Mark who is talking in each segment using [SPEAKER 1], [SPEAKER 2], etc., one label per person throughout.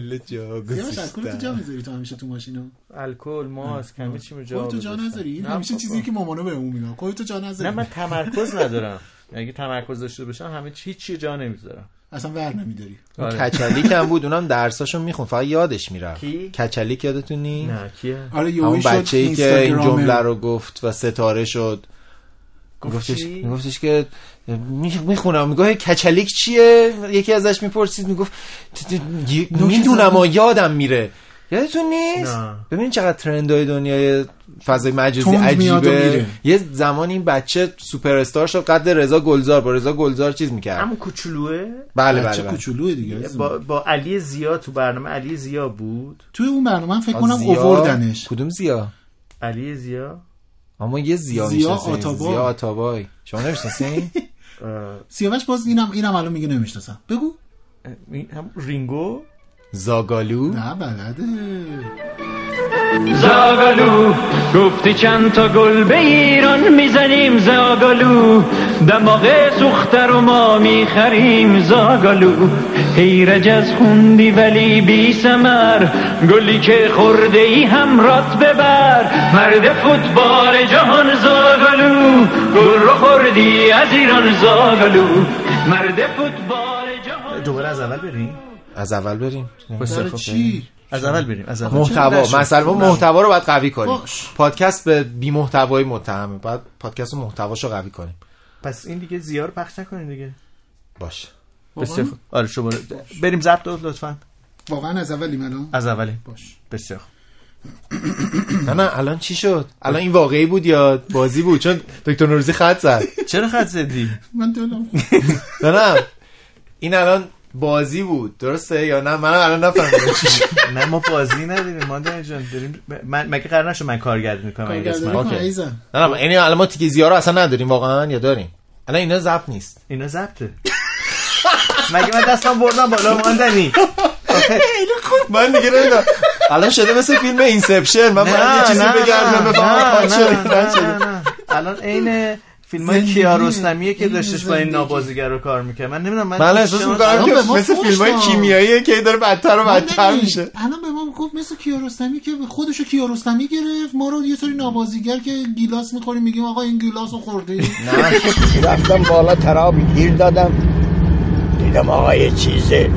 [SPEAKER 1] گذاشتم الکل جا
[SPEAKER 2] یواش الکل تو جا
[SPEAKER 1] گذاشتم
[SPEAKER 2] می‌ذاری تو همیشه تو ماشینا
[SPEAKER 3] الکل ماسک همه چی جا
[SPEAKER 2] خودتو جا
[SPEAKER 3] گذاشتم.
[SPEAKER 2] نذاری؟ همیشه. چیزی که مامانا بهمون میگن خودتو جا نذاری.
[SPEAKER 3] نه من تمرکز ندارم. اگه تمرکز داشته باشم همه چی چی جا نمی‌ذارم.
[SPEAKER 2] اصلا ور نمیداری.
[SPEAKER 3] آره.
[SPEAKER 1] کچلیک هم بود اونم درساشو میخون. فقط یادش می‌رفت.
[SPEAKER 3] کی؟
[SPEAKER 1] کچلیک یادتونی
[SPEAKER 3] نه کیه؟
[SPEAKER 2] آره
[SPEAKER 1] همون
[SPEAKER 2] یوی شد
[SPEAKER 1] بچه ای که این. جمله رو گفت و ستاره شد. میگفتش؟ میگفتش که می‌خونم. میگه کچلیک چیه؟ یکی ازش می‌پرسید می‌گفت می‌دونم و یادم میره. یادتون نیست. ببین چقدر ترندهای دنیای فضای مجازی عجیبه. یه زمان این بچه سوپر استار شد قد رضا گلزار. با رضا گلزار چیز می‌کرد.
[SPEAKER 3] همون کوچولوه؟
[SPEAKER 1] بله بله بله.
[SPEAKER 2] کوچولوه دیگه.
[SPEAKER 3] با, با علی زیا تو برنامه علی زیا بود.
[SPEAKER 2] توی اون برنامه من فکر کنم اووردنش.
[SPEAKER 1] کدوم زیا؟
[SPEAKER 3] علی زیا؟
[SPEAKER 1] اما یه زیا
[SPEAKER 2] زیا آتابای.
[SPEAKER 1] زیا آتابای. شما نمی‌شناسین
[SPEAKER 2] سیاوش باز اینم اینم الان میگه نمی‌شناسم. بگو.
[SPEAKER 3] هم رینگو؟
[SPEAKER 1] زاگالو.
[SPEAKER 2] نه بلده.
[SPEAKER 4] زاگالو گفتی چند تا گل به ایران می‌زنیم زاگالو دماغ سوخته رو ما می‌خریم زاگالو هیرج از خوندی ولی بی سمر گلی که خورده ای هم رات ببر. مرد فوتبال جهان زاگالو گل رو خوردی از ایران زاگالو مرد فوتبال جهان
[SPEAKER 3] دوباره از اول بریم؟
[SPEAKER 1] از اول بریم.
[SPEAKER 3] بسیار
[SPEAKER 2] برای
[SPEAKER 3] خوب.
[SPEAKER 2] چی؟
[SPEAKER 3] از اول بریم از اول.
[SPEAKER 1] محتوا. مثلا ما محتوا رو باید قوی کنیم.
[SPEAKER 2] باش.
[SPEAKER 1] پادکست به بی محتوایی متهمه باید پادکست رو محتواشو قوی کنیم.
[SPEAKER 3] پس این دیگه زیا رو پخش نکنین دیگه.
[SPEAKER 1] باشه
[SPEAKER 3] بسیار خوب. آره شما بریم ضبط رو لطفا.
[SPEAKER 2] واقعا از اولی الان؟
[SPEAKER 3] از اولی
[SPEAKER 2] باش.
[SPEAKER 3] بسیار خوب.
[SPEAKER 1] نه نه الان چی شد؟ الان این واقعی بود یا بازی بود؟ چون دکتر نوروزی خط زد.
[SPEAKER 3] چرا خط زدی؟
[SPEAKER 2] من دلم.
[SPEAKER 1] نه نه. این الان بازی بود. درسته یا نه؟ من الان نفهمیدم چی
[SPEAKER 3] نه ما بازی نداریم ما جان. داریم من مگه قرار نشد من کارگردانی می‌کنم؟ این قسمت
[SPEAKER 1] اوکی. نه نه یعنی الان ما تیکه زیا رو اصلا نداریم واقعا یا داریم؟ الان اینا ضبط نیست.
[SPEAKER 3] اینا ضبطه. مگه من دستم بردم بالا ماندنی؟
[SPEAKER 1] من دیگه نمی‌دونم. الان شده مثل فیلم اینسپشن. من باید یه چیزی بگردم بفهمم
[SPEAKER 3] نه
[SPEAKER 1] چه
[SPEAKER 3] نه
[SPEAKER 1] نشده.
[SPEAKER 3] نه نه. الان عین فیلم های. کیارستمیه که داشتش با این. نابازیگر رو کار می‌کنه من نمی‌دونم من
[SPEAKER 1] من احساس می‌کنم که مثل فیلم های. کیمیاییه که داره بدتر و بدتر میشه.
[SPEAKER 2] الان به ما گفت مثل کیارستمی که خودشو کیارستمی گرفت. ما رو یه سری نوازیگر که گیلاس می‌خوریم میگیم آقا این گیلاس رو خورده
[SPEAKER 5] رفتم بالا ترابی گیر دادم. دیدم آقا یه چیزه.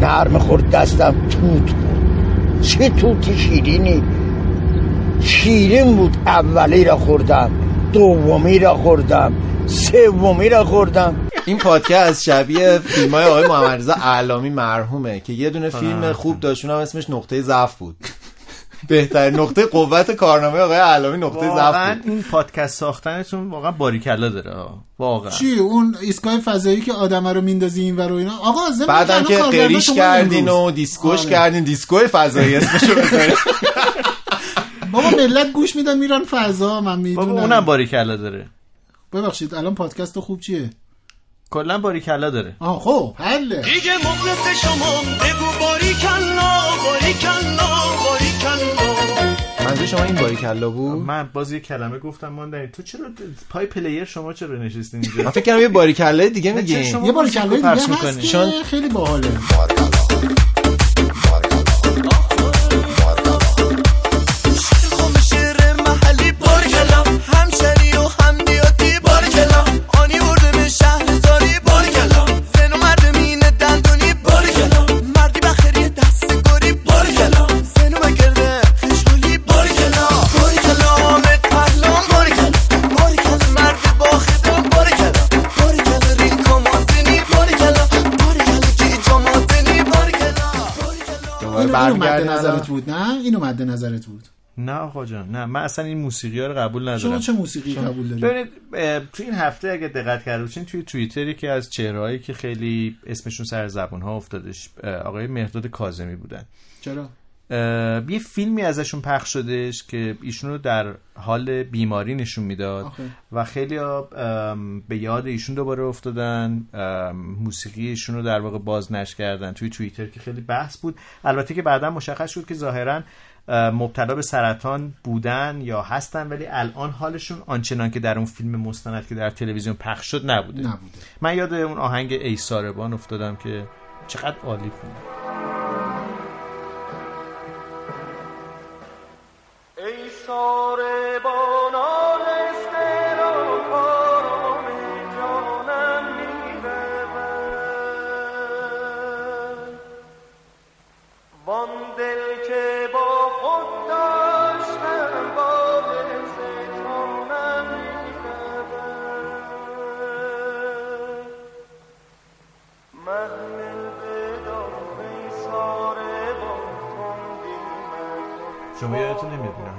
[SPEAKER 5] نرم خورد دستم توت بود. چه توتی شیرینی. شیرین بود اولی را خوردم. دومی را خوردم سومی را خوردم.
[SPEAKER 1] این پادکست شبیه فیلم های آقای محمد رضا علامی مرحومه که یه دونه فیلم خوب داشت اونم اسمش نقطه ضعف بود. بهترین نقطه قوت کارنامه آقای علامی نقطه ضعف
[SPEAKER 3] این پادکست ساختنتون واقعا باریکلا داره. واقعا.
[SPEAKER 2] چی؟ اون ایستگاه فضایی که آدم رو میندازی این ور و اینا؟ آقا
[SPEAKER 1] بعدم که قریش کردین. و دیسکوش
[SPEAKER 2] آره.
[SPEAKER 1] کردین دیسکو فضایی اسمشو بذارین.
[SPEAKER 2] بابا ملت گوش میدن میرن فضا من می‌دونم
[SPEAKER 3] بابا اونم باریکلا داره.
[SPEAKER 2] ببخشید الان پادکست خوب چیه؟
[SPEAKER 3] کلا باریکلا داره.
[SPEAKER 2] آه خب حله.
[SPEAKER 6] دیگه مخلص شما بگو باری کلا باری کلا باری کلا
[SPEAKER 1] منظور شما این باریکلا بود؟
[SPEAKER 3] من باز یه کلمه گفتم ماندنی تو چرا پای پلیر شما چرا نشستین
[SPEAKER 1] من
[SPEAKER 3] اینجا
[SPEAKER 1] فکر کردم یه باریکلا دیگه
[SPEAKER 3] چرا
[SPEAKER 1] میگین.
[SPEAKER 3] شما
[SPEAKER 2] یه بار
[SPEAKER 3] موزیک رو
[SPEAKER 2] کله
[SPEAKER 3] پخش
[SPEAKER 2] دیگه هست؟ که
[SPEAKER 1] چون-
[SPEAKER 2] خیلی باحاله. اینو, اینو مد نظرت. بود؟ نه اینو مد نظرت بود.
[SPEAKER 3] نه آقا جان نه. من اصلا این موسیقی ها رو قبول
[SPEAKER 2] شما
[SPEAKER 3] ندارم
[SPEAKER 2] چه موسیقی قبول داری
[SPEAKER 3] ببینید تو این هفته اگه دقت کرده باشین توی توییتری که از چهرهایی که خیلی اسمشون سر زبون ها افتادش آقای مهداد کاظمی بودن.
[SPEAKER 2] چرا؟
[SPEAKER 3] یه فیلمی ازشون پخش شدش که ایشون رو در حال بیماری نشون می‌داد. و خیلی به یاد ایشون دوباره افتادن. موسیقی ایشون رو در واقع بازنشر کردن توی توییتر که خیلی بحث بود. البته که بعدا مشخص شد که ظاهرا اه، مبتلا به سرطان بودن یا هستن ولی الان حالشون آنچنان که در اون فیلم مستند که در تلویزیون پخش شد نبوده.
[SPEAKER 2] نبوده.
[SPEAKER 3] من یاد اون آهنگ ای ساربان افتادم که چقدر عالی بود. شما یادتون نمیاد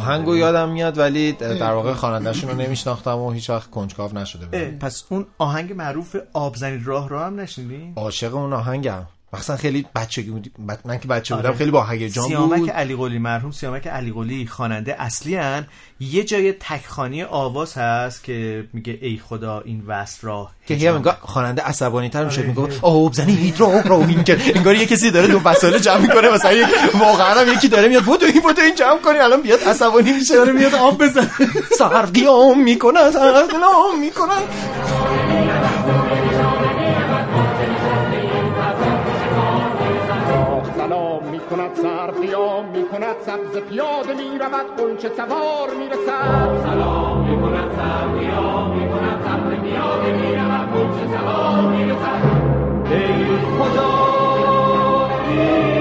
[SPEAKER 3] آهنگو
[SPEAKER 1] یادم میاد ولی در واقع خواننده‌شون رو نمیشناختم و هیچ وقت کنجکاو نشده بودم.
[SPEAKER 3] پس اون آهنگ معروف آبزنی راه رو هم نشنیدی؟
[SPEAKER 1] عاشق اون آهنگم. مثلا خیلی بچگی بود من که بچه بودم
[SPEAKER 3] آره.
[SPEAKER 1] خیلی با هیجان
[SPEAKER 3] سیامک
[SPEAKER 1] بود
[SPEAKER 3] علی قلی مرحوم سیامک علی قلی خواننده اصلی هن. یه جای تکخانی آواز هست که میگه ای خدا این وصل را
[SPEAKER 1] که هی انگار خواننده عصبانی تر میشه. میگه آب زنی هیدرو رو این که انگار یه کسی داره دو وسایل جمع می‌کنه. مثلا یک واقعا هم یکی داره میاد بودو این بودو این جمع کنی. الان بیاد عصبانی میشه. داره میاد آب بزنه. سر قیام می‌کنه سر قیام می‌کنه
[SPEAKER 7] کند سر قیام می کند سبز پیاده می رود قنچه سوار می رسد سلام می کند سر قیام می کند سبز پیاده می رود قنچه سوار می رسد ای خدا این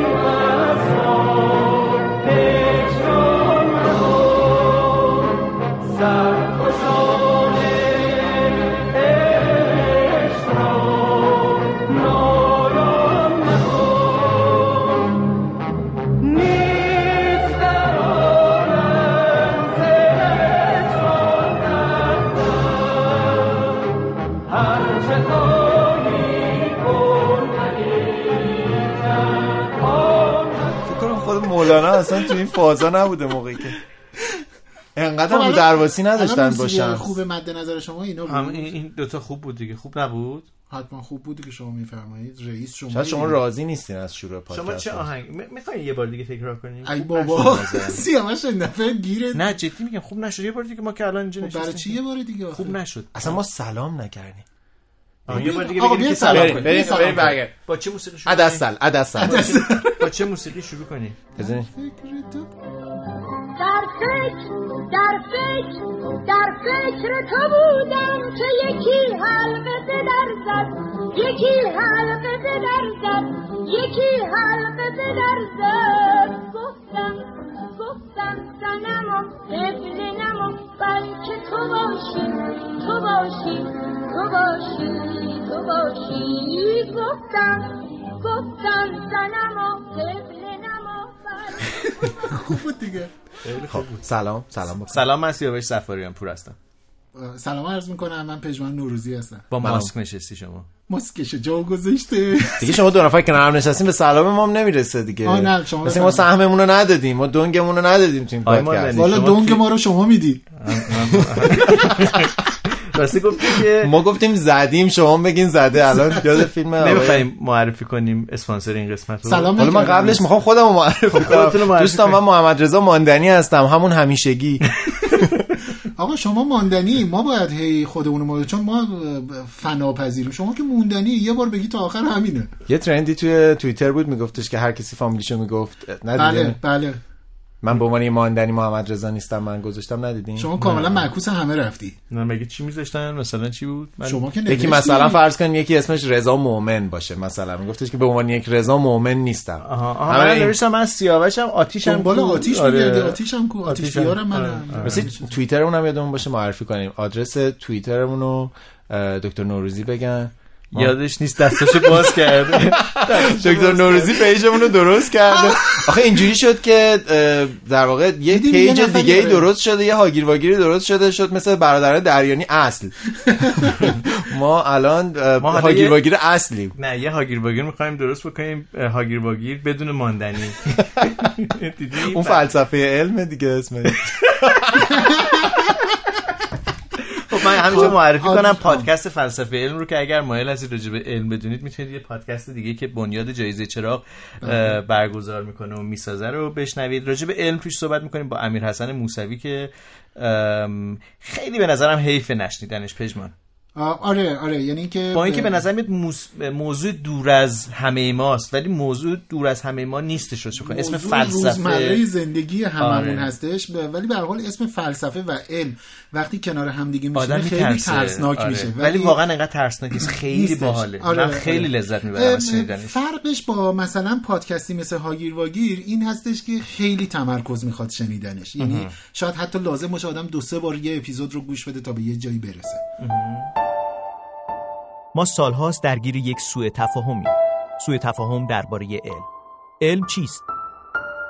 [SPEAKER 1] مولانا اصلا تو این فازا نبوده موقعی که. انقدر
[SPEAKER 2] خب الان-
[SPEAKER 1] درواسی نداشتن باشن.
[SPEAKER 2] خوب مد نظر شما اینا
[SPEAKER 3] هم
[SPEAKER 2] بود.
[SPEAKER 3] این این دوتا خوب بود دیگه. خوب نبود؟
[SPEAKER 2] حتما خوب بودی که شما میفرمایید. رئیس شما
[SPEAKER 1] شاید شما راضی نیستین از شروع پادکست.
[SPEAKER 3] شما چه آهنگ؟ می‌خوای یه بار دیگه تکرار کنیم؟
[SPEAKER 2] ای بابا. سیامش دفعه گیره
[SPEAKER 3] نه جدی میگم خوب نشد. یه بار دیگه ما که الان اینجا
[SPEAKER 2] خب
[SPEAKER 3] نشستیم.
[SPEAKER 2] برای چی یه بار دیگه؟
[SPEAKER 3] خوب نشد.
[SPEAKER 1] اصلا ما سلام نکردیم.
[SPEAKER 3] یه بار دیگه
[SPEAKER 2] آقا
[SPEAKER 3] بگیم
[SPEAKER 2] کنیم.
[SPEAKER 3] کنیم.
[SPEAKER 2] بریم، بریم،
[SPEAKER 3] کنیم.
[SPEAKER 1] برگرد.
[SPEAKER 3] با چه موسیقی شروع
[SPEAKER 1] عدسل عدسل
[SPEAKER 3] کنیم؟ با چه موسیقی شروع کنیم
[SPEAKER 1] بزنین.
[SPEAKER 2] تو
[SPEAKER 8] در فکر در فکر در فکر تو بودم که یکی حلقه به در زد یکی حلقه به در زد یکی حلقه به در زد گفتم سنم و قبل نما بلکه تو باشی تو باشی تو باشی تو باشی. گفتم گفتم سنم و قبل نما بلکه
[SPEAKER 2] خوب بود دیگه.
[SPEAKER 1] خب سلام سلام
[SPEAKER 3] سلام من سیاوش سفاریان پور هستم.
[SPEAKER 2] سلام عرض می‌کنم من پژمان نوروزی هستم.
[SPEAKER 3] با. ماسک نشستی شما.
[SPEAKER 2] مسکش جا گذاشته
[SPEAKER 1] دیگه شما دو نفر کنار نشستیم به سلام ما هم نمی‌رسه دیگه
[SPEAKER 2] آه، نه، شما
[SPEAKER 1] مثل ما. سهممون رو ندادیم ما دنگمون رو ندادیم تو این پادکست.
[SPEAKER 2] والا دونگ ما رو شما می‌دید
[SPEAKER 3] راستی گفتی که
[SPEAKER 1] ما گفتیم زدیم شما بگین زده الان یاد فیلم
[SPEAKER 3] نمی‌خوایم معرفی کنیم اسپانسر این قسمت رو
[SPEAKER 2] سلام
[SPEAKER 1] حالا من. قبلش می‌خوام خودم رو معرفی
[SPEAKER 3] رو
[SPEAKER 1] کنم دوستان من. محمد رضا ماندنی هستم همون همیشگی
[SPEAKER 2] آقا شما ماندنی ما باید هی خودمون رو چون ما اه، فنا پذیریم شما که موندنی یه بار بگی تا آخر همینه.
[SPEAKER 1] یه ترندی توی توییتر بود میگفتش که هر کسی فامیلیشو می‌گفت.
[SPEAKER 2] بله
[SPEAKER 1] ندیدین
[SPEAKER 2] بله.
[SPEAKER 1] من به عنوان یه ماندنی محمد رضا نیستم من گذاشتم ندیدین
[SPEAKER 2] شما کاملا معکوس همه رفتی
[SPEAKER 3] نه مگه چی میذاشتن مثلا چی بود من
[SPEAKER 2] شما که
[SPEAKER 1] یکی. مثلا فرض کن یکی اسمش رضا مؤمن باشه مثلا میگفتش که به عنوان یک رضا مؤمن نیستم
[SPEAKER 3] آها آها من
[SPEAKER 1] این-
[SPEAKER 3] نوشتم من سیاوشم آتیشم کو.
[SPEAKER 2] آتیش
[SPEAKER 3] آره.
[SPEAKER 2] آتیشم کو آتیش. بیارم
[SPEAKER 3] آره،
[SPEAKER 2] منم
[SPEAKER 3] آره.
[SPEAKER 1] مثل توییترمون هم یادمون باشه معرفی کنیم آدرس توییترمون رو دکتر نوروزی بگن
[SPEAKER 3] یادش نیست دستاشو باز کرده.
[SPEAKER 1] دکتر نوروزی page مون رو درست کرده. آخه اینجوری شد که در واقع یه
[SPEAKER 2] page
[SPEAKER 1] دیگه ای. درست شده یه هاگیر واگیری درست شده شد مثل برادران دریانی اصل. ما الان
[SPEAKER 3] ما
[SPEAKER 1] هاگیر واگیر اصلیم.
[SPEAKER 3] نه یه هاگیر باگیر می‌خوایم درست بکنیم هاگیر باگیر بدون ماندنی.
[SPEAKER 1] اون فلسفه علم دیگه اسمش.
[SPEAKER 3] من همینجا
[SPEAKER 2] خب،
[SPEAKER 3] معرفی
[SPEAKER 2] آد-
[SPEAKER 3] کنم
[SPEAKER 2] آه.
[SPEAKER 3] پادکست فلسفه علم رو که اگر مایل هستید راجع به علم بدونید می‌تونید یه پادکست دیگه که بنیاد جایزه چراغ اه، برگزار می‌کنه و می‌سازه رو بشنوید. راجع به علم توش صحبت می‌کنیم با امیر حسن موسوی که خیلی به نظرم حیف نشنیدنش. پژمان.
[SPEAKER 2] آره آره. یعنی که
[SPEAKER 3] با اینکه به نظر میاد موضوع دور از همه ماست ولی موضوع دور از همه ما نیستش رو چون اسم
[SPEAKER 2] موضوع روزمره
[SPEAKER 3] فلسفه
[SPEAKER 2] زندگی هممون
[SPEAKER 3] آره.
[SPEAKER 2] هستش ولی به هر حال اسم فلسفه و علم وقتی کنار همدیگه
[SPEAKER 3] آدم
[SPEAKER 2] میشینه خیلی
[SPEAKER 3] میترسه
[SPEAKER 2] ترسناک
[SPEAKER 3] آره.
[SPEAKER 2] میشه.
[SPEAKER 3] ولی واقعا انقدر ترسناک نیست خیلی. باحاله.
[SPEAKER 2] آره،
[SPEAKER 3] من خیلی
[SPEAKER 2] آره.
[SPEAKER 3] لذت می‌برم از شنیدنش
[SPEAKER 2] فرقش با مثلا پادکستی مثل هاگیر واگیر این هستش که خیلی تمرکز می‌خواد شنیدنش. یعنی شاید حتی لازم باشه آدم دو سه بار یه اپیزود رو گوش بده تا به یه جایی برسه.
[SPEAKER 9] ما سالهاست درگیر یک سوء تفاهمی سوء تفاهم درباره علم. علم چیست؟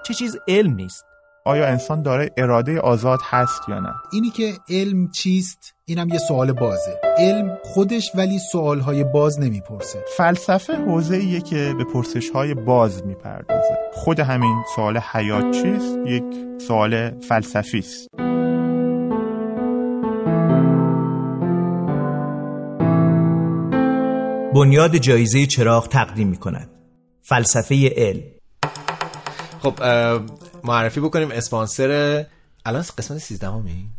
[SPEAKER 9] چه چیز علم نیست؟
[SPEAKER 10] آیا انسان داره اراده آزاد هست یا نه؟
[SPEAKER 2] اینی که علم چیست اینم یه سوال بازه. علم خودش ولی سوالهای باز نمی‌پرسه.
[SPEAKER 10] فلسفه حوزه ایه که به پرسش های باز می‌پردازه. خود همین سوال حیات چیست؟ یک سوال فلسفی است.
[SPEAKER 9] بنیاد جایزه چراغ تقدیم می کند فلسفه علم.
[SPEAKER 1] خب معرفی بکنیم. اسپانسر الان قسمت 13 همی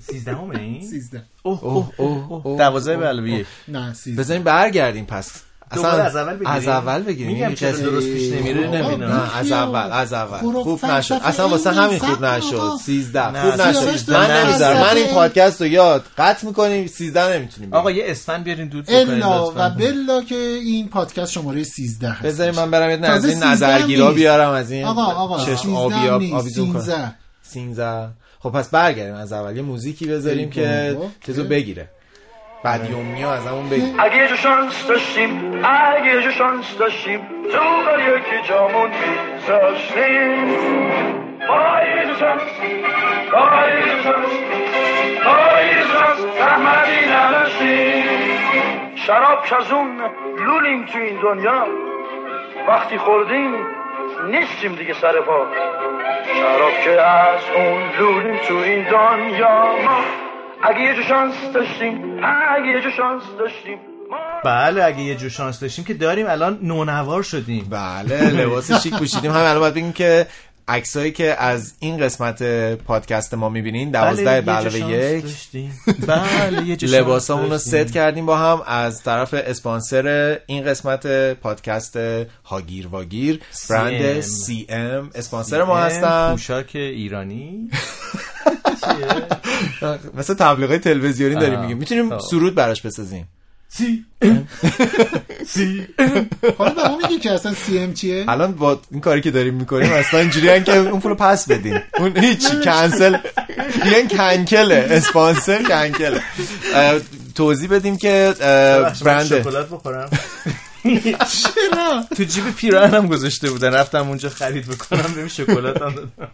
[SPEAKER 3] سیزدهمه؟ این
[SPEAKER 2] سیزده.
[SPEAKER 1] اوه اوه اوه
[SPEAKER 3] دوازده به علاوه
[SPEAKER 2] نه سیزده.
[SPEAKER 1] بذاریم برگردیم پس.
[SPEAKER 3] دوباره از اول بگیریم؟
[SPEAKER 1] از اول بگیریم.
[SPEAKER 3] میگم
[SPEAKER 1] این
[SPEAKER 3] چرا درست پیش نمیره؟ نمی‌دونم.
[SPEAKER 1] نه از. اول از اول. خوب نشد. اصلا واسه همین خوب نشد.
[SPEAKER 2] آقا.
[SPEAKER 1] 13
[SPEAKER 3] نه،
[SPEAKER 1] خوب نشد. من. نمی‌ذارم من این. پادکست رو یاد قطع می‌کنیم. 13 نمی‌تونیم
[SPEAKER 3] آقا یه اسفن بیارین دود
[SPEAKER 2] الا
[SPEAKER 3] لطفاً.
[SPEAKER 2] و بلا که این پادکست شماره 13 هست.
[SPEAKER 1] بذاریم من برم یه از این
[SPEAKER 2] 13
[SPEAKER 1] نظرگیرا. بیارم از این
[SPEAKER 2] آقا آقا
[SPEAKER 1] چشم
[SPEAKER 2] 13
[SPEAKER 1] آبی آویزون کنم.
[SPEAKER 2] 13
[SPEAKER 1] 13 خب پس برگردیم از اول. یه موزیکی بذاریم که. چیزو بگیره. بعد یومنیو از همون
[SPEAKER 11] اگه یه شانس داشتیم اگه یه شانس داشتیم تو بر یکی جامون میذاشتیم. با یه جو شانس با یه جو شانس با یه جو شانس نداشتیم. شراب کزون لولیم تو این دنیا وقتی خوردیم نیستیم دیگه سر پا. شراب که از اون لولیم تو این دنیا ما اگه یه جو شانس داشتیم اگه یه جو شانس داشتیم.
[SPEAKER 3] بله اگه یه جو شانس داشتیم که داریم الان نونوار شدیم.
[SPEAKER 1] بله لباس شیک پوشیدیم. همین الان باید بگیم که عکسایی که از این قسمت پادکست ما می‌بینین دوازده به علاوه یک
[SPEAKER 3] بله
[SPEAKER 1] لباسامون رو. ست کردیم با هم از طرف اسپانسر این قسمت پادکست هاگیر واگیر برند. سی ام اسپانسر ما هستن
[SPEAKER 3] پوشاک ایرانی
[SPEAKER 1] مثل تبلیغات تلویزیونی داریم. میگیم می‌تونیم
[SPEAKER 3] خب.
[SPEAKER 1] سرود براش بسازیم
[SPEAKER 2] حالا به ما میگی که اصلا سی ام چیه؟
[SPEAKER 1] الان با این کاری که داریم می‌کنیم اصلا اینجوری که اون پولو پس بدین اون هیچی کنسل. یه کنکله اسپانسر کنکله. توضیح بدیم که برند
[SPEAKER 3] شکلات بخورم.
[SPEAKER 2] چرا؟
[SPEAKER 3] تو جیب پیراهنم گذاشته بودن رفتم اونجا خرید بکنم بهم شکلات هم دادم.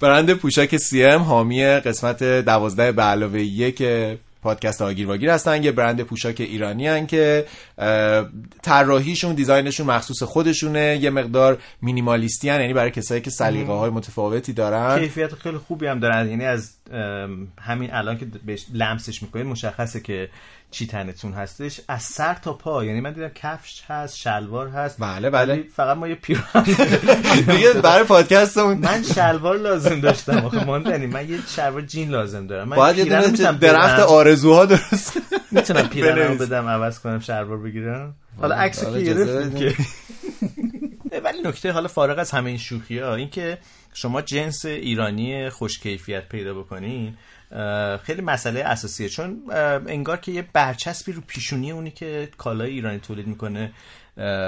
[SPEAKER 1] برند پوشاک سی ام حامی قسمت دوازده به علاوه یک پادکست آگیر واگیر هستن یه برند پوشاک ایرانی هن که طراحیشون دیزاینشون مخصوص خودشونه. یه مقدار مینیمالیستی هن یعنی برای کسایی که سلیقه های متفاوتی دارن.
[SPEAKER 3] کیفیت خیلی خوبی هم دارن. یعنی از همین الان که بهش لمسش می‌کنید مشخصه که چی تنتون هستش. از سر تا پا یعنی من دیدم کفش هست شلوار هست.
[SPEAKER 1] بله، بله.
[SPEAKER 3] فقط ما یه پیراهن
[SPEAKER 1] دیگه برای پادکستمون.
[SPEAKER 3] من شلوار لازم داشتم. آخه ماندنی من یه شلوار جین لازم دارم. من
[SPEAKER 1] باید یه
[SPEAKER 3] پیراهن
[SPEAKER 1] درخت. آرزوها درست
[SPEAKER 3] می‌تونم پیراهنمو
[SPEAKER 1] بنویس.
[SPEAKER 3] بدم عوض کنم شلوار بگیرم حالا عکس
[SPEAKER 1] حالا
[SPEAKER 3] که گرفتیم. که. ولی نکته حالا فارغ از همه این شوخی ها این که شما جنس ایرانی خوش کیفیت پیدا بکنین خیلی مسئله اساسیه. چون انگار که یه برچسبی رو پیشونی اونی که کالای ایرانی تولید می‌کنه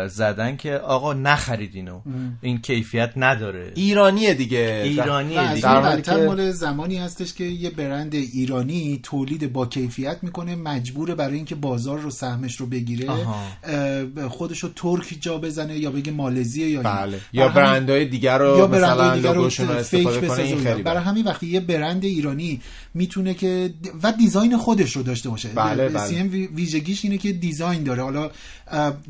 [SPEAKER 3] زدن که آقا نخرید اینو. این کیفیت نداره.
[SPEAKER 1] ایرانیه دیگه.
[SPEAKER 3] ایرانیه دیگه.
[SPEAKER 2] این
[SPEAKER 1] در
[SPEAKER 2] مال زمانی هستش که یه برند ایرانی تولید با کیفیت می‌کنه مجبوره برای اینکه بازار رو سهمش رو بگیره خودش رو ترک جا بزنه یا بگه مالزیه یا این.
[SPEAKER 1] بله. یا برندهای دیگر رو
[SPEAKER 2] یا
[SPEAKER 1] مثلا
[SPEAKER 2] برندهای دیگر رو fake
[SPEAKER 1] استفاده کنه
[SPEAKER 2] بسازه. برای. همین وقتی یه برند ایرانی می‌تونه که و design خودش رو داشته باشه
[SPEAKER 1] بله، بله.
[SPEAKER 2] CM ویژگیش اینه که design داره حالا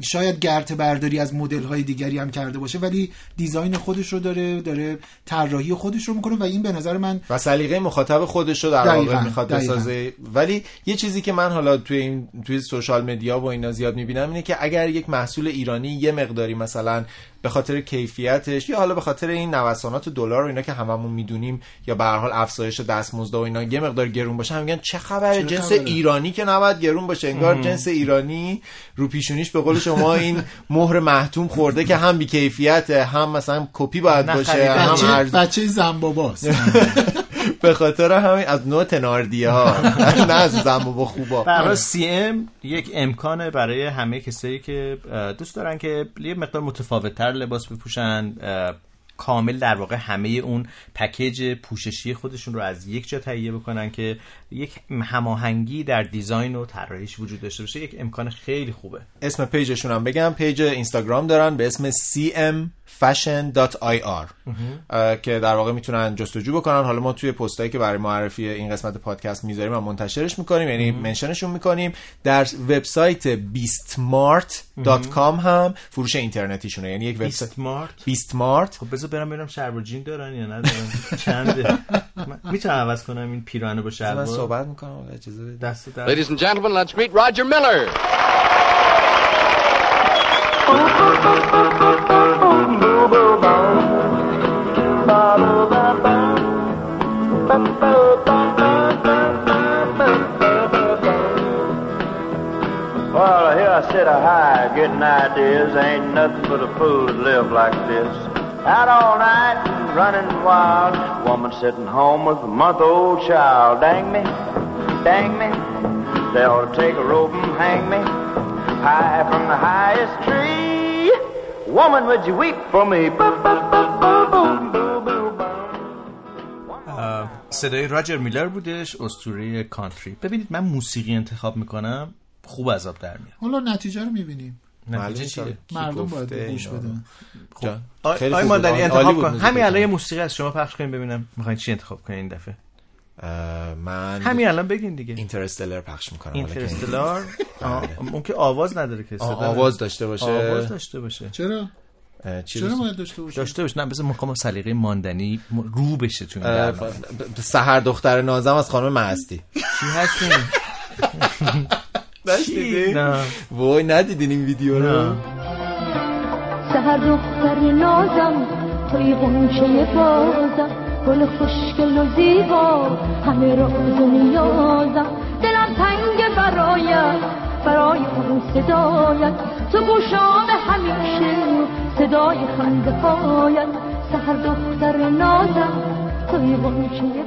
[SPEAKER 2] شاید گرته برداری از مدل های دیگری هم کرده باشه ولی design خودش رو داره داره طراحی خودش رو می‌کنه و این به نظر من
[SPEAKER 1] و سلیقه مخاطب خودش رو در واقع می‌خواد. بسازه ولی یه چیزی که من حالا توی این توی social media و اینا زیاد می‌بینم اینه که اگر یک محصول ایرانی یه مقداری مثلا به خاطر کیفیتش یا حالا به خاطر این نوسانات دلار و اینا که هممون می‌دونیم یا به هر حال افزایش دستمزد و اینا یه مقدار گرون باشه هم میگن چه خبره جنس
[SPEAKER 2] خبره؟
[SPEAKER 1] ایرانی که نباید گرون باشه انگار جنس ایرانی رو پیشونیش به قول شما این مهر محتوم خورده که هم بی کیفیت هم مثلا کپی باید باشه. هم.
[SPEAKER 2] بچه زنباباست
[SPEAKER 1] به خاطر همین از نوع تناردیه ها نه از زنبابا خوبا.
[SPEAKER 3] برای سی ام یک امکانه برای همه کسایی که دوست دارن که یه مقدار متفاوتتر لباس بپوشن کامل در واقع همه اون پکیج پوششی خودشون رو از یک جا تهیه بکنن که یک هماهنگی در design و طراحیش وجود داشته باشه یک امکان خیلی خوبه.
[SPEAKER 1] اسم page شون هم بگم. page اینستاگرام دارن به اسم cmfashion.ir اه، که در واقع می‌تونن جستجو بکنن. حالا ما توی پستایی که برای معرفی این قسمت پادکست می‌ذاریم و منتشرش می‌کنیم یعنی mention شون می‌کنیم. در وبسایت beastmart.com هم فروش اینترنتیشونه. یعنی یک وبسایت
[SPEAKER 3] بیستمارت
[SPEAKER 1] بیستمارت
[SPEAKER 3] خب بذار برم ببینم شلوار جین دارن یا ندارن چنده؟ من- می‌تونم عوض کنم این پیراهن با
[SPEAKER 1] من
[SPEAKER 3] شلوار
[SPEAKER 1] صحبت می‌کنم اجازه بدید.
[SPEAKER 3] دست در
[SPEAKER 7] Ladies and gentlemen, let's meet Roger Miller.
[SPEAKER 11] Well, here I sit a high, getting ideas. Ain't nothing but a fool to live like this. Out all night, running wild. Woman sitting home with a month-old child. Dang me, dang me. They ought to take a rope and hang me high from the highest tree. Woman, would you weep for me?
[SPEAKER 3] صدای راجر میلر بودش اسطوره کانتری ببینید من موسیقی انتخاب می‌کنم خوب آب در میاد
[SPEAKER 2] حالا نتیجه رو می‌بینیم
[SPEAKER 3] نتیجه چیه
[SPEAKER 2] مردم باید گوش؟ بدن
[SPEAKER 1] جان.
[SPEAKER 3] آی
[SPEAKER 1] خیلی
[SPEAKER 3] آی
[SPEAKER 1] خوب
[SPEAKER 3] ماندنی انتخاب کن
[SPEAKER 1] موسیقی.
[SPEAKER 3] همین الان یه موسیقی از شما پخش کنیم ببینم می‌خواین چی انتخاب کنین این دفعه
[SPEAKER 1] من
[SPEAKER 3] همین الان بگین دیگه.
[SPEAKER 1] اینترستلر پخش می‌کنم.
[SPEAKER 3] اینترستلار آه، اون که آواز نداره که صدا
[SPEAKER 1] آواز داشته باشه.
[SPEAKER 3] آواز داشته باشه.
[SPEAKER 2] چرا؟ چرا باید داشته باشه؟
[SPEAKER 3] داشته باشه. نه بذار می‌خوام سلیقه ماندنی رو بشه
[SPEAKER 1] ب- سحر دختر نازم از خانم معستی
[SPEAKER 3] چی هستین؟ نه.
[SPEAKER 1] وای ندیدین این ویدیو رو؟
[SPEAKER 8] سهر دختر نازم توی غنچه بازم. گل خوشگل و زیبا همه راز و نیازم دلم تنگ برایت برای اون صدایت. تو گوشام همیشه صدای خنده پایت سهر دختر نازم توی غنچه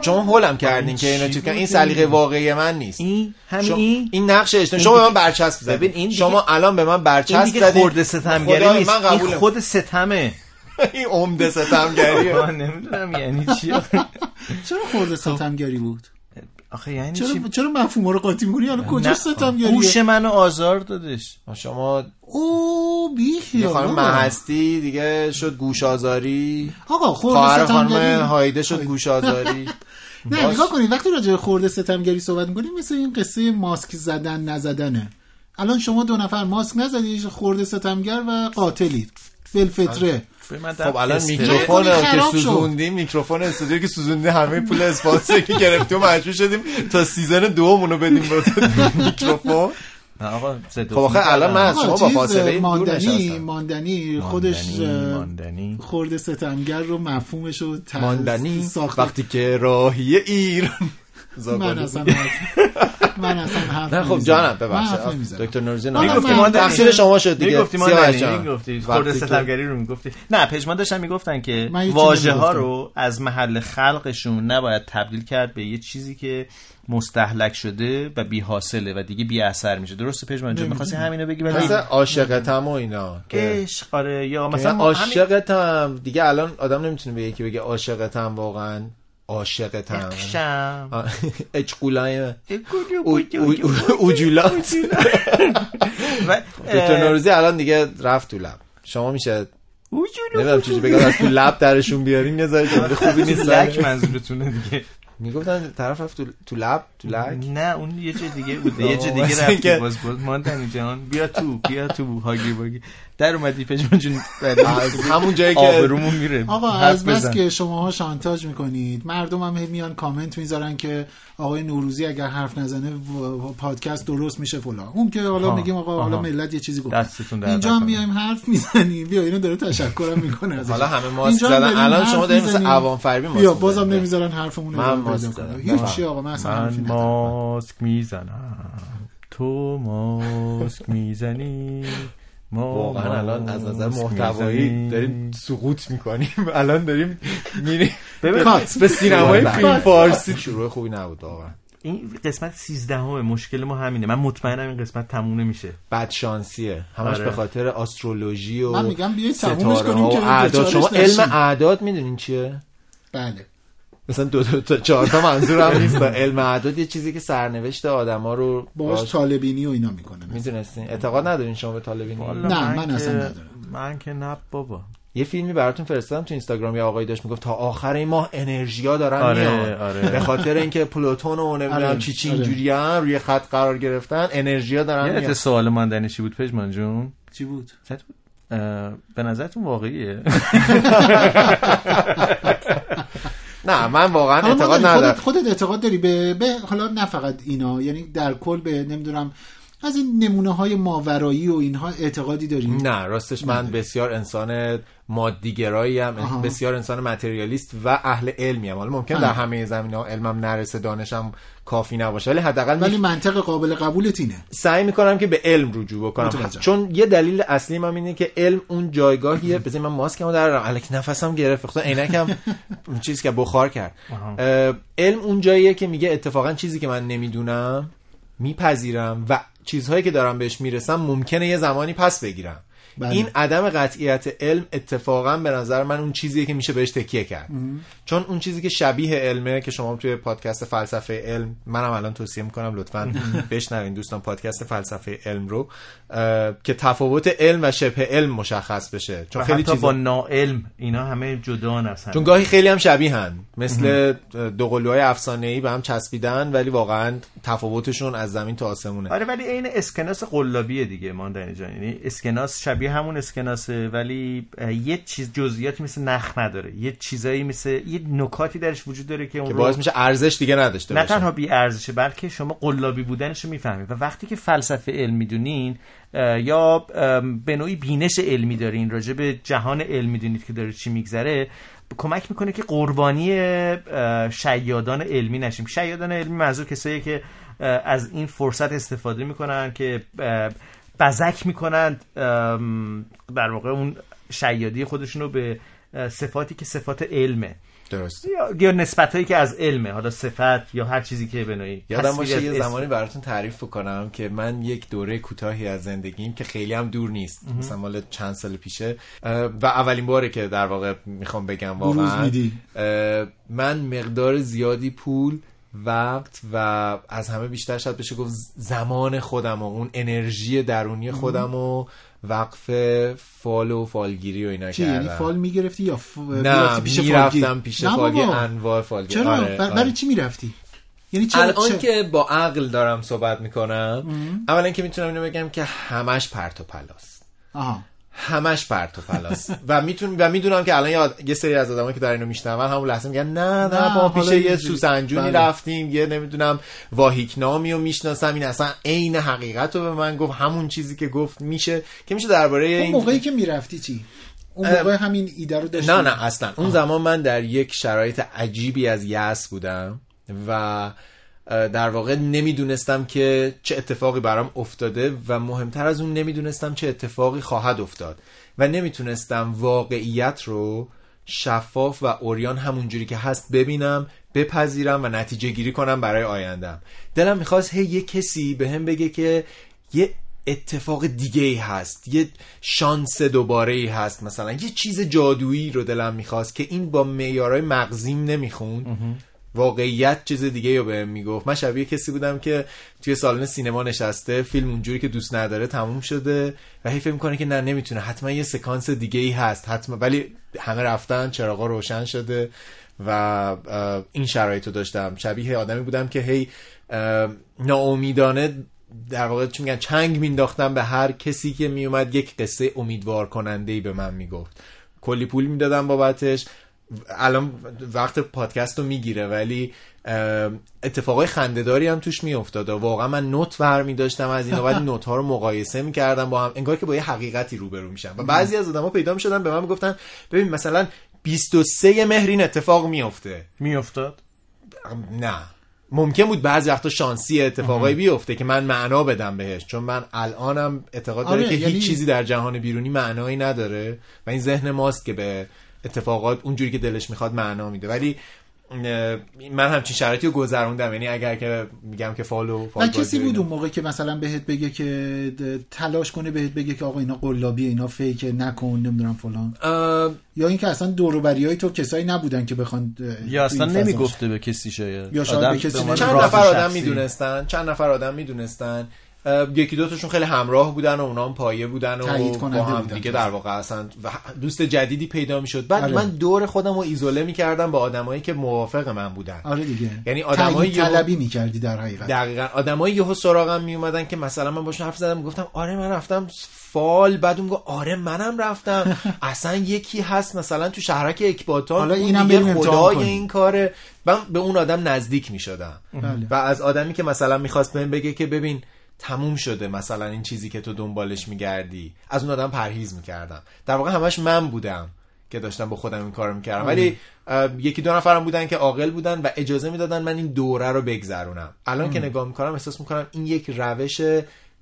[SPEAKER 1] شما هولم کردین که اینو چیز کردین. این سلیقه واقعی من نیست.
[SPEAKER 3] این همین این
[SPEAKER 1] این نقش اجتماعی
[SPEAKER 3] این
[SPEAKER 1] شما به من برچسب زدین
[SPEAKER 3] ببین، این دیگه-
[SPEAKER 1] شما الان به من
[SPEAKER 3] این
[SPEAKER 1] برچسب
[SPEAKER 3] دیگه
[SPEAKER 1] زدین.
[SPEAKER 3] خورده ستمگری نیست.
[SPEAKER 1] من
[SPEAKER 3] این
[SPEAKER 1] قبولم.
[SPEAKER 3] خود ستمه.
[SPEAKER 1] این عمده ستمگریه
[SPEAKER 3] من نمی‌دونم یعنی چی.
[SPEAKER 2] چرا خورده ستمگری بود؟
[SPEAKER 3] آخه یعنی
[SPEAKER 2] چرا
[SPEAKER 3] چی؟
[SPEAKER 2] چرا مفهوم رو قاطی می‌کنی؟ یعنی کجا
[SPEAKER 3] نه،
[SPEAKER 2] ستمگریه؟
[SPEAKER 3] گوش منو آزار دادش.
[SPEAKER 1] شما
[SPEAKER 2] او بی
[SPEAKER 1] خانم. محستی دیگه شد گوش آزاری.
[SPEAKER 2] آقا خورده
[SPEAKER 1] خانم
[SPEAKER 2] ستمگری.
[SPEAKER 1] هایده شد گوش آزاری.
[SPEAKER 2] نه نگاه کنید وقتی راجع به خورده ستمگری صحبت می‌کنیم مثل این قصه ماسک زدن نزدنه. الان شما دو نفر ماسک نزدید خورده ستمگر و قاتلید. فلفطره
[SPEAKER 1] خب الان. میکروفون که. سوزوندیم میکروفون استودیو که سوزوندیم همه پول اسپانسر که گرفتیم و مجبور شدیم تا season دومونو بدیم به میکروفون؟
[SPEAKER 3] آقا
[SPEAKER 1] خب آخه الان من از شما با فاصله
[SPEAKER 2] ماندنی ماندنی خودش
[SPEAKER 3] ماندنی،
[SPEAKER 2] خورده ستمگر رو مفهومش رو
[SPEAKER 1] ماندنی وقتی که راهی ایران
[SPEAKER 2] من اصلا من اصلا حرف
[SPEAKER 1] نه خب. جانم
[SPEAKER 2] من
[SPEAKER 1] ببخشید. دکتر نورزی
[SPEAKER 2] حالا
[SPEAKER 1] نمی‌گفتی
[SPEAKER 2] من-
[SPEAKER 1] ما تقصیر شما شد دیگه.
[SPEAKER 3] می‌گفتی ما. می‌گفتی.
[SPEAKER 1] که-
[SPEAKER 3] ستمگری رو می‌گفتی. نه پژمان داشتن می‌گفتن که
[SPEAKER 2] من
[SPEAKER 3] واژه ها. رو از محل خلقشون نباید تبدیل کرد به یه چیزی که مستحلک شده و بی حاصله و دیگه بی اثر میشه. درسته پژمان جان؟ می‌خواستی همینو بگی؟ ولی
[SPEAKER 1] مثل عاشقتم و اینا که
[SPEAKER 3] عشق آره یا مثلا
[SPEAKER 1] مثلا عاشقتم. دیگه الان آدم نمی‌تونه به یکی بگه عاشقتم واقعا. عاشقتم. اچقولای. اوجولات دکتر نوروزی الان دیگه رفت تو لب. شما میشه نمی‌دونم چیزی بگم از تو لب درشون بیارین یه ذره خوبی نیست.
[SPEAKER 3] یک منظورتونه دیگه.
[SPEAKER 1] می‌گفتن طرف رفت تو تو لب تو لک.
[SPEAKER 3] نه اون یه جای دیگه بوده یه
[SPEAKER 1] آه،
[SPEAKER 3] دیگه
[SPEAKER 1] اینکه-
[SPEAKER 3] باز باز ماندنی جان بیا تو بیا تو هاگی باگی. در اومدی پژمان جون
[SPEAKER 1] همون جایی که
[SPEAKER 3] آبرومون میره.
[SPEAKER 2] آقا از بس. که شماها شانتاج می‌کنید مردم هم میان کامنت می‌ذارن که آقای نوروزی اگر حرف نزنه پادکست درست میشه فلان اون که حالا میگیم آقا. حالا ملت یه چیزی گفت اینجا هم. میایم حرف می‌زنیم بیا اینو داره تشکرم می‌کنه ازش
[SPEAKER 1] حالا همه ماسک زدن.
[SPEAKER 2] داریم
[SPEAKER 1] الان شما دارین مثل. عوام فریبی ماسک
[SPEAKER 2] بیا بازم. نمی‌ذارن حرفمون رو
[SPEAKER 1] ماسک.
[SPEAKER 2] کنه هیچ چی. آقا من اصلا.
[SPEAKER 3] ماسک می‌زنم تو ماسک می‌زنی ما
[SPEAKER 1] واقعا الان از نظر محتوایی. داریم سقوط می‌کنیم الان داریم میریم
[SPEAKER 3] ببین.
[SPEAKER 1] به سینمای. فیلم فارسی شروع خوبی نبود واقعا
[SPEAKER 3] این قسمت 13 همه مشکل ما همینه من مطمئنم این قسمت تموم نمیشه
[SPEAKER 1] بد شانسیه همش
[SPEAKER 3] آره.
[SPEAKER 1] به خاطر استرولوژی و
[SPEAKER 2] من میگم بیایید تمومش کنیم که
[SPEAKER 1] اعداد شما. علم اعداد می‌دونین چیه
[SPEAKER 2] بله
[SPEAKER 1] مثلا دو, دو تا چهار تا منظورم نیست. علم اعداد یه چیزی که سرنوشت آدما رو
[SPEAKER 2] باش طالبینی و اینا می‌کنه.
[SPEAKER 1] می‌دونستین اعتقاد ندارین شما به طالبینی؟
[SPEAKER 2] نه، من
[SPEAKER 3] که-
[SPEAKER 2] اصلا ندارم.
[SPEAKER 3] من که نه بابا.
[SPEAKER 1] یه فیلمی براتون فرستادم تو اینستاگرام یه آقایی داشت می‌گفت تا آخر این ماه انرژیا دارن
[SPEAKER 3] آره،
[SPEAKER 1] میان.
[SPEAKER 3] آره.
[SPEAKER 1] به خاطر اینکه پلوتون و نمی‌دونم
[SPEAKER 2] آره،
[SPEAKER 1] چی چی
[SPEAKER 2] آره.
[SPEAKER 1] اینجوریان روی خط قرار گرفتن انرژیا دارن میان.
[SPEAKER 3] سوال ماندنی چی بود پژمان جون؟
[SPEAKER 2] چی بود؟
[SPEAKER 3] به نظرتون واقعیه؟
[SPEAKER 1] نه من واقعا اعتقاد ندارم
[SPEAKER 2] خودت, خودت اعتقاد داری به, به حالا نه فقط اینا یعنی در کل به نمی‌دونم از این نمونه های ماورایی و اینها اعتقادی داری
[SPEAKER 1] نه راستش من بسیار انسان مادیگرایی هم
[SPEAKER 2] آها.
[SPEAKER 1] بسیار انسان متریالیست و اهل علمی هم حالا ممکن. در همه زمین ها علمم نرسه دانشم کافی نباشه ولی حداقل
[SPEAKER 2] ولی منطق قابل قبولت اینه.
[SPEAKER 1] سعی می‌کنم که به علم رجوع بکنم.
[SPEAKER 2] متوجهم.
[SPEAKER 1] چون یه دلیل اصلی من اینه که علم اون جایگاهیه. بذار من ماسکمو درارم الک نفسم گرفت خدا عینکم اون چیزی که بخار کرد. علم اون جاییه که میگه اتفاقا چیزی که من نمی‌دونم میپذیرم و چیزهایی که دارم بهش می‌رسم ممکنه یه زمانی پس بگیرم.
[SPEAKER 2] بله.
[SPEAKER 1] این عدم قطعیت علم اتفاقا به نظر من اون چیزیه که میشه بهش تکیه کرد. چون اون چیزی که شبیه علمه که شما توی پادکست فلسفه علم منم الان توصیه می‌کنم لطفا بشنوین دوستان پادکست فلسفه علم رو که تفاوت علم و شبه علم مشخص بشه. چون خیلی چیزا
[SPEAKER 3] با ناعلم اینا همه جدا هستن.
[SPEAKER 1] چون گاهی خیلی هم شبیه هن. مثل دو قلوهای افسانه ای به هم چسبیدن ولی واقعا تفاوتشون از زمین تا آسمونه.
[SPEAKER 3] آره ولی این اسکناس قلابیه دیگه جان. یعنی اسکناس شبیه همون اسکناسه ولی یه چیز جزئیاتی مثل نخ نداره. یه چیزایی مثل یه نکاتی درش وجود داره که اون
[SPEAKER 1] که
[SPEAKER 3] رو-
[SPEAKER 1] باعث میشه ارزش دیگه نداشته
[SPEAKER 3] نه تنها بی ارزشه بلکه شما قلابی بودنش رو می‌فهمید. و وقتی که فلسفه علم می‌دونین یا به نوعی بینش علمی دارین راجع به جهان علم می‌دونید که داره چی میگذره کمک می‌کنه که قربانی شیادان علمی نشیم. شیادان علمی منظور کسایی که از این فرصت استفاده می‌کنن که بزک می‌کنن در واقع اون شیادی خودشون رو به صفاتی که صفات علمه.
[SPEAKER 1] درست
[SPEAKER 3] یا, یا نسبت هایی که از علمه حالا صفت یا هر چیزی که به نوعی.
[SPEAKER 1] یادم باشه یه. زمانی براتون تعریف بکنم که من یک دوره کوتاهی از زندگیم که خیلی هم دور نیست مثلا مال چند سال پیشه. و اولین باره که در واقع می‌خوام بگم واقعا من مقدار زیادی پول وقت و از همه بیشتر شاید بشه گفت زمان خودم و اون انرژی درونی خودم و وقف فال و فالگیری و اینا
[SPEAKER 2] چی؟
[SPEAKER 1] کردم.
[SPEAKER 2] یعنی فال می‌گرفتی یا ف...
[SPEAKER 1] نه
[SPEAKER 2] پیش فالگیر؟
[SPEAKER 1] می‌رفتم پیش فالگیر. انواع فالگیر
[SPEAKER 2] چرا؟
[SPEAKER 1] آره، آره.
[SPEAKER 2] برای چی می‌رفتی؟ یعنی چرا
[SPEAKER 1] الان
[SPEAKER 2] چه-
[SPEAKER 1] که با عقل دارم صحبت می‌کنم اولا که می‌تونم اینو بگم که همش پرت و پلاست.
[SPEAKER 2] آها.
[SPEAKER 1] همش پرت و پلاست و میتون و می‌دونم که الان یه- یه سری از آدمایی که در اینو میشنون همون لحظه میگن نه نه, ما پیش یه. سوسنجونی
[SPEAKER 2] بله.
[SPEAKER 1] رفتیم یه نمی‌دونم واهیکنامی رو می‌شناسم این اصلا عین حقیقت رو به من گفت همون چیزی که گفت میشه که میشه درباره
[SPEAKER 2] اون
[SPEAKER 1] این
[SPEAKER 2] موقعی که می‌رفتی چی؟ اون موقع همین ایده رو داشتی؟
[SPEAKER 1] نه نه اصلا. اون زمان من در یک شرایط عجیبی از یأس بودم و در واقع نمی‌دونستم که چه اتفاقی برام افتاده و مهمتر از اون نمی‌دونستم چه اتفاقی خواهد افتاد و نمی‌تونستم واقعیت رو شفاف و اوریان همونجوری که هست ببینم بپذیرم و نتیجه گیری کنم برای آیندم دلم می‌خواست هی یه کسی به هم بگه که یه اتفاق دیگه ای هست یه شانس دوباره ای هست مثلا یه چیز جادویی رو دلم می‌خواست که این با معیارهای مغزیم نمیخون واقعیت چیز دیگه رو بهم می‌گفت. من شبیه کسی بودم که توی سالن سینما نشسته فیلم اونجوری که دوست نداره تموم شده و هی فکر می‌کنه که نه نمی‌تونه. حتما یه سکانس دیگه ای هست. حتما. ولی همه رفتن چراغا روشن شده و این شرایط رو داشتم. شبیه آدمی بودم که هی ناامیدانه در واقع چی میگن چنگ مینداختم به هر کسی که میومد یک قصه امیدوار کننده ای به من می‌گفت. کلی پول می‌دادم بابتش. الان وقت پادکست رو می‌گیره ولی اتفاقای خندهداری هم توش میافتاد و واقعا من نوت برمی داشتم از اینا ولی نوت ها رو مقایسه می‌کردم با هم انگار که با یه حقیقتی روبرو میشم. و بعضی از آدما پیدا می‌شدن به من می‌گفتن ببین مثلا 23 مهر این اتفاق میفته
[SPEAKER 3] میافتاد؟
[SPEAKER 1] نه. ممکن بود بعضی وقتا شانسی اتفاقایی بیفته که من معنا بدم بهش چون من الانم اعتقاد داره
[SPEAKER 2] آره،
[SPEAKER 1] که
[SPEAKER 2] یعنی-
[SPEAKER 1] هیچ چیزی در جهان بیرونی معنایی نداره. و این ذهن ماست که به اتفاقات اونجوری که دلش می‌خواد معنا میده. ولی من همچین شرایطی رو گذروندم. یعنی اگر که میگم که فالو فال
[SPEAKER 2] و
[SPEAKER 1] بازی
[SPEAKER 2] کسی بود. اون موقع که مثلا بهت بگه که تلاش کنه بهت بگه که آقا اینا قلابی اینا فیکه نکن نمی‌دونم فلان.
[SPEAKER 1] اه،
[SPEAKER 2] یا اینکه اصلا دوروبری های تو کسایی نبودن که بخوان
[SPEAKER 3] یا اصلا نمی‌گفته به کسی شاید.
[SPEAKER 2] یا شاید
[SPEAKER 3] آدم
[SPEAKER 2] به کسی
[SPEAKER 3] عنوان
[SPEAKER 1] چند نفر آدم. می‌دونستن؟ چند نفر آدم می‌دونستن؟ یکی دوتاشون خیلی همراه بودن و اونا هم پایه بودن و با هم. دیگه در واقع اصلا دوست جدیدی پیدا می‌شد. بعد
[SPEAKER 2] آره.
[SPEAKER 1] من دور خودم رو ایزوله می‌کردم با آدمایی که موافق من بودن.
[SPEAKER 2] آره دیگه.
[SPEAKER 1] یعنی آدمای
[SPEAKER 2] تایید
[SPEAKER 1] یهو-
[SPEAKER 2] طلبی می‌کردی در حقیقت.
[SPEAKER 1] دقیقا. آدمایی یهو سراغم میومدن که مثلا من باشون حرف زدم گفتم آره من رفتم فال. بعد اون گفت آره منم رفتم. اصلا یکی هست مثلا تو شهرک اکباتان
[SPEAKER 2] حالا اینم امتحان
[SPEAKER 1] خدای. این کاره. من به اون آدم نزدیک می‌شدم.
[SPEAKER 2] بله.
[SPEAKER 1] و از آدمی که مثلا می‌خواست بهم بگه که ببین تموم شده مثلا این چیزی که تو دنبالش میگردی. از اون آدم پرهیز می‌کردم. در واقع همش من بودم که داشتم با خودم این کارو می‌کردم. ولی اه، یکی دو نفرم بودن که عاقل بودن و اجازه می‌دادن من این دوره رو بگذرونم. الان که نگاه می‌کنم احساس می‌کنم این یک روش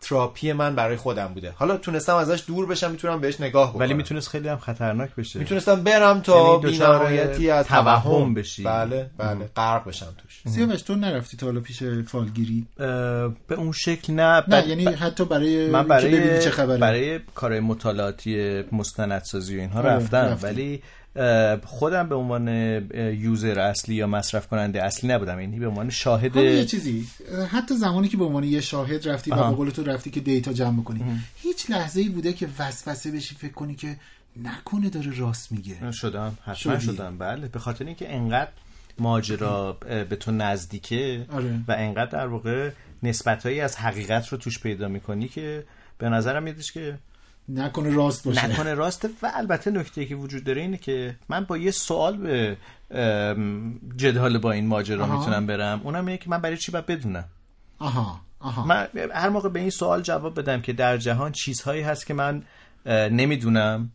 [SPEAKER 1] تراپی من برای خودم بوده. حالا تونستم ازش دور بشم می‌تونم بهش نگاه بکنم.
[SPEAKER 3] ولی می‌تونست خیلی هم خطرناک بشه.
[SPEAKER 1] می‌تونستم برم تا
[SPEAKER 3] یعنی
[SPEAKER 1] بی‌نهایتی از
[SPEAKER 3] توهم بشی.
[SPEAKER 1] بله بله غرق بشم توش.
[SPEAKER 2] سیاوش تو نرفتی تا حالا پیش فالگیری؟
[SPEAKER 3] به اون شکل نه
[SPEAKER 2] نه یعنی
[SPEAKER 3] ب-
[SPEAKER 2] حتی برای
[SPEAKER 3] من برای
[SPEAKER 2] چه خبره.
[SPEAKER 3] برای کار مطالعاتی مستندسازی و اینها
[SPEAKER 2] آره،
[SPEAKER 3] رفتم.
[SPEAKER 2] رفتی.
[SPEAKER 3] ولی خودم به عنوان یوزر اصلی یا مصرف کننده اصلی نبودم یعنی به عنوان شاهد
[SPEAKER 2] یه چیزی حتی زمانی که به عنوان یه شاهد رفتی و
[SPEAKER 3] آها.
[SPEAKER 2] به قول تو رفتی که دیتا جمع کنی هیچ لحظه ای بوده که وسوسه بشی فکر کنی که نکنه داره راست میگه
[SPEAKER 3] شدم حتما. شدم بله به خاطر اینکه انقدر ماجرا به تو نزدیکه
[SPEAKER 2] آره.
[SPEAKER 3] و انقدر در واقع نسبتهایی از حقیقت رو توش پیدا می‌کنی که به نظرم میادش که
[SPEAKER 2] نکنه راست باشه.
[SPEAKER 3] نکنه راسته و البته نکته که وجود داره اینه که من با یه سوال به جدال با این ماجرا. می‌تونم برم. اونم اینه که من برای چی باید بدونم؟
[SPEAKER 2] آها آها.
[SPEAKER 3] من هر موقع به این سوال جواب بدم که در جهان چیزهایی هست که من نمی‌دونم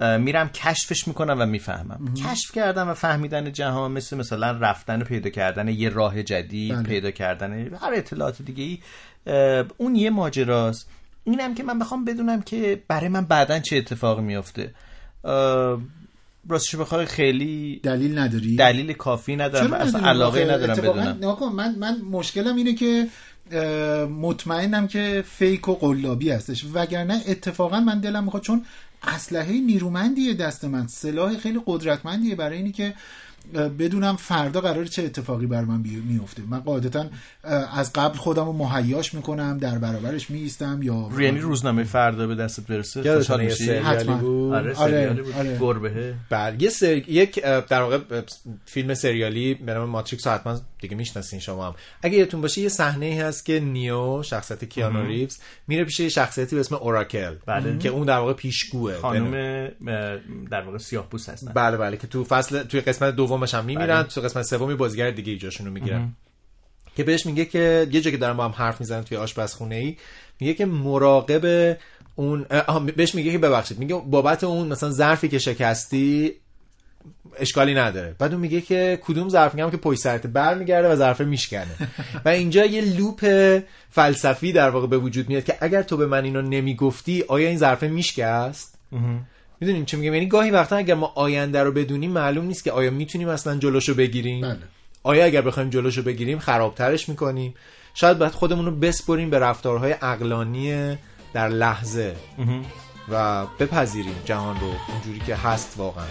[SPEAKER 3] میرم کشفش می‌کنم و می‌فهمم. کشف کردن و فهمیدن جهان مثل مثلا رفتن و پیدا کردن یه راه جدید
[SPEAKER 2] بله.
[SPEAKER 3] پیدا کردن هر اطلاعات دیگه ای اون یه ماجراست. اینم که من بخوام بدونم که برای من بعدا چه اتفاقی میافته. راستش بخوای خیلی
[SPEAKER 2] دلیل نداری؟
[SPEAKER 3] دلیل کافی ندارم.
[SPEAKER 2] چرا
[SPEAKER 3] اصلا؟ علاقه ندارم بدونم.
[SPEAKER 2] آقا من من مشکلم اینه که مطمئنم که فیک و قلابی هستش. وگرنه اتفاقا من دلم می‌خواد چون اسلحه نیرومندیه دست من. سلاح خیلی قدرتمندیه. برای اینی که بدونم فردا قرار چه اتفاقی بر من میفته من قاعدتا از قبل خودم رو مهیاش می‌کنم در برابرش میایستم یا
[SPEAKER 3] یعنی روزنامه فردا به دستت برسه؟ خوشحال
[SPEAKER 1] یه
[SPEAKER 3] میشی؟
[SPEAKER 1] سریالی
[SPEAKER 2] حتما.
[SPEAKER 1] بود؟
[SPEAKER 3] آره
[SPEAKER 2] آره،
[SPEAKER 3] بود.
[SPEAKER 2] آره.
[SPEAKER 3] گربه
[SPEAKER 1] بله یه سر... یک در واقع فیلم سریالی به نام ماتریکس حتما دیگه می‌شناسین شما هم. اگه یادتون باشه یه صحنه ای هست که نیو شخصیت کیانو ریوز میره پیش یه شخصیتی به اسم اوراکل.
[SPEAKER 3] بله.
[SPEAKER 1] که اون در واقع پیشگوه.
[SPEAKER 3] خانم در واقع سیاه پوست هستن.
[SPEAKER 1] بله بله که تو فصل توی قسمت دومش هم میمیرن.
[SPEAKER 3] بله.
[SPEAKER 1] تو قسمت سومی بازیگر دیگه ای جاشون رو می‌گیرن که بهش میگه که یه جا که دارن با هم حرف می‌زنن توی آشپزخونه ای میگه که مراقب اون بهش میگه که ببخشید میگه بابت اون مثلا ظرفی که شکستی اشکالی نداره. بعد اون میگه که کدوم ظرف؟ میگم که پشت سرت برمیگرده و ظرف میشکنه. و اینجا یه لوپ فلسفی در واقع به وجود میاد که اگر تو به من اینو نمی‌گفتی آیا این ظرف میشکست؟ می‌دونین چه میگم؟ یعنی گاهی وقتا اگر ما آینده رو بدونیم معلوم نیست که آیا می‌تونیم اصلا جلوشو بگیریم؟
[SPEAKER 2] بله.
[SPEAKER 1] آیا اگر بخوایم جلوشو بگیریم خرابترش می‌کنیم؟ شاید باید خودمون رو بسپریم به رفتارهای عقلانی در لحظه و بپذیریم جهان رو اونجوری که هست واقعا.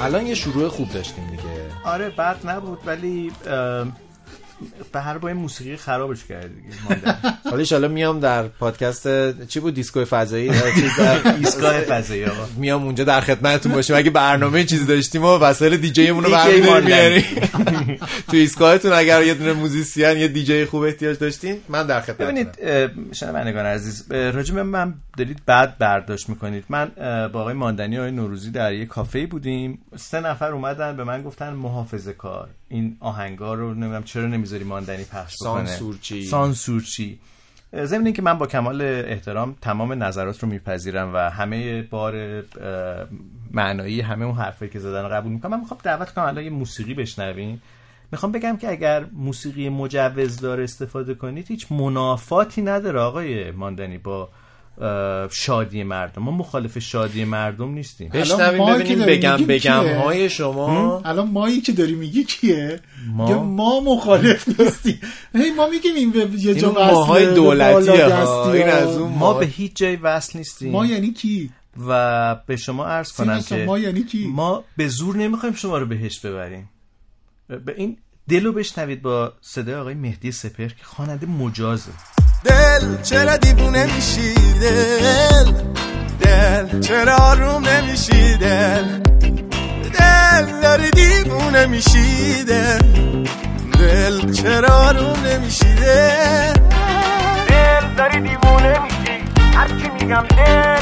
[SPEAKER 1] الان یه شروع خوب داشتیم دیگه.
[SPEAKER 3] آره بد نبود ولی به هر با این موسیقی خرابش کرد.
[SPEAKER 1] حالا ایشالا میام در پادکست چی بود؟ دیسکو فضایی؟ چیز
[SPEAKER 3] ایستگاه فضایی
[SPEAKER 1] میام اونجا در خدمتتون باشیم. اگه برنامه چیزی داشتیم و وسایل دیجیمون رو
[SPEAKER 3] دیجی
[SPEAKER 1] برمی‌داریم. میاریم تو ایستگاهتون اگر یه دونه musician یه دیجی خوب احتیاج داشتین من در خدمتتونم.
[SPEAKER 3] ببینید شنوندگان عزیز به من دارید بد برداشت می‌کنید. من با آقای ماندنی و آقای نوروزی در یه کافه بودیم. سه نفر اومدن به من گفتن محافظه کار. این آهنگا رو نمی‌دونم چرا نمی‌ذاری ماندنی پخش بکنه.
[SPEAKER 1] سانسورچی.
[SPEAKER 3] سانسورچی ضمن اینکه من با کمال احترام تمام نظرات رو میپذیرم و همه بار معنایی همه اون حرفایی که زدن رو قبول می‌کنم. من می‌خوام دعوت کنم الان یه موسیقی بشنویم. می‌خوام بگم که اگر موسیقی مجوز داره استفاده کنید هیچ منافاتی نداره آقای ماندنی با شادی مردم. ما مخالف شادی مردم نیستیم.
[SPEAKER 1] بشنویم ببینیم بگم بگم
[SPEAKER 2] کیه؟
[SPEAKER 1] های شما.
[SPEAKER 2] الان مایی که داری میگی کیه؟
[SPEAKER 3] ما؟
[SPEAKER 2] ما مخالف نیستیم. هی ما میگیم این به یه جا
[SPEAKER 1] ماهای
[SPEAKER 2] بالا
[SPEAKER 1] ها.
[SPEAKER 2] دستی
[SPEAKER 1] این
[SPEAKER 2] ها.
[SPEAKER 1] از اون
[SPEAKER 3] ما
[SPEAKER 1] ما
[SPEAKER 3] به هیچ جای وصل نیستیم.
[SPEAKER 2] ما یعنی کی؟
[SPEAKER 3] و به شما عرض کنم که
[SPEAKER 2] ما یعنی کی؟
[SPEAKER 3] ما به زور نمی‌خوایم شما رو بهش ببریم. به این دلو بشنوید با صدای آقای مهدی سپهر که خواننده مجازه.
[SPEAKER 6] دل چرا دیوونه میشی؟ دل دل چرا آروم نمیشی؟ دل دل داری دیوونه میشی؟ دل دل چرا آروم نمیشی؟ دل
[SPEAKER 11] دل داری دیوونه میشی هرچی میگم دل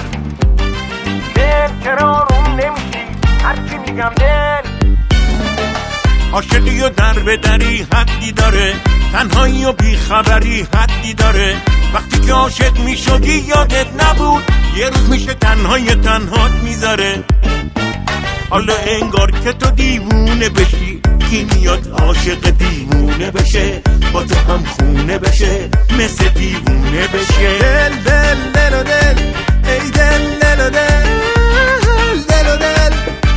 [SPEAKER 11] دل چرا آروم نمیشی؟ هرچی میگم دل.
[SPEAKER 12] عاشقی و در به دری حدی داره. تنهایی و بیخبری حدی داره. وقتی که عاشق می‌شدی یادت نبود یه روز میشه تنهای تنهات می‌ذاره. حالا انگار که تو دیوونه بشی کی میاد عاشق دیوونه بشه؟ با تو هم خونه بشه مثل دیوونه بشه.
[SPEAKER 6] دل دل دل دل ای دل دل دل. دل دل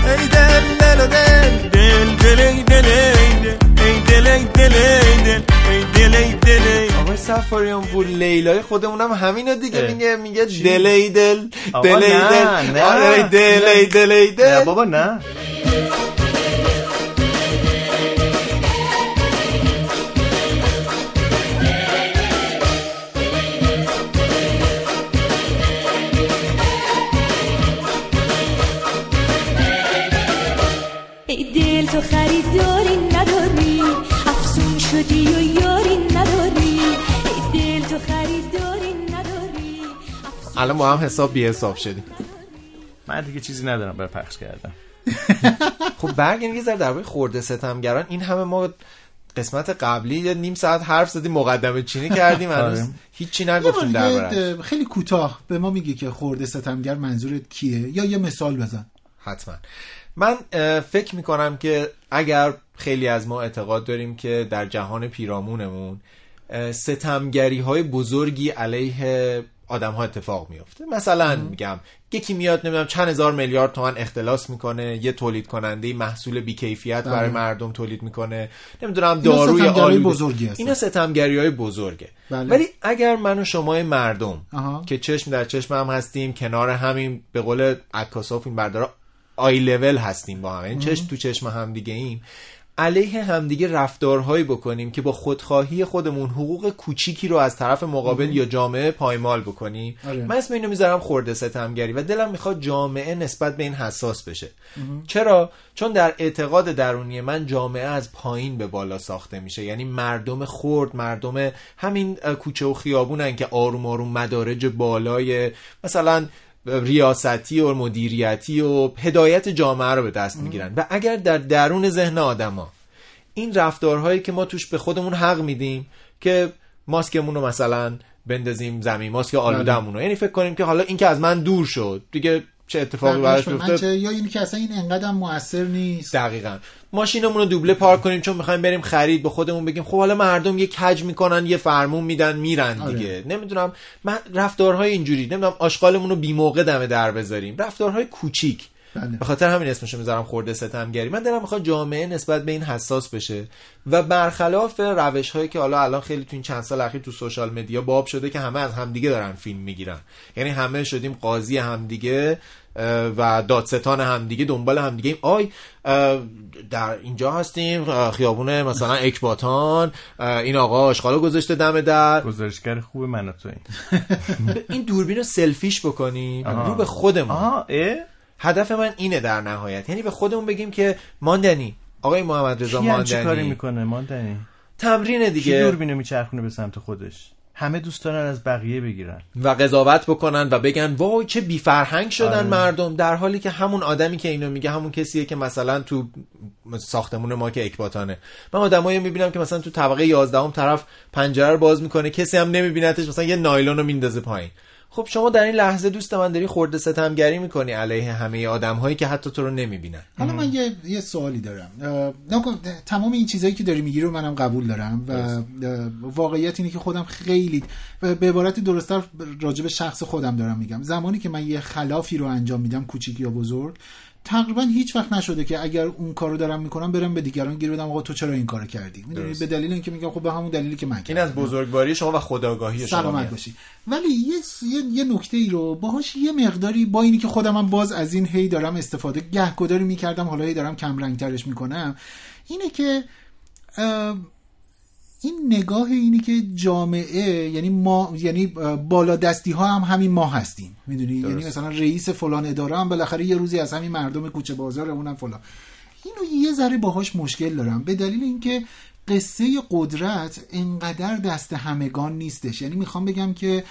[SPEAKER 6] ای دل دل دل.
[SPEAKER 12] دل ای دل ای دل ای دل ای دل ای دل ای دل
[SPEAKER 1] آقای سفاریان بود لیلای خودمونم همینو دیگه میگه میگه دل ای دل دل ای دل آره دل ای دل ای دل
[SPEAKER 3] بابا نه
[SPEAKER 8] تو خریداری نداری افسون شدی و یاری نداری. ای دل تو خریداری نداری
[SPEAKER 1] الان با هم حساب بی حساب شدیم.
[SPEAKER 3] من دیگه چیزی ندارم برای پخش کردم
[SPEAKER 1] خب برگردیم یه ذره درباره خورده ستمگران. این همه ما قسمت قبلی یه نیم ساعت حرف زدیم مقدمه چینی کردیم هنوز
[SPEAKER 3] آره.
[SPEAKER 1] هیچی
[SPEAKER 2] یه
[SPEAKER 1] نگفتیم
[SPEAKER 2] بار
[SPEAKER 1] دربارش
[SPEAKER 2] خیلی کوتاه به ما میگی که خورده ستمگر منظورت کیه؟ یا یه مثال بزن.
[SPEAKER 1] حتما. من فکر می‌کنم که اگر خیلی از ما اعتقاد داریم که در جهان پیرامونمون ستمگری های بزرگی علیه آدم ها اتفاق میفته مثلا میگم یکی میاد نمی‌دونم چند هزار میلیارد تومن اختلاس می‌کنه یه تولید کننده محصول بیکیفیت برای
[SPEAKER 2] بله.
[SPEAKER 1] مردم تولید می‌کنه نمی‌دونم داروی آلوده
[SPEAKER 2] بزرگی هستن.
[SPEAKER 1] اینا ستمگری های بزرگه
[SPEAKER 2] بله.
[SPEAKER 1] ولی اگر من و شما مردم
[SPEAKER 2] آها.
[SPEAKER 1] که چشم در چشم هم هستیم کنار همین به قول عکاسا فیلم بردارا آی لول هستیم با هم. یعنی چشم تو چشم هم دیگه ایم. علیه همدیگه رفتارهایی بکنیم که با خودخواهی خودمون حقوق کوچیکی رو از طرف مقابل یا جامعه پایمال بکنیم.
[SPEAKER 2] آره.
[SPEAKER 1] من اسم اینو می‌ذارم خورده ستمگری و دلم می‌خواد جامعه نسبت به این حساس بشه. چرا؟ چون در اعتقاد درونی من جامعه از پایین به بالا ساخته میشه. یعنی مردم خرد مردم همین کوچه و خیابونن که آروم آروم مدارج بالای مثلا ریاستی و مدیریتی و هدایت جامعه رو به دست می‌گیرن. و اگر در درون ذهن آدما این رفتارهایی که ما توش به خودمون حق میدیم که ماسکمون رو مثلا بندازیم زمین ماسک آلودهمون رو. یعنی فکر کنیم که حالا این که از من دور شد دیگه چه اتفاقی براش
[SPEAKER 2] چه- یا اینی که اصلا این انقدر موثر نیست.
[SPEAKER 1] دقیقا. ماشینمون رو دوبله پارک کنیم چون می‌خوایم بریم خرید به خودمون بگیم خب حالا مردم یه کج می‌کنن یه فرمون میدن میرن
[SPEAKER 2] آره.
[SPEAKER 1] دیگه. نمی‌دونم. من رفتارهای اینجوری نمی‌دونم آشغالمون رو بی موقع دمه در بذاریم. رفتارهای کوچیک. به خاطر همین اسمشو می‌ذارم خورده ستمگری. من دلم می‌خواد جامعه نسبت به این حساس بشه. و برخلاف روش هایی که حالا الان خیلی تو این چند سال اخیر تو سوشال مدیا باب شده که همه از همدیگه دارن فیلم می‌گیرن. یعنی همه شدیم قاضی همدیگه و دادستان همدیگه دنبال همدیگه ایم. آی در اینجا هستیم خیابون مثلا اکباتان. این آقا آشغالو گذاشته دم در.
[SPEAKER 3] گزارشگر خوب من و تو این
[SPEAKER 1] این دوربین رو سلفیش بکنیم. رو به خودمون.
[SPEAKER 3] آها اه؟
[SPEAKER 1] هدف من اینه در نهایت. یعنی به خودمون بگیم که ماندنی. آقای محمد رضا
[SPEAKER 3] کی هم چی کاری
[SPEAKER 1] ماندنی
[SPEAKER 3] می‌کنه؟ ماندنی.
[SPEAKER 1] تمرین
[SPEAKER 3] کی
[SPEAKER 1] دیگه.
[SPEAKER 3] دوربینو میچرخونه به سمت خودش؟ همه دوست دارن از بقیه بگیرن.
[SPEAKER 1] و قضاوت بکنن و بگن وای چه بی فرهنگ شدن
[SPEAKER 3] آره.
[SPEAKER 1] مردم. در حالی که همون آدمی که اینو میگه همون کسیه که مثلا تو ساختمون ما که اکباتانه. من آدمایی می‌بینم که مثلا تو طبقه 11 هم طرف پنجره رو باز می‌کنه. کسی هم نمیبینتش مثلا یه نایلون رو میندازه پایین. خب شما در این لحظه دوست من داری خورده ستمگری می‌کنی علیه همه آدم هایی که حتی تو رو نمی‌بینن.
[SPEAKER 2] حالا من یه, یه سوالی دارم. تمام این چیزهایی که داری میگی رو منم قبول دارم و واقعیت اینه که خودم خیلی به عبارت درستتر راجع به شخص خودم دارم میگم. زمانی که من یه خلافی رو انجام میدم کوچیک یا بزرگ تقریبا هیچ وقت نشده که اگر اون کارو دارم می‌کنم برم به دیگران گیر بدم آقا تو چرا این کارو کردی می‌دونی. به دلیل اینکه میگم خب به همون دلیلی که من
[SPEAKER 1] این از بزرگواری شما و خداگاهی شما
[SPEAKER 2] سلامت. باشی ولی یه یه, یه نکته ای رو باهاش یه مقداری با اینی که خودم هم باز از این هی دارم استفاده گهگداری می‌کردم حالا هی دارم کم رنگ ترش می‌کنم اینه که این نگاه اینی که جامعه یعنی ما یعنی بالا دستی ها هم همین ما هستیم. می‌دونی؟ یعنی مثلا رئیس فلان اداره هم بالاخره یه روزی از همین مردم کوچه بازار اونم فلان. اینو یه ذره باهاش مشکل دارم. به دلیل اینکه قصه قدرت انقدر دست همگان نیستش. یعنی می‌خوام بگم که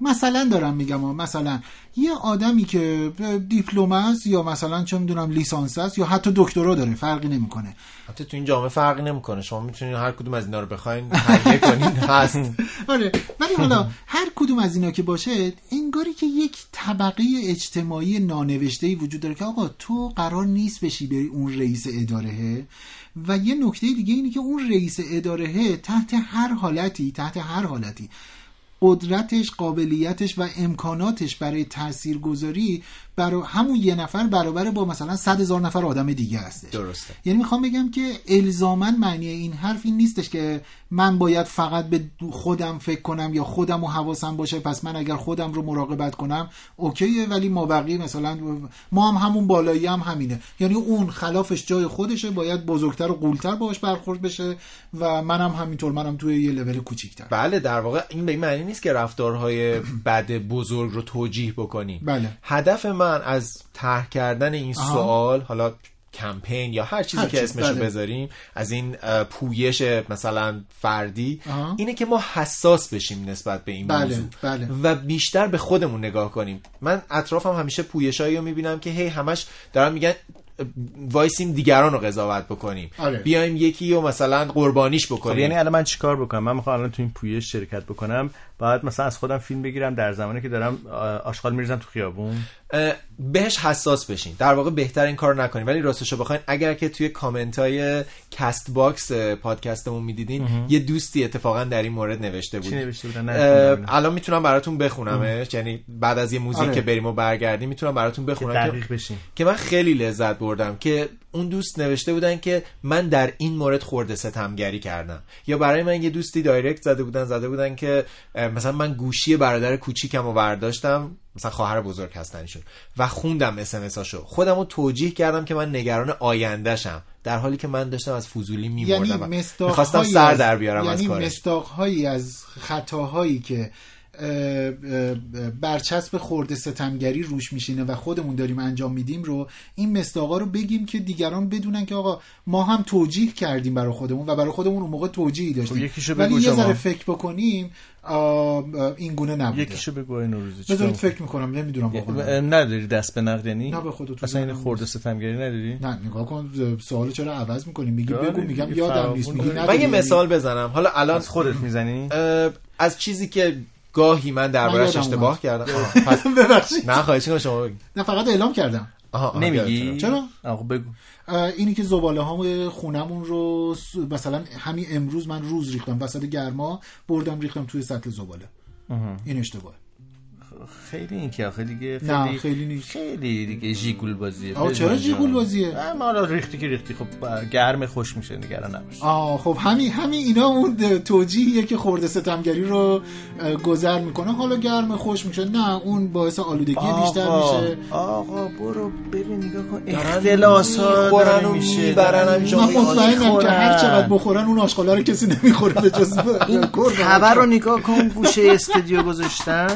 [SPEAKER 2] مثلا دارم میگم مثلا یه آدمی که دیپلم است یا مثلا چه می‌دونم لیسانس است یا حتی دکترا داره فرقی نمی‌کنه.
[SPEAKER 1] حتی تو این جامعه فرقی نمی‌کنه. شما می‌تونید هر کدوم از اینا رو بخواین تهیه کنین هست.
[SPEAKER 2] آره ولی حالا هر کدوم از اینا که باشه انگاری که یک طبقه اجتماعی نانوشته وجود داره که آقا تو قرار نیست بشی بری اون رئیس اداره و یه نکته دیگه اینه که اون رئیس اداره تحت هر حالتی تحت هر حالتی قدرتش قابلیتش و امکاناتش برای تاثیرگذاری برای همون یه نفر برابر با مثلا صد هزار نفر آدم دیگه هستش.
[SPEAKER 1] درسته.
[SPEAKER 2] یعنی می‌خوام بگم که الزاما معنی این حرف این نیستش که من باید فقط به خودم فکر کنم یا خودم و حواسم باشه پس من اگر خودم رو مراقبت کنم اوکیه ولی ما بقیه مثلا ما هم همون بالایی هم همینه. یعنی اون خلافش جای خودشه باید بزرگتر و قولتر باش برخورد بشه و منم همینطور منم توی یه لول کوچیکتر.
[SPEAKER 1] بله در واقع این به این معنی نیست که رفتارهای بد بزرگ رو توجیه بکنیم
[SPEAKER 2] بله.
[SPEAKER 1] هدف من از طرح کردن این
[SPEAKER 2] آها.
[SPEAKER 1] سوال حالا کمپین یا هر چیزی
[SPEAKER 2] هر
[SPEAKER 1] که
[SPEAKER 2] چیز،
[SPEAKER 1] اسمشو
[SPEAKER 2] بله.
[SPEAKER 1] بذاریم از این پویش مثلا فردی
[SPEAKER 2] آها.
[SPEAKER 1] اینه که ما حساس بشیم نسبت به این
[SPEAKER 2] بله،
[SPEAKER 1] موضوع
[SPEAKER 2] بله.
[SPEAKER 1] و بیشتر به خودمون نگاه کنیم من اطرافم همیشه پویشایی رو می‌بینم که هی همش دارن میگن وایسیم دیگران رو قضاوت بکنیم
[SPEAKER 3] آره.
[SPEAKER 1] بیایم یکی رو مثلا قربانیش
[SPEAKER 3] خب
[SPEAKER 1] بکنیم
[SPEAKER 3] یعنی الان من چیکار بکنم من می‌خوام الان تو این پویش شرکت بکنم باید مثلا از خودم فیلم بگیرم در زمانی که دارم آشغال میریزم تو خیابون
[SPEAKER 1] بهش حساس بشین در واقع بهتر این کار نکنین ولی راستشو بخواین اگر که توی کامنت های Castbox پادکستمون می‌دیدین. یه دوستی اتفاقا در این مورد نوشته بود
[SPEAKER 3] نوشته بودن؟
[SPEAKER 1] الان می‌تونم براتون بخونمش یعنی بعد از یه موزیک
[SPEAKER 3] آره.
[SPEAKER 1] که بریم و برگردیم می‌تونم براتون بخونم
[SPEAKER 3] که دقیق بشین.
[SPEAKER 1] که من خیلی لذت بردم که اون دوست نوشته بودن که من در این مورد خورده ستمگری کردم. یا برای من یه دوستی دایرکت زده بودن زده بودن که مثلا من گوشی برادر کوچیکم رو برداشتم مثلا خواهر بزرگ هستنشون و خوندم اس هاشو. خودم رو توجیه کردم که من نگران آیندهشم. در حالی که من داشتم از فضولی
[SPEAKER 2] یعنی
[SPEAKER 1] میمردم
[SPEAKER 2] مستاق
[SPEAKER 1] می‌خواستم سر در بیارم
[SPEAKER 2] یعنی
[SPEAKER 1] از کارش.
[SPEAKER 2] مستاقهایی از خطاهایی که برچسب خورده ستمگری روش میشینه و خودمون داریم انجام میدیم رو این مستاقا رو بگیم که دیگران بدونن که آقا ما هم توجیه کردیم برای خودمون و برای خودمون اون موقع توجیهی داشتیم.
[SPEAKER 3] خب یکیشو
[SPEAKER 2] ولی یه. ذره فکر بکنیم این گونه نبوده.
[SPEAKER 3] یکیشو بگو این چیکار
[SPEAKER 2] بذارید
[SPEAKER 3] می‌کنی؟
[SPEAKER 2] فکر می‌کنم نمی‌دونم واقعا.
[SPEAKER 3] نداری دست به نقد یعنی؟
[SPEAKER 2] نه به تو
[SPEAKER 3] اصلا این خورده ستمگری نداری؟
[SPEAKER 2] نه نگاه کن سوالو چرا عوض می‌کنیم میگی بگو میگم یادم نیست میگی
[SPEAKER 1] من یه مثال بزنم. حالا الان
[SPEAKER 3] خودت می‌زنی؟
[SPEAKER 1] از چیزی که گاهی من دربارش اشتباه. کردم پس
[SPEAKER 2] ببخشید
[SPEAKER 1] نه خواهش می‌کنم شما بگید.
[SPEAKER 2] نه فقط اعلام کردم
[SPEAKER 1] آها،
[SPEAKER 3] نمیگی.
[SPEAKER 2] چرا؟
[SPEAKER 3] آقا بگو
[SPEAKER 2] اه، اینی که زباله ها خونمون رو مثلا همین امروز من روز ریختم وسط گرما بردم ریختم توی سطل زباله. این اشتباه
[SPEAKER 3] خیلی این که آخه دیگه
[SPEAKER 2] نه،
[SPEAKER 3] خیلی
[SPEAKER 2] خیلی نیست.
[SPEAKER 3] خیلی دیگه جیگول بازیه
[SPEAKER 2] آه، چرا جیگول. بازیه؟
[SPEAKER 3] ما حالا ریختی که ریختی خب گرم خوش میشه نگران نباش
[SPEAKER 2] آه خب همین همین اینا اون توجیهیه که خورده ستمگری رو گذر می‌کنه حالا گرم خوش میشه نه اون باعث آلودگی بیشتر میشه
[SPEAKER 3] آقا برو ببین نگاه کن اختلاسات داره میشه
[SPEAKER 1] همینجا
[SPEAKER 2] من. مطمئنم که هر چقدر بخورن اون آشغالا رو کسی نمی‌خوره به جز
[SPEAKER 3] این. خبر رو نگاه کن گوشه استودیو گذاشتن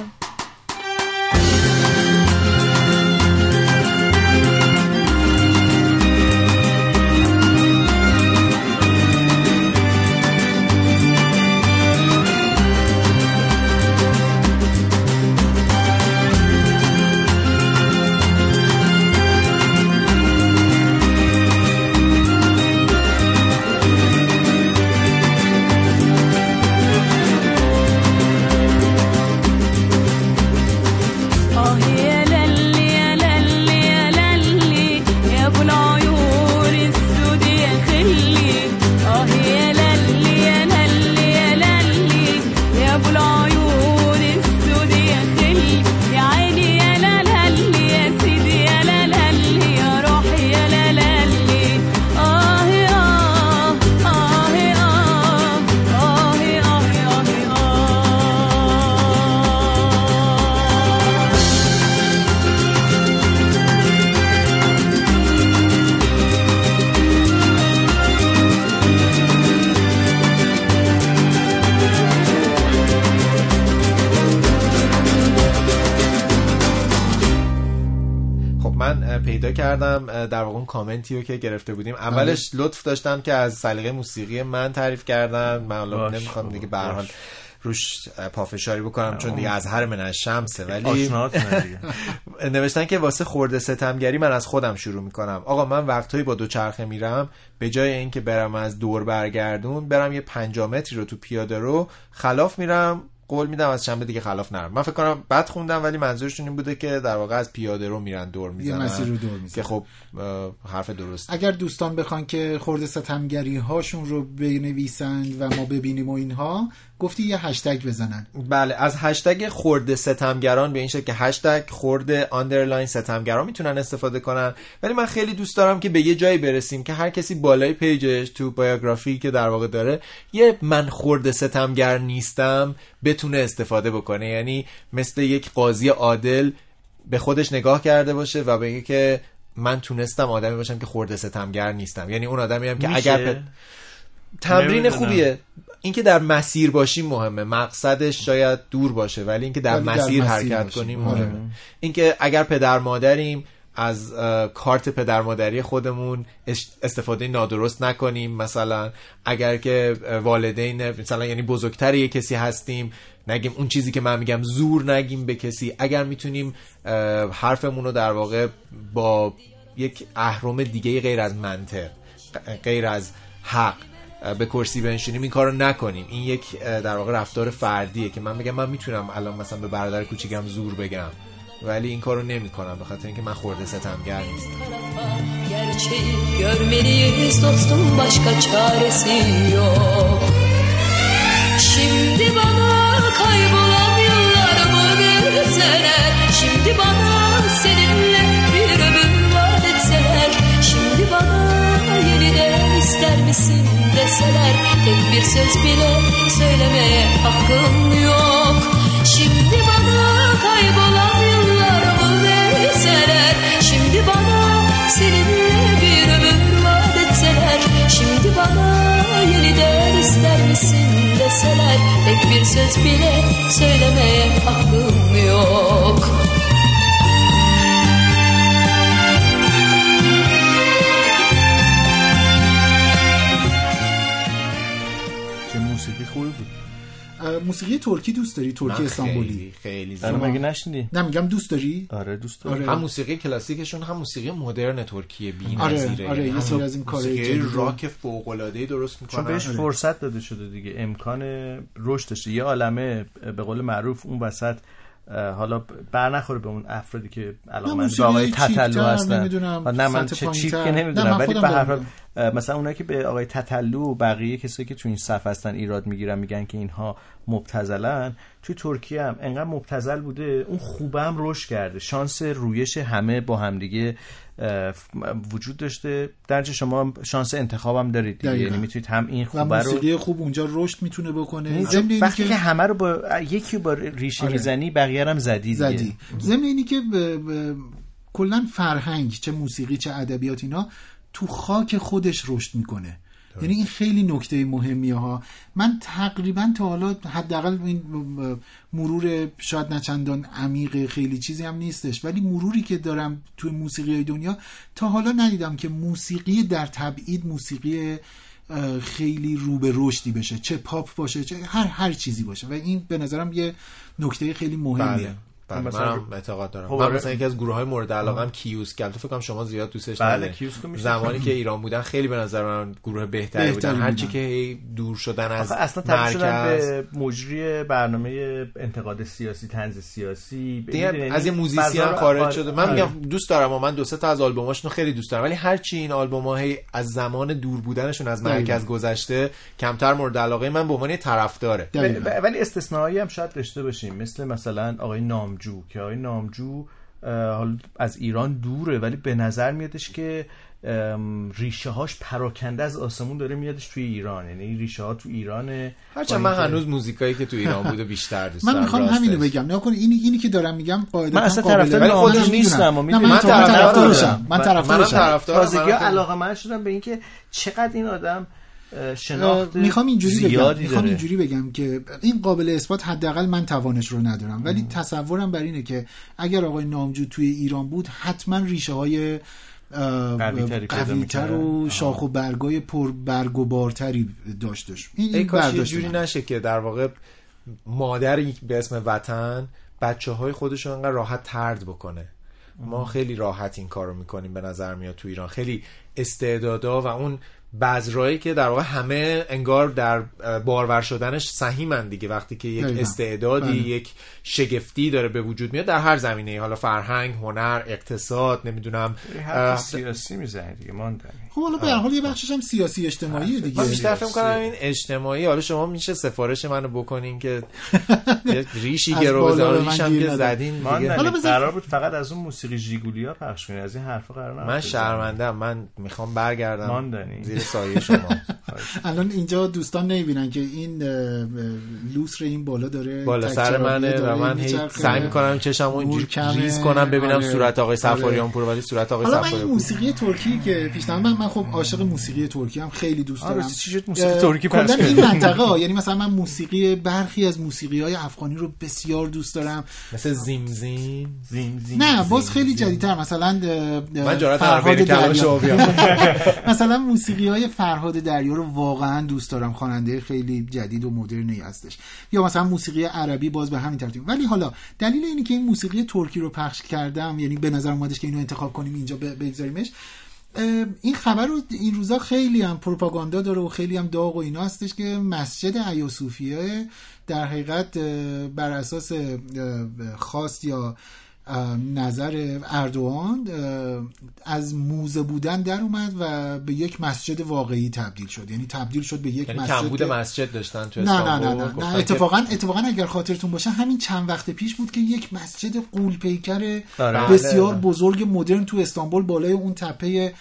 [SPEAKER 1] کامنتی رو که گرفته بودیم. اولش لطف داشتن که از سلیقه موسیقی من تعریف کردن. من حالا
[SPEAKER 3] باش،
[SPEAKER 1] نمی‌خوام دیگه به هر روش پافشاری بکنم چون دیگه از هر من از شمسه ولی نوشتن که واسه خورده ستمگری من از خودم شروع می‌کنم. آقا من وقتهایی با دوچرخه میرم. به جای اینکه برم از دور برگردون برم یه پنجاه متری رو تو پیاده رو خلاف میرم. قول میدم از شنبه دیگه خلاف نرم من فکر کنم بد خوندم ولی منظورشون این بوده که در واقع از پیاده رو میرن دور می‌زنن
[SPEAKER 2] مسیر رو دور می‌زنن.
[SPEAKER 1] که خب حرف درست
[SPEAKER 2] اگر دوستان بخوان که خورده ستمگری هاشون رو بنویسند و ما ببینیم و اینها گفتی یه هشتگ بزنن.
[SPEAKER 1] بله از هشتگ خورده ستمگران به این شکل که هشتگ خورده underline ستمگران می‌تونن استفاده کنن. ولی من خیلی دوست دارم که به یه جایی برسیم که هر کسی بالای page ش تو biography که در واقع داره یه من خورده ستمگر نیستم بتونه استفاده بکنه. یعنی مثل یک قاضی عادل به خودش نگاه کرده باشه و بگه که من تونستم آدمی باشم که خورده ستمگر نیستم. یعنی اون آدمی هم که
[SPEAKER 3] میشه؟
[SPEAKER 1] اگر تمرین. خوبیه اینکه در مسیر باشیم مهمه مقصدش شاید دور باشه ولی اینکه در
[SPEAKER 2] ولی در
[SPEAKER 1] مسیر
[SPEAKER 2] مسیر
[SPEAKER 1] حرکت
[SPEAKER 2] باشیم.
[SPEAKER 1] کنیم
[SPEAKER 2] آره.
[SPEAKER 1] مهمه اینکه اگر پدر مادریم از کارت پدر مادری خودمون استفاده نادرست نکنیم مثلا اگر که والدین مثلا یعنی بزرگتر یه کسی هستیم نگیم اون چیزی که من میگم زور نگیم به کسی اگر می‌تونیم حرفمون رو در واقع با یک اهرم دیگه غیر از منطق غیر از حق به کرسی بنشینیم این کارو نکنیم. این یک در واقع رفتار فردیه که من بگم من می‌تونم الان مثلا به برادر کوچیکم زور بگم ولی این کارو نمی‌کنم به خاطر اینکه من خورده ستمگر نیستم.
[SPEAKER 13] Gerçeği görmeliyiz dostum başka çaresi yok Şimdi bana kaybolan yıllarımı verseler Şimdi bana seninle ister misin deseler Tek bir söz bile söylemeye hakkım yok. Şimdi bana kaybolan yıllarımı verseler Şimdi bana seninle bir ömür vaat etseler Şimdi bana yeniden ister misin deseler Tek bir söz bile söylemeye hakkım yok
[SPEAKER 3] موسیقی
[SPEAKER 2] ترکی دوست داری؟ ترکی استانبولی.
[SPEAKER 1] خیلی خیلی
[SPEAKER 3] آره
[SPEAKER 1] زیاد.
[SPEAKER 3] مگه نشنیدی؟
[SPEAKER 2] نه میگم دوست داری؟
[SPEAKER 3] آره دوست دارم.
[SPEAKER 2] آره.
[SPEAKER 1] هم موسیقی کلاسیکشون هم موسیقی مدرن ترکیه بی
[SPEAKER 2] آره،
[SPEAKER 1] نظیره.
[SPEAKER 2] آره، یه سری از این کارهای
[SPEAKER 1] راک فوق العاده درست
[SPEAKER 3] چون
[SPEAKER 1] می‌کنن.
[SPEAKER 3] بهش فرصت داده شده دیگه. امکان رشد داشته. یه عالمه به قول معروف اون وسط حالا بر نخوره به اون افرادی که علاقه به
[SPEAKER 2] موسیقی
[SPEAKER 3] آقای تتلو هستن. نه من چه چیپ. که نمی‌دونم ولی به هر حال مثلا اونایی که به آقای تتلو و بقیه کسایی که تو این صف هستن ایراد می‌گیرن میگن که اینها مبتذلن. توی ترکیه هم انقدر مبتذل بوده اون خوبه هم رشد کرده. شانس رویش همه با همدیگه وجود داشته. درجه شما هم شانس انتخاب هم دارید دیگه. یعنی می‌تونید هم این خوبه رو
[SPEAKER 2] موسیقی خوب اونجا رشد می‌تونه بکنه. ضمن اینی
[SPEAKER 3] وقتی که همه رو با یکی با ریشه
[SPEAKER 2] آره.
[SPEAKER 3] می‌زنی بقیه هم زدی
[SPEAKER 2] زدی. ضمن اینی که ب- ب- کلا فرهنگ چه موسیقی چه ادبیات اینا تو خاک خودش رشد می‌کنه. یعنی این خیلی نکته مهمیه ها. من تقریبا تا حالا حداقل این مرور شاید نه چندان عمیق خیلی چیزی هم نیستش. ولی مروری که دارم تو موسیقی های دنیا تا حالا ندیدم که موسیقی در تبعید موسیقی خیلی رو به رشدی بشه. چه پاپ باشه چه هر هر چیزی باشه. و این به نظرم یه نکته خیلی مهمیه.
[SPEAKER 1] بله. بله
[SPEAKER 3] مثلا-
[SPEAKER 1] منم اعتقاد دارم
[SPEAKER 3] خب
[SPEAKER 1] من
[SPEAKER 3] آره.
[SPEAKER 1] مثلا یکی از گروه های مورد علاقه کیوس کل تو فکر کنم شما زیاد دوستش
[SPEAKER 3] بله،.
[SPEAKER 1] زمانی که ایران بودن خیلی به نظر من گروه بهتری, بودن. هرچی که هی دور شدن از
[SPEAKER 3] اصلا تبدیل شدن
[SPEAKER 1] مرکز
[SPEAKER 3] به مجری برنامه انتقاد سیاسی تنز سیاسی
[SPEAKER 1] دیگه؟ از یه
[SPEAKER 3] یعنی
[SPEAKER 1] موزیسین خارج. شده من
[SPEAKER 3] آره.
[SPEAKER 1] میگم دوست دارم و من دو سه تا از آلبوماشون خیلی دوست دارم ولی هرچی این آلبوم هی از زمان دور بودنشون از. مرکز گذشته کمتر مورد علاقه من به عنوان طرفداره.
[SPEAKER 3] ب- ولی استثنایی هم شاید داشته باشیم مثل مثلا آقای نامجو که آقای نامجو حالا از ایران دوره ولی به نظر میادش که ریشه هاش پراکنده از آسمون داره میادش توی ایران یعنی ریشه ها تو ایرانه
[SPEAKER 1] هرچند من هنوز موزیکایی که تو ایران بوده بیشتر دوست
[SPEAKER 2] من می‌خوام. همینو بگم نه کن اینی اینی که دارم میگم قاعدتا
[SPEAKER 3] من اصلا طرفدار
[SPEAKER 1] خودش
[SPEAKER 3] نیستم
[SPEAKER 2] من.
[SPEAKER 1] من
[SPEAKER 2] طرفدارشم. من طرفدارشم.
[SPEAKER 3] تازگی علاقه من شدم به اینکه چقدر این آدم شناخت
[SPEAKER 2] می‌خوام اینجوری بگم می‌خوام اینجوری بگم که این قابل اثبات حداقل من توانش رو ندارم. ولی تصورم بر اینه که اگر آقای نامجو توی ایران بود حتما ریشه های قویتر و. شاخ و برگای پر برگ و بارتری داشتش. این,
[SPEAKER 1] ای
[SPEAKER 2] این
[SPEAKER 1] کاش یه جوری
[SPEAKER 2] من.
[SPEAKER 1] نشه که در واقع مادری به اسم وطن بچه های خودش رو انقدر راحت ترد بکنه. ما خیلی راحت این کار رو می‌کنیم به نظر میاد تو ایران. خیلی استعدادا و اون بذرایی که در واقع همه انگار در بارور شدنش سهیمن دیگه. وقتی که یک. استعدادی
[SPEAKER 2] بله.
[SPEAKER 1] یک شگفتی داره به وجود میاد در هر زمینه حالا فرهنگ هنر اقتصاد نمی‌دونم
[SPEAKER 3] سیاسی می‌زنی دیگه ماندنی
[SPEAKER 2] خب حالا به هر حال یه بخشش هم سیاسی اجتماعی دیگه.
[SPEAKER 1] من بیشتر فکر کنم این اجتماعی. حالا شما میشه سفارش منو بکنین که یه ریشی گرو
[SPEAKER 2] من
[SPEAKER 1] ریشم که. زدین دیگه.
[SPEAKER 2] حالا
[SPEAKER 3] قرار بود فقط از اون موسیقی ژیگولیا پخش کنی از این حرفا قرار
[SPEAKER 1] من
[SPEAKER 3] بزنی.
[SPEAKER 1] شرمندم من می‌خوام برگردم.
[SPEAKER 3] ماندنی.
[SPEAKER 1] زیر سایه شما
[SPEAKER 2] الان اینجا دوستان نمی‌بینن که این لوسر این بالا داره
[SPEAKER 1] بالا سر منه و من. سعی می‌کنم چشم اونجوری
[SPEAKER 2] کمه.
[SPEAKER 1] ریز کنم ببینم
[SPEAKER 2] آره.
[SPEAKER 1] صورت آقای
[SPEAKER 2] آره.
[SPEAKER 1] سفاریان پور ولی صورت آقای
[SPEAKER 2] حالا من
[SPEAKER 1] سفاریان
[SPEAKER 2] موسیقی ترکی که پیشنهاد من من خب عاشق موسیقی ترکی هم خیلی دوست
[SPEAKER 3] آره،
[SPEAKER 2] دارم
[SPEAKER 3] چی شد موسیقی ترکی پخش
[SPEAKER 2] این؟ منطقه یعنی مثلا من موسیقی برخی از موسیقی های افغانی رو بسیار دوست دارم
[SPEAKER 1] مثل زیمزین
[SPEAKER 3] زین زین
[SPEAKER 2] نه باز خیلی جدیدتر مثلا
[SPEAKER 1] من جرأت
[SPEAKER 2] فرهاد دریا. مثلا موسیقی های فرهاد دریا رو واقعا دوست دارم. خواننده خیلی جدید و مدرنی هستش. یا مثلا موسیقی عربی باز به همین ترتیب. ولی حالا دلیل اینی که این موسیقی ترکی رو پخش کردم یعنی به نظر اومدش که اینو انتخاب کنیم اینجا بگذاریمش. این خبر رو این روزا خیلی هم پروپاگاندا داره و خیلی هم داغ و اینا هستش که مسجد ایا صوفیه در حقیقت بر اساس خواست یا نظر اردوان از موزه بودن در اومد و به یک مسجد واقعی تبدیل شد یعنی تبدیل شد به یک
[SPEAKER 1] یعنی
[SPEAKER 2] مسجد
[SPEAKER 1] کمبود مسجد داشتن تو
[SPEAKER 2] نه نه نه نه, نه
[SPEAKER 1] که-
[SPEAKER 2] اتفاقا اتفاقا اگر خاطرتون باشه همین چند وقت پیش بود که یک مسجد قولپیکر
[SPEAKER 3] آره.
[SPEAKER 2] بسیار
[SPEAKER 1] بله.
[SPEAKER 2] بزرگ مدرن تو استانبول بالای اون تپه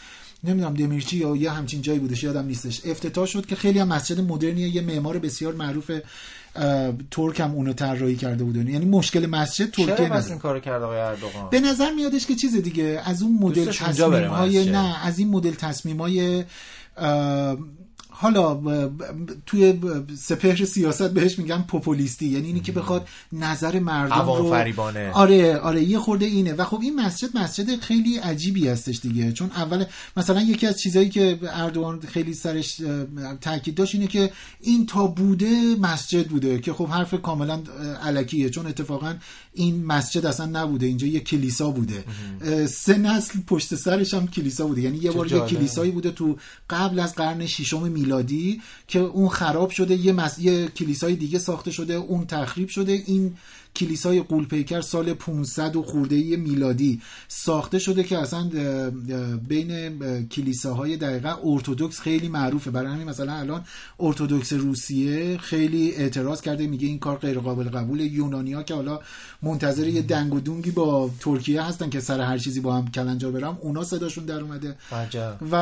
[SPEAKER 2] نمی‌دونم دمیرچی یا یه همچین جایی بودش یادم نیستش افتتاح شد که خیلی هم مسجد مدرنیه یه معمار بسیار معروف ترک هم اونو طراحی کرده بود یعنی مشکل مسجد ترکیه نداره
[SPEAKER 1] این کارو کرد آقای اردوغان؟
[SPEAKER 2] به نظر میادش که چیز دیگه از اون مدل تصمیم های. نه از این مدل تصمیم های حالا توی سپهر سیاست بهش میگن پوپولیستی یعنی اینی که بخواد نظر مردم رو
[SPEAKER 1] فریبانه.
[SPEAKER 2] آره آره یه خورده اینه. و خب این مسجد مسجد خیلی عجیبی هستش دیگه. چون اول مثلا یکی از چیزایی که اردوان خیلی سرش تاکید داشت اینه که این تا بوده مسجد بوده که خب حرف کاملا علکیه. چون اتفاقا این مسجد اصلا نبوده. اینجا یه کلیسا بوده. سه نسل پشت سرش هم کلیسا بوده. یعنی یه بار یه. کلیسایی بوده تو قبل از قرن ششم میلادی. که اون خراب شده یه, مس... یه کلیسای دیگه ساخته شده اون تخریب شده. این کلیسای قولپیکر سال 500 و خورده میلادی ساخته شده که اصلا بین اه، کلیساهای دقیقا ارتودکس خیلی معروفه. برای همین مثلا الان ارتودکس روسیه خیلی اعتراض کرده میگه این کار غیر قابل قبول یونانیا که حالا منتظر یه دنگ و دونگی با ترکیه هستن که سر هر چیزی با هم کلنجار برم اونا صداشون در اومده.
[SPEAKER 1] عجب.
[SPEAKER 2] و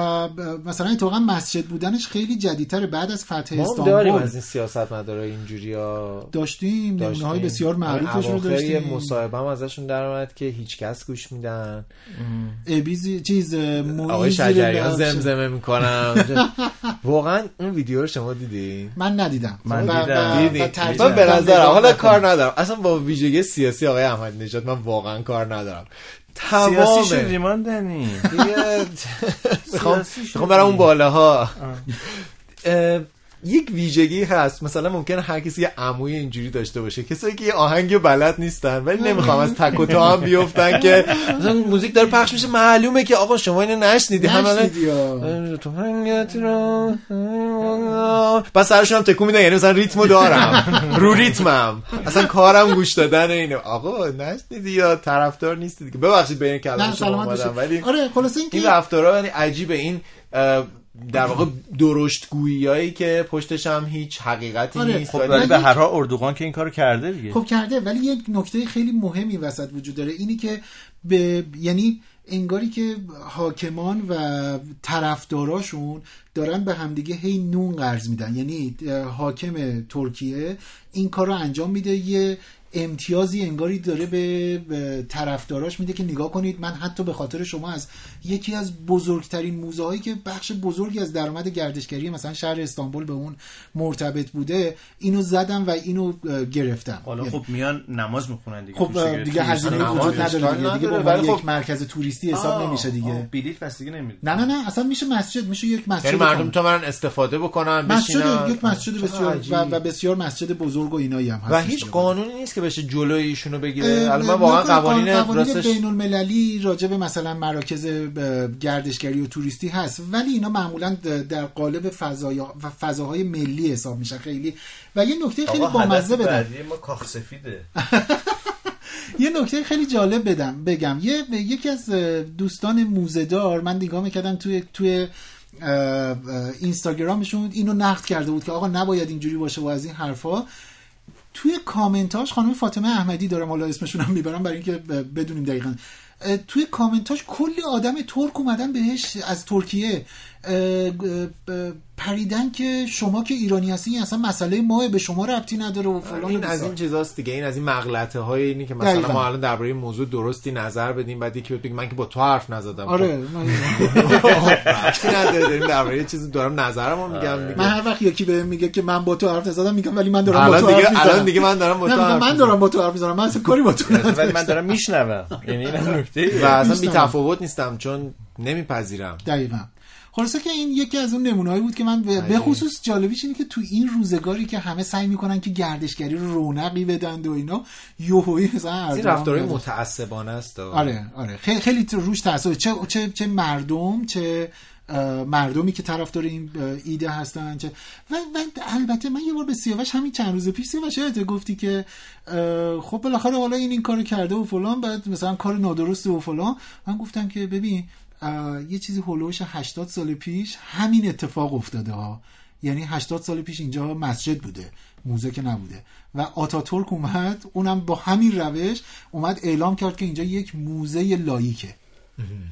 [SPEAKER 2] مثلا اتفاقا مسجد بودنش خیلی جدیدتر بعد از فتح
[SPEAKER 1] ما
[SPEAKER 2] استانبول.
[SPEAKER 1] داریم از این سیاست مداره اینجوری ها
[SPEAKER 2] داشتیم. های بسیار معروفش رو
[SPEAKER 1] اواخر یه
[SPEAKER 2] داشتیم.
[SPEAKER 1] مصاحبه هم ازشون در اومد که هیچ کس گوش میدن.
[SPEAKER 2] ابیزی چیز
[SPEAKER 1] آقای شجریان زمزمه می‌کنم. واقعا اون ویدیو رو شما دیدی
[SPEAKER 2] من ندیدم.
[SPEAKER 1] من دیدم. من به نظرم حالا. کار ندارم. اصلا با ویژگی سیاسی آقای احمد نژاد من واقعا کار ندارم.
[SPEAKER 3] سیاسی
[SPEAKER 1] تمام
[SPEAKER 3] شدی من دنی.
[SPEAKER 1] می‌خوام برم اون بالاها. اه، یک ویژگی هست. مثلا ممکنه هر کسی یه عموی اینجوری داشته باشه. کسایی که یه آهنگ بلد نیستن ولی نمی‌خوام از تک و تا هم بیفتن که مثلا موزیک داره پخش میشه. معلومه که آقا شما اینو نشنیدی. همه بس سرشون هم تکون میدن یعنی مثلا ریتمو دارم. رو ریتمم. اصلا کارم گوش دادن اینو. آقا نشنیدی یا طرفدار نیستی دیگه. ببخشید بین کلام شما. ولی
[SPEAKER 2] آره خلاصه این
[SPEAKER 1] این
[SPEAKER 2] که
[SPEAKER 1] رفتارها یعنی عجیبه. این در واقع درشت هایی که پشتش هم هیچ حقیقتی
[SPEAKER 2] آره،
[SPEAKER 1] نیست.
[SPEAKER 3] خب
[SPEAKER 1] ولی-
[SPEAKER 3] به هر حال اردوغان که این کارو کرده دیگه.
[SPEAKER 2] خب کرده. ولی یک نکته خیلی مهمی وسط وجود داره. اینی که به یعنی انگاری که حاکمان و طرفداراشون دارن به همدیگه هی نون قرض میدن. یعنی حاکم ترکیه این کار رو انجام میده. یه امتیازی انگاری داره به به طرفداراش میده که نگاه کنید. من حتی به خاطر شما از یکی از بزرگترین موزه هایی که بخش بزرگی از درآمد گردشگری مثلا شهر استانبول به اون مرتبط بوده اینو زدم و اینو گرفتم.
[SPEAKER 3] حالا
[SPEAKER 2] یعنی-
[SPEAKER 3] خب میان نماز می‌خونن دیگه
[SPEAKER 2] خب
[SPEAKER 3] دیگه.
[SPEAKER 2] هزینه وجود نداره دیگه دیگه به عنوان
[SPEAKER 1] ولی
[SPEAKER 2] یک
[SPEAKER 1] خب-
[SPEAKER 2] مرکز توریستی حساب
[SPEAKER 3] آه،
[SPEAKER 2] نمیشه دیگه.
[SPEAKER 3] بلیط پس دیگه نمیده.
[SPEAKER 2] نه نه نه اصلا میشه مسجد میشه یک مسجد
[SPEAKER 1] یعنی مردم. تا برن استفاده بکنن
[SPEAKER 2] مسجد یک مسجد بسیار. و, و بسیار مسجد بزرگ و اینایی هم هست
[SPEAKER 1] و هیچ قانونی نیست که بشه جلوی ایشونو بگیره. الان من واقعا قوانین راستش
[SPEAKER 2] بین المللی راجع به مثلا مراکز گردشگری و توریستی هست. ولی اینا معمولا در قالب فضای و فضاهای ملی حساب میشن خیلی. و یه نکته خیلی بامزه بدم.
[SPEAKER 3] ما کاخ سفیده.
[SPEAKER 2] یه نکته خیلی جالب بدم بگم. یه یکی از دوستان موزهدار من نگاه می‌کردم توی توی اینستاگرامشون اینو نقد کرده بود که آقا نباید اینجوری باشه و از این حرفا. توی کامنتاش خانم فاطمه احمدی دارم حالا اسمشون هم می‌برم برای اینکه بدونیم دقیقا. توی کامنتاش کلی آدم ترک اومدن بهش از ترکیه پریدن که شما که ایرانی هستی این اصلا مسئله ماه به شما ربطی نداره و فلان و
[SPEAKER 1] این از. این چیزاست دیگه. این از این مغلطه های اینی که مثلا
[SPEAKER 2] دقیقاً.
[SPEAKER 1] ما الان درباره این موضوع درستی نظر بدیم بعد یکی بگه من که با تو حرف نزدم.
[SPEAKER 2] آره
[SPEAKER 1] ربطی نداره. داریم درباره یه چیزی دارم نظرمو میگم دیگه.
[SPEAKER 2] من هر وقت یکی بهم میگه که من با تو حرف نزدم میگم ولی من دارم با تو
[SPEAKER 1] دیگه-
[SPEAKER 2] حرف می‌زنم.
[SPEAKER 1] الان دیگه من دارم با تو حرف
[SPEAKER 2] من. دارم با تو حرف می‌زنم. من اصلا کاری با تو
[SPEAKER 3] ولی من
[SPEAKER 2] ندارم.
[SPEAKER 3] دارم میشنوم. یعنی این نکته.
[SPEAKER 1] و اصلا. بی تفاوت نیستم چون نمیپذیرم.
[SPEAKER 2] دقیقا. خلاصه که این یکی از اون نمونه‌هایی بود که من به به خصوص جالبیش اینه که تو این روزگاری که همه سعی می‌کنن که گردشگری رو رونقی بدن و اینا یوهویی مثلا
[SPEAKER 1] این رفتارهای. متعصبانه است
[SPEAKER 2] آره آره. خیلی خیلی تو- روش تاثیر چه چه چه مردم چه مردمی که طرفدار این ایده هستن چه و, و البته من یه بار به سیاوش همین چند روز پیش سیاوش یادته گفتی که خب بالاخره حالا این این کارو کرده و فلان بعد مثلا کار نادرسته و فلان. من گفتم که ببین یه چیزی هولوش 80 سال پیش همین اتفاق افتاده ها. یعنی 80 سال پیش اینجا مسجد بوده موزه که نبوده. و آتاتورک اومد اونم با همین روش اومد اعلام کرد که اینجا یک موزه لایکه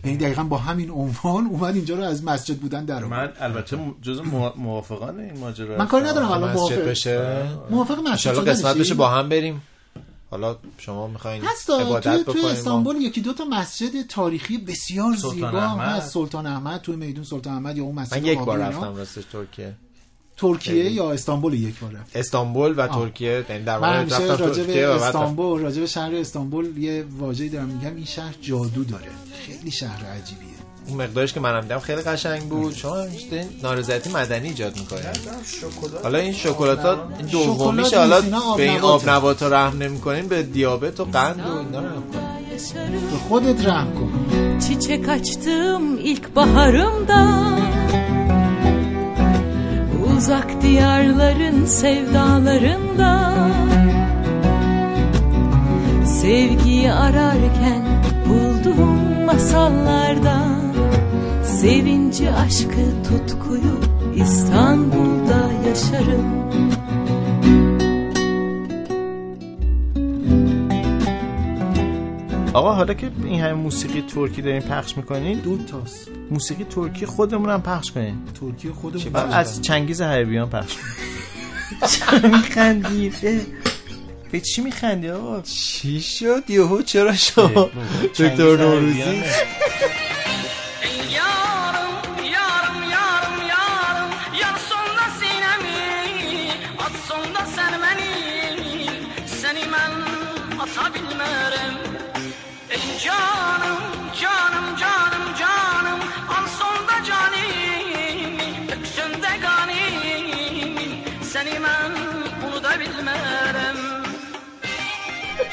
[SPEAKER 2] یعنی دقیقا با همین عنوان اومد اینجا رو از مسجد بودن در.
[SPEAKER 3] من البته جز موافقان این ماجرا
[SPEAKER 2] من کاری ندارم
[SPEAKER 1] مسجد
[SPEAKER 2] موافق.
[SPEAKER 1] بشه.
[SPEAKER 2] موافق مسجد؟
[SPEAKER 1] قسمت بشه با هم بریم. حالا شما می‌خواین عبادت
[SPEAKER 2] توی, توی
[SPEAKER 1] بکنیم ما-
[SPEAKER 2] استانبول یکی دو تا مسجد تاریخی بسیار زیبا. هست سلطان احمد توی میدون سلطان احمد یا اون مسجد
[SPEAKER 1] من یک بار. رفتم راستش ترکیه
[SPEAKER 2] ترکیه یا استانبول یک بار رفت
[SPEAKER 1] استانبول و
[SPEAKER 2] آه.
[SPEAKER 1] ترکیه یعنی در واقع رفتم ترکیه.
[SPEAKER 2] استانبول راجع به شهر استانبول یه واژه‌ای دارم میگم این شهر جادو داره خیلی شهر عجیبیه
[SPEAKER 1] اون مقدارش که منم دیدم خیلی قشنگ بود. شما همیشه نارضایتی مدنی ایجاد می‌کنید حالا این شکلات ها دومیش
[SPEAKER 2] شکلات
[SPEAKER 1] حالا به این. آب نبات ها رحم نمی‌کنین به دیابت و قند و اینا کنین.
[SPEAKER 2] به خودت رحم کن.
[SPEAKER 14] Çiçek açtım ilk baharımda Uzak diyarların sevdalarında
[SPEAKER 13] Sevgiyi ararken bulduğum masallardan Sevinci, aşkı, tutkuyu İstanbul'da yaşarım.
[SPEAKER 3] آقا حالا که این همه موسیقی ترکی دارین پخش می‌کنین
[SPEAKER 2] دو تاست.
[SPEAKER 3] موسیقی ترکی خودمون هم پخش کنین.
[SPEAKER 2] ترکی خودمون
[SPEAKER 3] از چنگیز حیبیان پخش کنین. به چی میخندی آقا؟
[SPEAKER 1] چی شد؟ یهو چرا شما دکتر نوروزی؟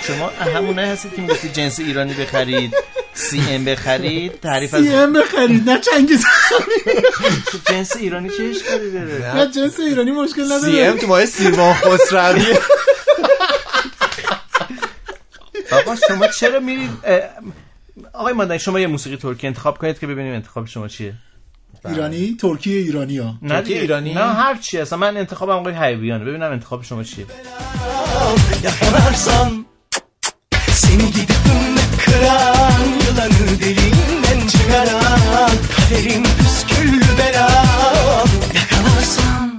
[SPEAKER 3] شما همونه هستید که می‌گفتید جنس ایرانی بخرید سی ام بخرید تعریف از
[SPEAKER 2] سی ام بخرید نه چنگیز
[SPEAKER 3] جنس ایرانی چه اشکالی داره؟
[SPEAKER 2] نه جنس ایرانی مشکل نداره.
[SPEAKER 1] سی ام تو ماه سیمان خسروی.
[SPEAKER 3] آقا شما چرا میرید آقای مادن شما یه موسیقی ترکی انتخاب کنید که ببینیم انتخاب شما چیه؟
[SPEAKER 2] ایرانی ترکی ایرانی ها
[SPEAKER 3] نه
[SPEAKER 1] ترکی
[SPEAKER 3] دیگه.
[SPEAKER 1] ایرانی؟
[SPEAKER 3] نه هر چی اصلا من انتخابم آقای حیبیانه ببینم انتخاب شما چیه.
[SPEAKER 6] Seni gidip kıran Yılanı deliğinden çıkaran Kaderim püskül belam Yakalarsam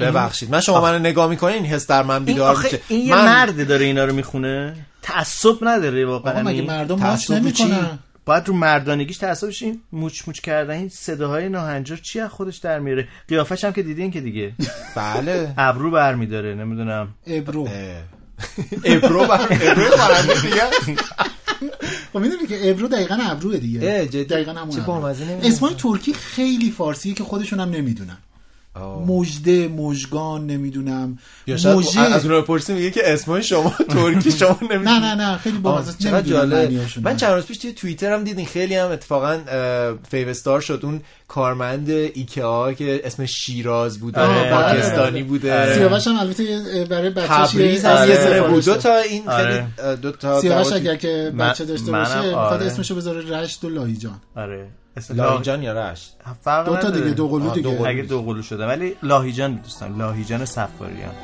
[SPEAKER 1] ببخشید. من شما منو نگاه می‌کنین این حس در من
[SPEAKER 3] این
[SPEAKER 1] بیدار میشه.
[SPEAKER 3] این یه
[SPEAKER 1] من
[SPEAKER 3] مرد داره اینا رو می‌خونه. تعصب نداره واقعا.
[SPEAKER 2] مگه
[SPEAKER 3] این؟
[SPEAKER 2] مردم ماچ
[SPEAKER 1] چی؟
[SPEAKER 2] نمی‌کنن؟
[SPEAKER 3] باید رو مردانگیش تعصبش این موچ موچ کردن این صداهای ناهنجار چی از خودش در میاره؟ قیافش هم که دیدین که دیگه.
[SPEAKER 1] بله.
[SPEAKER 3] ابرو برمیداره نمی‌دونم.
[SPEAKER 2] ابرو.
[SPEAKER 1] ابرو بر ابرو خواننده دیگه.
[SPEAKER 2] خب می‌دونی که ابرو دقیقا ابروه دیگه؟ دقیقا همون. اسمای ترکی خیلی فارسیه که خودشون هم نمی‌دونن. مجده مژگان نمی‌دونم. موژه
[SPEAKER 1] از اون بپرسیم میگه که اسمای شما ترکی شما نمی‌دونید
[SPEAKER 2] نه نه نه خیلی بامزه
[SPEAKER 1] چقدر
[SPEAKER 2] نمی‌دونم
[SPEAKER 1] جالب. من چند روز پیش توی توییتر هم دیدین خیلی هم اتفاقا fave star شد. اون کارمند ایکیا که اسم شیراز بوده
[SPEAKER 3] آره،
[SPEAKER 1] پاکستانی
[SPEAKER 3] آره.
[SPEAKER 1] بوده.
[SPEAKER 2] سیاوش هم البته برای بچه‌ش یه
[SPEAKER 1] هم یه
[SPEAKER 2] آره.
[SPEAKER 1] سره بود. دو. تا این
[SPEAKER 3] آره.
[SPEAKER 1] خیلی دو تا
[SPEAKER 2] سیاوش اگر که بچه داشته باشه می‌خواد
[SPEAKER 3] آره.
[SPEAKER 2] اسمشو بذاره رشت و لاهیجان
[SPEAKER 3] آره.
[SPEAKER 1] لاهیجان یا رشت
[SPEAKER 3] فرق
[SPEAKER 2] دو تا. دیگه دو قلو دیگه.
[SPEAKER 3] اگه دو قلو شده ولی لاهیجان دوستان لاهیجان صفاریان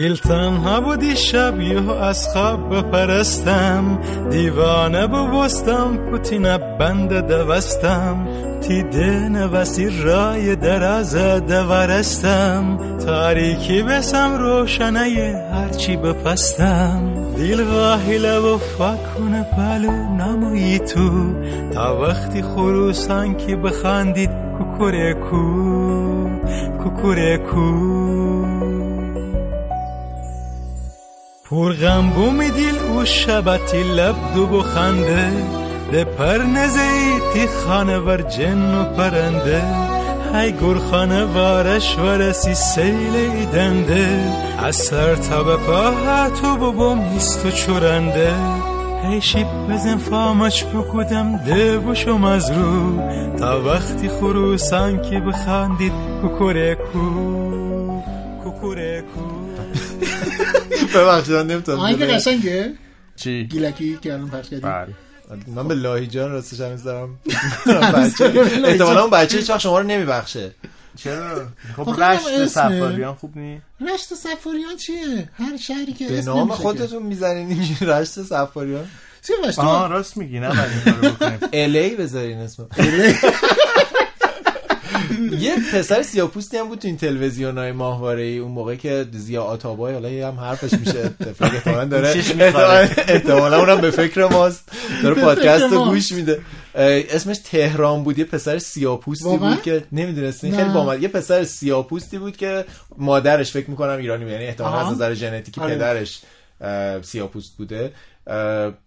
[SPEAKER 15] دل تنها بودی شب یهو از خواب بپرستم. دیوانه ببستم پوتین بند دوستم. تی نوسی رای دراز دورستم. تاریکی بسم روشنه هرچی بپستم. دل واهیله و فکونه پلو نمایی تو. تا وقتی خروسان که بخندید کوکورکو کوکورکو پر غم بوم دیل او شبتی لب دو بخنده ده پر نزیتی خانه ور جن و پرنده. های گرخانه وارش ورسی سیل دنده از سر به پا تو ببوم نیست و چورنده. هی شیب بزن فامش بکودم ده بشم از رو تا وقتی خروسان که بخندید کوکورکو کوکورکو
[SPEAKER 1] ببخشید من نمی‌تونم
[SPEAKER 2] آهنگ قشنگه؟
[SPEAKER 3] چی؟
[SPEAKER 2] گیلکی که الان پخش کردیم
[SPEAKER 3] بله.
[SPEAKER 1] من به لاهیجان راستش هم دارم. بچه احتمالا اون بچه هیچ وقت شما رو نمیبخشه.
[SPEAKER 3] چرا؟ خب رشت. صفاریان خوب نی
[SPEAKER 2] رشت سفاریان چیه؟ هر شهری که
[SPEAKER 1] به نام. خودتون می‌زنین این رشت سفاریان
[SPEAKER 2] سیاوش تو
[SPEAKER 3] آه راست میگی نه باید این کارو بکنیم.
[SPEAKER 1] الی بذارین اسم یه پسر سیاپوستی هم بود تو این تلویزیون های ماهواره ای اون موقع که زیا آتابای حالا هم حرفش میشه اتفاق احتمالاً داره. احتمالا اونم به فکر ماست داره پادکست رو. گوش میده اسمش تهران بود یه پسر سیاپوستی؟ بود که نمی‌دونستین
[SPEAKER 2] نه.
[SPEAKER 1] خیلی بامد یه پسر سیاپوستی بود که مادرش فکر می‌کنم ایرانی بود یعنی احتمالاً. از نظر ژنتیکی
[SPEAKER 2] آره.
[SPEAKER 1] پدرش سیاپوست بوده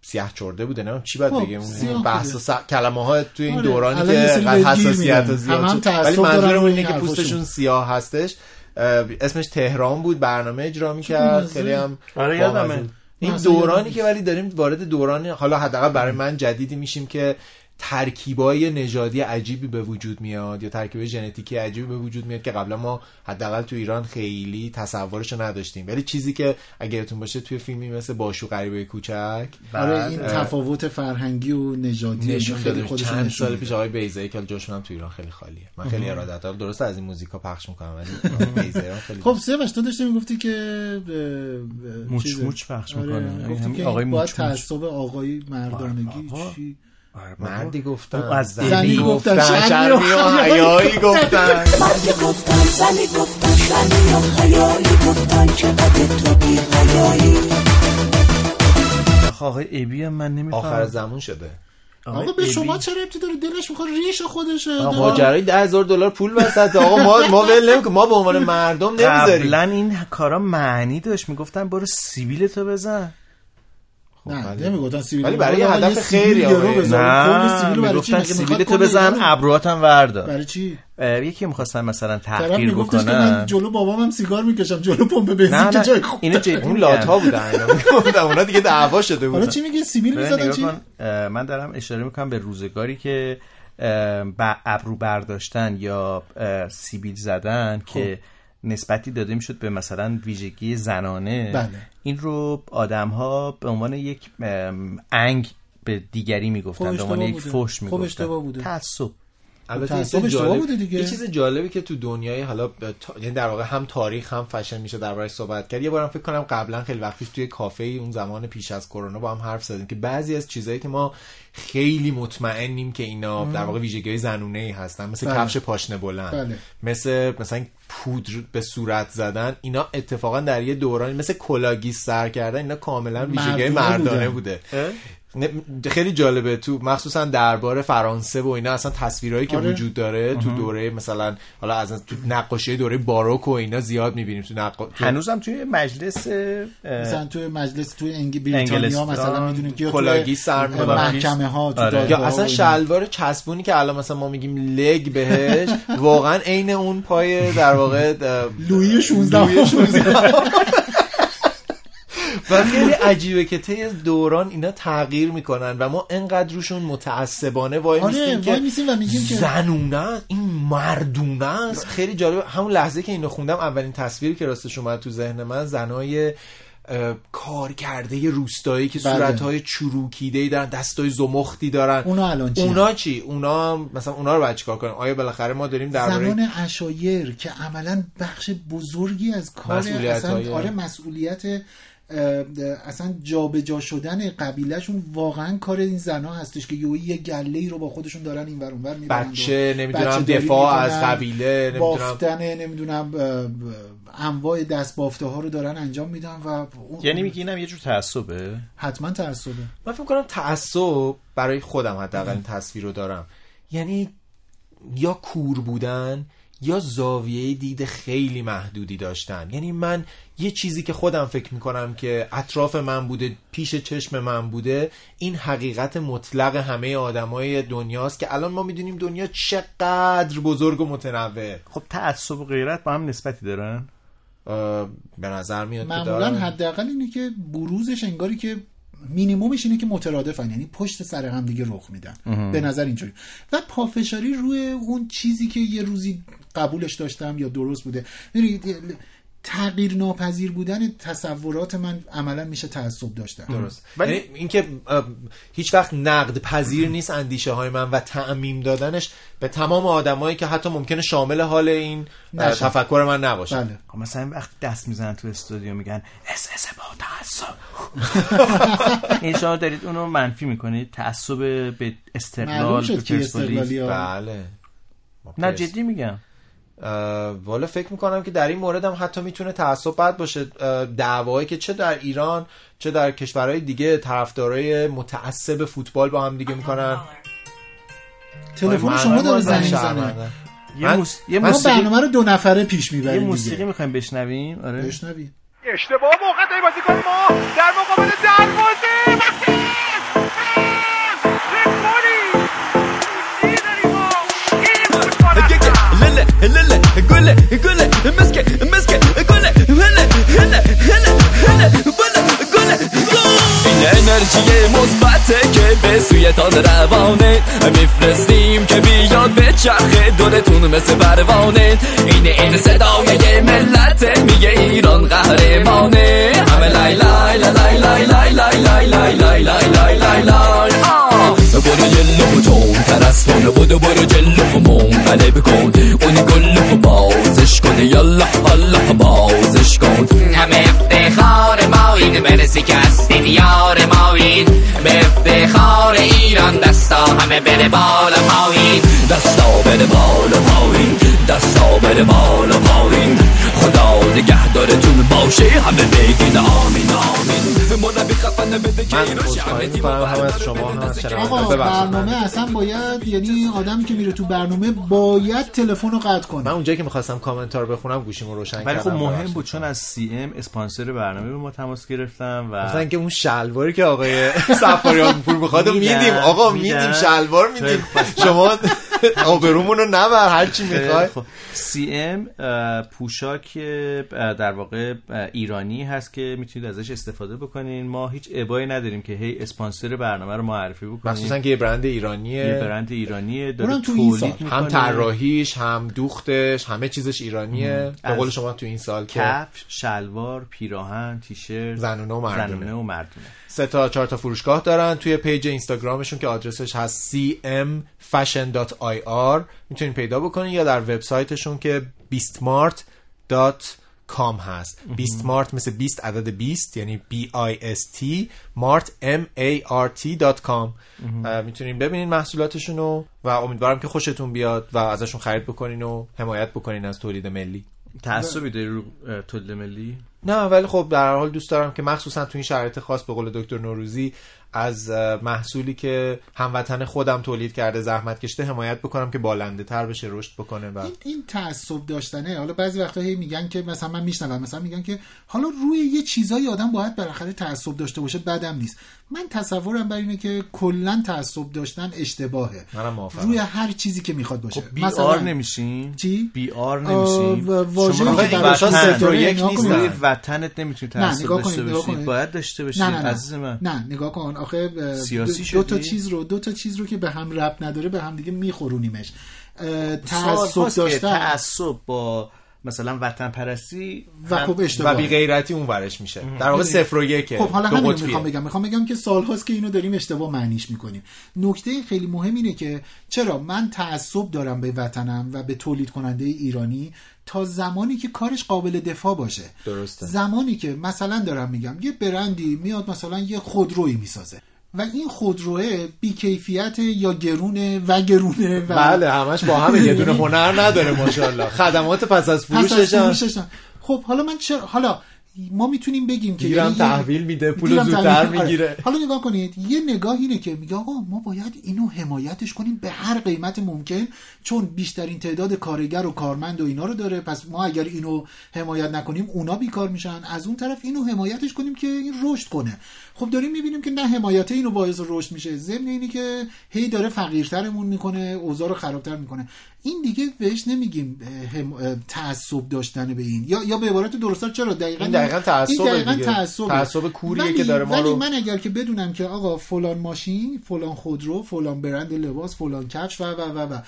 [SPEAKER 1] سیاه چرده بوده نه چی باید
[SPEAKER 2] خب،
[SPEAKER 1] بگیم بحث. و س- کلمه ها تو این
[SPEAKER 2] آره.
[SPEAKER 1] دورانی که قد حساسیت
[SPEAKER 2] میدن.
[SPEAKER 1] زیاد شد. ولی منظورم اینه
[SPEAKER 2] این
[SPEAKER 1] که. پوستشون سیاه هستش اسمش تهران بود برنامه اجرا می‌کرد. خیلی هم
[SPEAKER 3] آره یادمه.
[SPEAKER 1] این دورانی که ولی داریم وارد دوران حالا حداقل برای من جدیدی میشیم که ترکیبای نژادی عجیبی به وجود میاد یا ترکیبای ژنتیکی عجیبی به وجود میاد که قبلا ما حداقل تو ایران خیلی تصورش رو نداشتیم ولی چیزی که اگه یادتون باشه توی فیلمی مثل باشو غریبه کوچک
[SPEAKER 2] آره این تفاوت فرهنگی و نژادی
[SPEAKER 1] نشون
[SPEAKER 2] خیلی خودش
[SPEAKER 1] چند سال پیش. آقای بیزایی که جاشون هم تو ایران خیلی خالیه من خیلی. ارادت دارم درسته از این موزیکا پخش می‌کنم ولی خیلی
[SPEAKER 2] خب سیاوش تو داشتی می‌گفتی که
[SPEAKER 3] موچ. موچ پخش
[SPEAKER 2] آره،
[SPEAKER 3] می‌کنه. همین
[SPEAKER 2] که
[SPEAKER 3] آقای موچ.
[SPEAKER 2] تعصب آقای مردانگی چی
[SPEAKER 1] مردی گفتن
[SPEAKER 3] از
[SPEAKER 2] زنی گفتن
[SPEAKER 1] شرمی
[SPEAKER 2] شرمی
[SPEAKER 1] و حیایی گفتن
[SPEAKER 6] مردی گفتن. زنی گفتن شرمی و حیایی گفتن چقدر تو بی حیایی
[SPEAKER 3] آخه آقای ابی هم من نمی‌فهمم
[SPEAKER 1] آخر زمان شده.
[SPEAKER 2] آقا به شما چه ربطی داره دلش می‌خواد ریش خودشه.
[SPEAKER 1] ماجرای ده هزار دلار پول وسط آقا ما ما ول نمی‌کنیم. ما به عنوان مردم نمی‌ذاریم.
[SPEAKER 3] قبلا این کارا معنی داشت. می‌گفتن برو سیبیل تو بزن.
[SPEAKER 2] نه نمی‌گفتن سیبیل
[SPEAKER 1] ولی برای هدف خیری آقا.
[SPEAKER 3] نه
[SPEAKER 2] برای چی؟
[SPEAKER 3] می‌گفتن سیبیل تو بزن ابروهاتم وردار.
[SPEAKER 2] برای چی؟
[SPEAKER 3] یکی می‌خواستن مثلا تحقیر
[SPEAKER 2] میگفتش که من
[SPEAKER 3] بکنن.
[SPEAKER 2] جلو بابامم سیگار می‌کشم جلو پمپ بنزین که جای خوب
[SPEAKER 3] اینو جدی
[SPEAKER 1] اون
[SPEAKER 3] میگم.
[SPEAKER 1] لات ها بودن اینا اونا دیگه دعوا شده
[SPEAKER 2] حالا
[SPEAKER 1] بودن.
[SPEAKER 2] چی میگه سیبیل می‌زدن چی؟
[SPEAKER 3] من دارم اشاره می‌کنم به روزگاری که با ابرو برداشتن یا سیبیل زدن
[SPEAKER 2] خب.
[SPEAKER 3] که نسبتی داده می‌شد به مثلا ویژگی زنانه
[SPEAKER 2] بله.
[SPEAKER 3] این رو آدم ها به عنوان یک انگ به دیگری می‌گفتن
[SPEAKER 2] خب
[SPEAKER 3] به عنوان
[SPEAKER 2] اشتباه
[SPEAKER 3] یک. فوش
[SPEAKER 2] خب
[SPEAKER 3] می‌گفتن
[SPEAKER 2] اشتباه بوده.
[SPEAKER 3] تعصب
[SPEAKER 1] البته جالب
[SPEAKER 2] بوده دیگه.
[SPEAKER 1] یه چیز جالبی که تو دنیای حالا یعنی در واقع هم تاریخ هم فشن میشه دربارش صحبت کرد یه بارم فکر کنم قبلا خیلی وقت پیش توی کافه اون زمان پیش از کرونا با هم حرف زدیم که بعضی از چیزایی که ما خیلی مطمئنیم که اینا در واقع ویژگی زنونه ای هستن مثل
[SPEAKER 2] بله.
[SPEAKER 1] کفش پاشنه بلند
[SPEAKER 2] بله.
[SPEAKER 1] مثل مثلا پودر به صورت زدن اینا اتفاقا در یه دورانی مثل کلاه گیس سر کردن اینا کاملا ویژگی مردانه. بوده خیلی جالبه تو مخصوصا درباره فرانسه و اینا اصلا تصویرهایی که
[SPEAKER 2] آره.
[SPEAKER 1] وجود داره تو دوره مثلا حالا از تو نقاشی دوره باروک و اینا زیاد می‌بینیم تو نقا... تو-
[SPEAKER 3] هنوزم توی مجلس اه،
[SPEAKER 2] مثلا توی مجلس توی انگ... بریتانیا مثلا می‌دونیم که کلاه
[SPEAKER 1] گیس سر.
[SPEAKER 2] محکمه ها تو
[SPEAKER 3] آره.
[SPEAKER 1] یا اصلا. شلوار چسبونی که الان مثلا ما میگیم لگ بهش واقعا عین اون پای در واقع اه،
[SPEAKER 2] لویی 16
[SPEAKER 1] لویی 16 و خیلی عجیبه که طی دوران اینا تغییر می‌کنن و ما انقدر روشون متعصبانه وای
[SPEAKER 2] آره
[SPEAKER 1] که
[SPEAKER 2] و میگیم که
[SPEAKER 1] زنونه این مردونه است. خیلی جالبه. همون لحظه که اینو خوندم اولین تصویری که راستش اومد تو ذهن من زنای کار کرده روستایی که
[SPEAKER 2] بله.
[SPEAKER 1] صورتهای چروکیده دارن دستای زمختی دارن.
[SPEAKER 2] اونا الان چی
[SPEAKER 1] اونا چی؟ اونا مثلا اونا رو باید چیکار کنیم آیا بالاخره ما داریم درباره
[SPEAKER 2] زنان اشایر که عملا بخش بزرگی از کار
[SPEAKER 1] مسئولیت‌های-
[SPEAKER 2] اصلا آره مسئولیت اصلا جابجا شدن قبیلهشون واقعا کار این زنا هستش که یهو یه گله ای رو با خودشون دارن این ور اونور می‌برن
[SPEAKER 1] بچه نمی‌دونم دفاع از قبیله نمی‌دونم.
[SPEAKER 2] بافتن نمی‌دونم انواع دست بافته ها رو دارن انجام میدن و
[SPEAKER 3] یعنی میگی اینم یه جور تعصبه؟
[SPEAKER 2] حتما تعصبه.
[SPEAKER 1] من فکر کنم تعصب برای خودم حداقل تصویر رو دارم. یعنی یا کور بودن یا زاویه دید خیلی محدودی داشتن. یعنی من یه چیزی که خودم فکر می‌کنم که اطراف من بوده پیش چشم من بوده این حقیقت مطلق همه آدمای دنیاست که الان ما می‌دونیم دنیا چقدر بزرگ و متنوع.
[SPEAKER 3] خب تعصب و غیرت با هم نسبتی دارن؟
[SPEAKER 1] به نظر میاد که
[SPEAKER 2] معمولا
[SPEAKER 1] دارن.
[SPEAKER 2] حداقل اینه که بروزش انگاری که مینیمومش اینه که مترادفن یعنی پشت سر هم دیگه رخ میدن. به نظر اینجوری. و پافشاری روی اون چیزی که یه روزی قبولش داشتم یا درست بوده. می‌دونی، تغییر ناپذیر بودن تصورات من عملا میشه تعصب داشتن.
[SPEAKER 1] درست. ولی اینکه اه، هیچ وقت نقد پذیر نیست اندیشه های من و تعمیم دادنش به تمام آدمایی که حتی ممکنه شامل حال این. تفکر من نباشه.
[SPEAKER 2] بله.
[SPEAKER 3] خب مثلا وقتی دست می‌زنن تو استودیو میگن اس اس با تعصب. این شما دارید اونو منفی می‌کنید تعصب به استقلال به
[SPEAKER 1] بله.
[SPEAKER 3] نه. جدی میگم.
[SPEAKER 1] والا فکر می‌کنم که در این مورد هم حتی می‌تونه تعصب بد باشه. دعوایی که چه در ایران چه در کشورهای دیگه طرفدارای متعصب فوتبال با هم دیگه می‌کنن.
[SPEAKER 2] تلفن شما داره زنگ می‌زنه.
[SPEAKER 3] یه,
[SPEAKER 1] من-
[SPEAKER 3] موس... یه
[SPEAKER 2] ما
[SPEAKER 3] موسیقی
[SPEAKER 2] برنامه رو دو نفره پیش
[SPEAKER 3] یه
[SPEAKER 2] می‌بریم
[SPEAKER 3] موسیقی
[SPEAKER 2] دیگه
[SPEAKER 3] می‌خوایم بشنویم. آره.
[SPEAKER 2] بشنوی
[SPEAKER 7] اشتباه موقع داری بازی کنیم ما در مقابل دروازه
[SPEAKER 6] هله گله گله مسکه مسکه گله هله هله هله هله گله گله این انرژی مثبته که به سویتان روانه میفرستیم که بیاد به چرخ دورتون مثل پروانه این این صدای ملت میگه ایران قهرمانه همه لای لای لای لای لای لای لای لای لای لای لای لای لای. برو جلو تون ترستون بودو برو جلو منقله بکن اونی گلو کن یالا الله بازش کن. همه افتخار ما این مرسی که هستید یار ما این به افتخار ایران دستا همه بره بالا پایین. دستا بره بالا پایین دستا بره بالا پایین. خدا نگهدارتون باشه. همه بگین آمین آمین.
[SPEAKER 1] من هم از شما هم از شنوندگان
[SPEAKER 2] آقا برنامه اصلا باید یعنی آدمی که میره تو برنامه باید تلفن رو قطع کنه.
[SPEAKER 1] من اونجایی که می‌خواستم کامنتا رو بخونم گوشیمو روشن
[SPEAKER 3] ولی
[SPEAKER 1] کردم.
[SPEAKER 3] خب مهم. بود چون از سی ام اسپانسر برنامه به ما تماس گرفتم و
[SPEAKER 1] مثلا که اون شلواری که آقای سفاریان پور می‌خواد میدیم. آقا. میدیم. شلوار میدیم. شما آبرومون رو نبر. هر چی می‌خوای.
[SPEAKER 3] سی ام پوشاک اه، در واقع ایرانی هست که می‌تونید ازش استفاده بکنین. ما هیچ ابایی نداریم که هی اسپانسر برنامه رو معرفی بکنیم.
[SPEAKER 1] مخصوصا که یه برند ایرانیه.
[SPEAKER 3] یه برند ایرانیه. داره
[SPEAKER 1] تو این سال.
[SPEAKER 3] تولید
[SPEAKER 1] هم طراحیش هم دوختش همه چیزش ایرانیه. به قول شما تو این سال که
[SPEAKER 3] کفش شلوار پیراهن تیشرت
[SPEAKER 1] زنونه و مردونه.
[SPEAKER 3] زنونه و مردونه.
[SPEAKER 1] سه تا چهار تا فروشگاه دارن. توی پیج اینستاگرامشون که آدرسش هست cmfashion.ir می‌تونین پیدا بکنین یا در وبسایتشون که beastmart.com هست. beastmart مثل 20 عدد 20 یعنی b i s t mart m a r t.com اه، می‌تونین ببینین محصولاتشون رو و امیدوارم که خوشتون بیاد و ازشون خرید بکنین و حمایت بکنین از تولید ملی.
[SPEAKER 3] تعصبی داری رو تولید ملی؟
[SPEAKER 1] نه ولی خب در حال دوست دارم که مخصوصا تو این شرایط خاص به قول دکتر نوروزی از محصولی که هموطن خودم تولید کرده زحمت کشته حمایت بکنم که بالنده تر بشه رشد بکنه و
[SPEAKER 2] این, این تعصب داشتنه. حالا بعضی وقتا هی میگن که مثلا من میشنوم مثلا میگن که حالا روی یه چیزایی آدم باید بالاخره تعصب داشته باشه بدم نیست. من تصورم بر اینه که کلا تعصب داشتن اشتباهه.
[SPEAKER 1] منم موافقم.
[SPEAKER 2] روی هر چیزی که می‌خواد باشه.
[SPEAKER 3] خب بی آر نمیشین
[SPEAKER 2] چی؟
[SPEAKER 3] بی آر نمیشین شما
[SPEAKER 2] که
[SPEAKER 3] وطن-
[SPEAKER 2] صفر و یک
[SPEAKER 3] روی
[SPEAKER 2] نیستن.
[SPEAKER 3] وطنت نمی‌تونی تعصب داشته باشی باید داشته باشی. عزیز من.
[SPEAKER 2] نه نگاه کن. آخه
[SPEAKER 3] سیاسی
[SPEAKER 2] دو, دو تا؟ چیز رو دو تا چیز رو که به هم ربط نداره به هم دیگه میخورونیمش
[SPEAKER 3] تعصب
[SPEAKER 2] داشتن
[SPEAKER 3] تعصب با مثلا وطن پرستی
[SPEAKER 2] و خب اشتباه.
[SPEAKER 1] و بی غیرتی اون ورش میشه. در واقع
[SPEAKER 2] می‌دونی؟
[SPEAKER 1] صفر و یکه
[SPEAKER 2] خب حالا همین. می‌خوام بگم. می‌خوام بگم که سالهاست که اینو داریم اشتباه معنیش می‌کنیم. نکته خیلی مهم اینه که چرا؟ من تعصب دارم به وطنم و به تولید کننده ایرانی تا زمانی که کارش قابل دفاع باشه.
[SPEAKER 1] درسته.
[SPEAKER 2] زمانی که مثلا دارم میگم یه برندی میاد مثلا یه خودرویی می‌سازه. و این خودروه بیکیفیت یا گرونه و گرونه و
[SPEAKER 1] بله همش با هم یه دونه هنر نداره ماشاءالله خدمات پس از
[SPEAKER 2] پس از
[SPEAKER 1] فروشش هم
[SPEAKER 2] فروشش هم. خب حالا من چرا حالا ما می‌تونیم بگیم که
[SPEAKER 1] گیرم
[SPEAKER 2] یعنی
[SPEAKER 1] تحویل میده پول زودتر
[SPEAKER 2] تحویل- آره.
[SPEAKER 1] می‌گیره.
[SPEAKER 2] حالا نگاه کنید یه نگاه اینه که میگه آقا ما باید اینو حمایتش کنیم به هر قیمت ممکن چون بیشترین تعداد کارگر و کارمند و اینا رو داره پس ما اگر اینو حمایت نکنیم اونا بیکار میشن. از اون طرف اینو حمایتش کنیم که این رشد کنه. خب داریم می‌بینیم که نه حمایت اینو باعث رشد میشه. ضمن اینی که هی داره فقیرترمون می‌کنه اوضاع رو خرابتر می‌کنه. این دیگه بهش نمیگیم هم- تعصب داشتن به این یا یا به عبارت درست‌تر چرا دقیقاً
[SPEAKER 1] این دقیقاً تعصبه
[SPEAKER 2] این دقیقاً. تعصبه.
[SPEAKER 1] تعصب کوریه که داره ما
[SPEAKER 2] ولی
[SPEAKER 1] رو-
[SPEAKER 2] من اگر که بدونم که آقا فلان ماشین فلان خودرو فلان برند لباس فلان کفش و و و و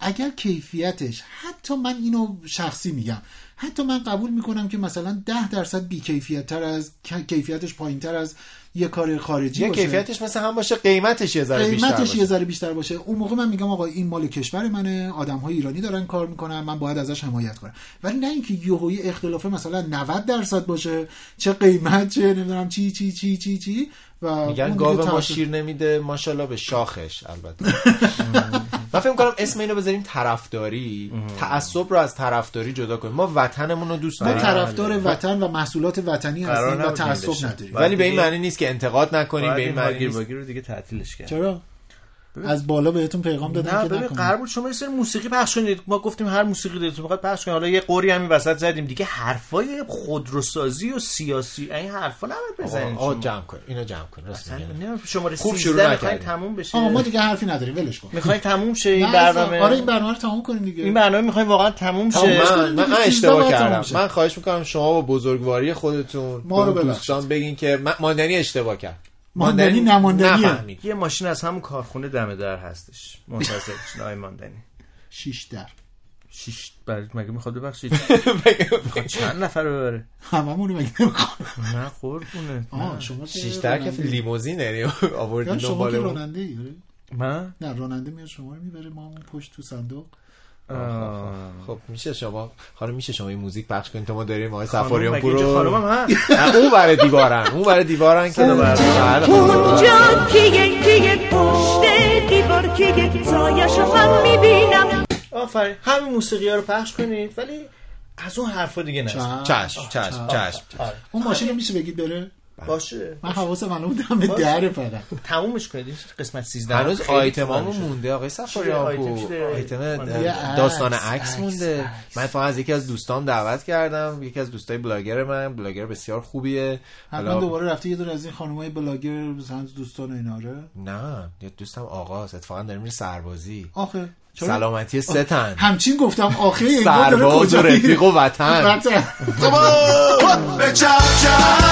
[SPEAKER 2] اگر کیفیتش حتی من اینو شخصی میگم حتی من قبول می‌کنم که مثلا ده درصد بی کیفیت تر از کیفیتش پایین تر از یه کار خارجی
[SPEAKER 1] یه
[SPEAKER 2] باشه.
[SPEAKER 1] کیفیتش مثل هم باشه قیمتش یه ذره بیشتر
[SPEAKER 2] قیمتش
[SPEAKER 1] باشه.
[SPEAKER 2] یه ذره بیشتر باشه. اون موقع من میگم آقا این مال کشور منه آدم های ایرانی دارن کار می‌کنن من باید ازش حمایت کنم. ولی نه اینکه یهویی اختلاف مثلا 90 درصد باشه چه قیمت چه نمی‌دونم چی چی چی چی چی. و
[SPEAKER 1] میگن گاو ما شیر نمیده ماشاءالله به شاخش البته. من فکر کنم اسم اینو بذاریم طرفداری. تعصب رو از طرفداری جدا کنیم. ما وطنمون رو دوست
[SPEAKER 2] ما
[SPEAKER 1] داریم.
[SPEAKER 2] طرفدار وطن و محصولات وطنی هستیم و تعصب. نداریم.
[SPEAKER 1] ولی به این
[SPEAKER 3] دیگه-
[SPEAKER 1] معنی نیست که انتقاد نکنیم به این معنی
[SPEAKER 3] رو دیگه تعطیلش کرد
[SPEAKER 2] چرا؟ از بالا بهتون پیغام دادن
[SPEAKER 3] نه
[SPEAKER 2] که
[SPEAKER 3] ببین
[SPEAKER 2] نکنید.
[SPEAKER 3] قرار بود شما یه سری موسیقی پخش کنید. ما گفتیم هر موسیقی دلتون می‌خواد پخش کنید. حالا یه قوری همین وسط زدیم. دیگه حرفای خودروسازی و سیاسی این حرفا نباید بزنید
[SPEAKER 1] آقا. جمع کن اینو جمع کن راست.
[SPEAKER 3] نه، شماره
[SPEAKER 1] خوب
[SPEAKER 3] 13
[SPEAKER 1] شروع
[SPEAKER 3] می‌خواین. تموم بشه؟
[SPEAKER 2] آقا ما دیگه حرفی نداریم. ولش کن.
[SPEAKER 3] می‌خواین تموم شه این برنامه؟
[SPEAKER 2] آره این برنامه رو تموم کنیم دیگه.
[SPEAKER 3] این برنامه می‌خوایم واقعا تموم
[SPEAKER 1] تمام.
[SPEAKER 3] شه.
[SPEAKER 1] من, من, من
[SPEAKER 2] دیگه. 13
[SPEAKER 1] اشتباه کردم.
[SPEAKER 2] شه.
[SPEAKER 1] من خواهش می‌کنم شما با بزرگواری خودتون
[SPEAKER 2] ما رو.
[SPEAKER 1] دوستان بگین که من- ماندنی اشتباه کرد.
[SPEAKER 2] ماندنی نماندنیه.
[SPEAKER 1] نفهمید.
[SPEAKER 3] یه ماشین از همون کارخونه دم در هستش. منتظر آی ماندنی.
[SPEAKER 2] شیش در.
[SPEAKER 3] شیش بر مگه می‌خواد ببخشید؟ می‌خواد چند نفر رو ببره؟
[SPEAKER 2] هممونو مگه نمی‌خوام
[SPEAKER 3] نه قربونه
[SPEAKER 2] آه شما
[SPEAKER 1] شیش در که
[SPEAKER 2] راننده.
[SPEAKER 1] لیموزین یعنی آوردین
[SPEAKER 2] شما
[SPEAKER 1] دنبال
[SPEAKER 2] که
[SPEAKER 1] اون.
[SPEAKER 2] راننده ای
[SPEAKER 3] من؟
[SPEAKER 2] نه راننده میاد شما رو می‌بره ما همون پشت تو صندوق.
[SPEAKER 1] خب میشه شما خانم میشه شما این موزیک پخش کنید. تا ما داریم آقای سفاریان
[SPEAKER 3] مگه
[SPEAKER 1] پور
[SPEAKER 3] اینجا
[SPEAKER 1] رو
[SPEAKER 3] خانمم هست؟
[SPEAKER 1] نه، اون برای دیوارن اون برای دیوارن که بله،
[SPEAKER 16] اونجا کیه کیه پشت دیوار کیه سایش هم می‌بینم.
[SPEAKER 3] آفرین. همین موسیقی ها رو پخش کنید ولی از اون حرفا دیگه نه.
[SPEAKER 2] چشم
[SPEAKER 1] چشم چشم چشم.
[SPEAKER 3] آره.
[SPEAKER 2] اون ماشین رو میشه بگید بره؟
[SPEAKER 3] باشه.
[SPEAKER 2] من حواسم الان بودم به. دره فقط
[SPEAKER 3] تمومش کنید. قسمت 13
[SPEAKER 1] هنوز آیتمامون. مونده. آقای
[SPEAKER 3] چیه
[SPEAKER 1] سفاریان
[SPEAKER 3] آیتم؟
[SPEAKER 1] داستان
[SPEAKER 2] عکس،
[SPEAKER 1] مونده. من فقط از یکی از دوستام دعوت کردم. یکی از دوستای بلاگر من. بلاگر بسیار خوبیه.
[SPEAKER 2] حتما دوباره رفته یه دور از این خانمای بلاگر مثلا دوستان اینا آره؟
[SPEAKER 1] نه یه دوستم آقاست. اتفاقا داره میره سربازی.
[SPEAKER 2] آخه.
[SPEAKER 1] سلامتی ستن.
[SPEAKER 2] همچین گفتم. آخه
[SPEAKER 1] سرباز و. رفیق و وطن.
[SPEAKER 2] وطن.
[SPEAKER 17] به چپ چپ.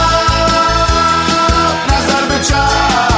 [SPEAKER 17] نظر به چپ.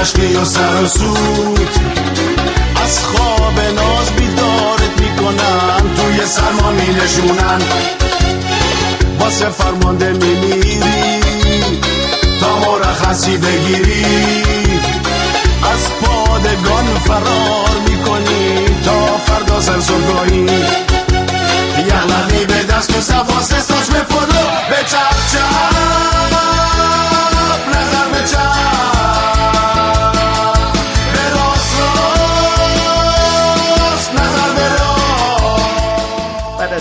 [SPEAKER 17] مشقی و سر از خواب ناز بیدارت می‌کنن توی سرما می نشونن. واسه فرمانده میمیری تا مرخصی بگیری. از پادگان فرار می‌کنی تا فردا سر صبحگاهی یغلقی به دست و سواس ساج به پلو به چپ.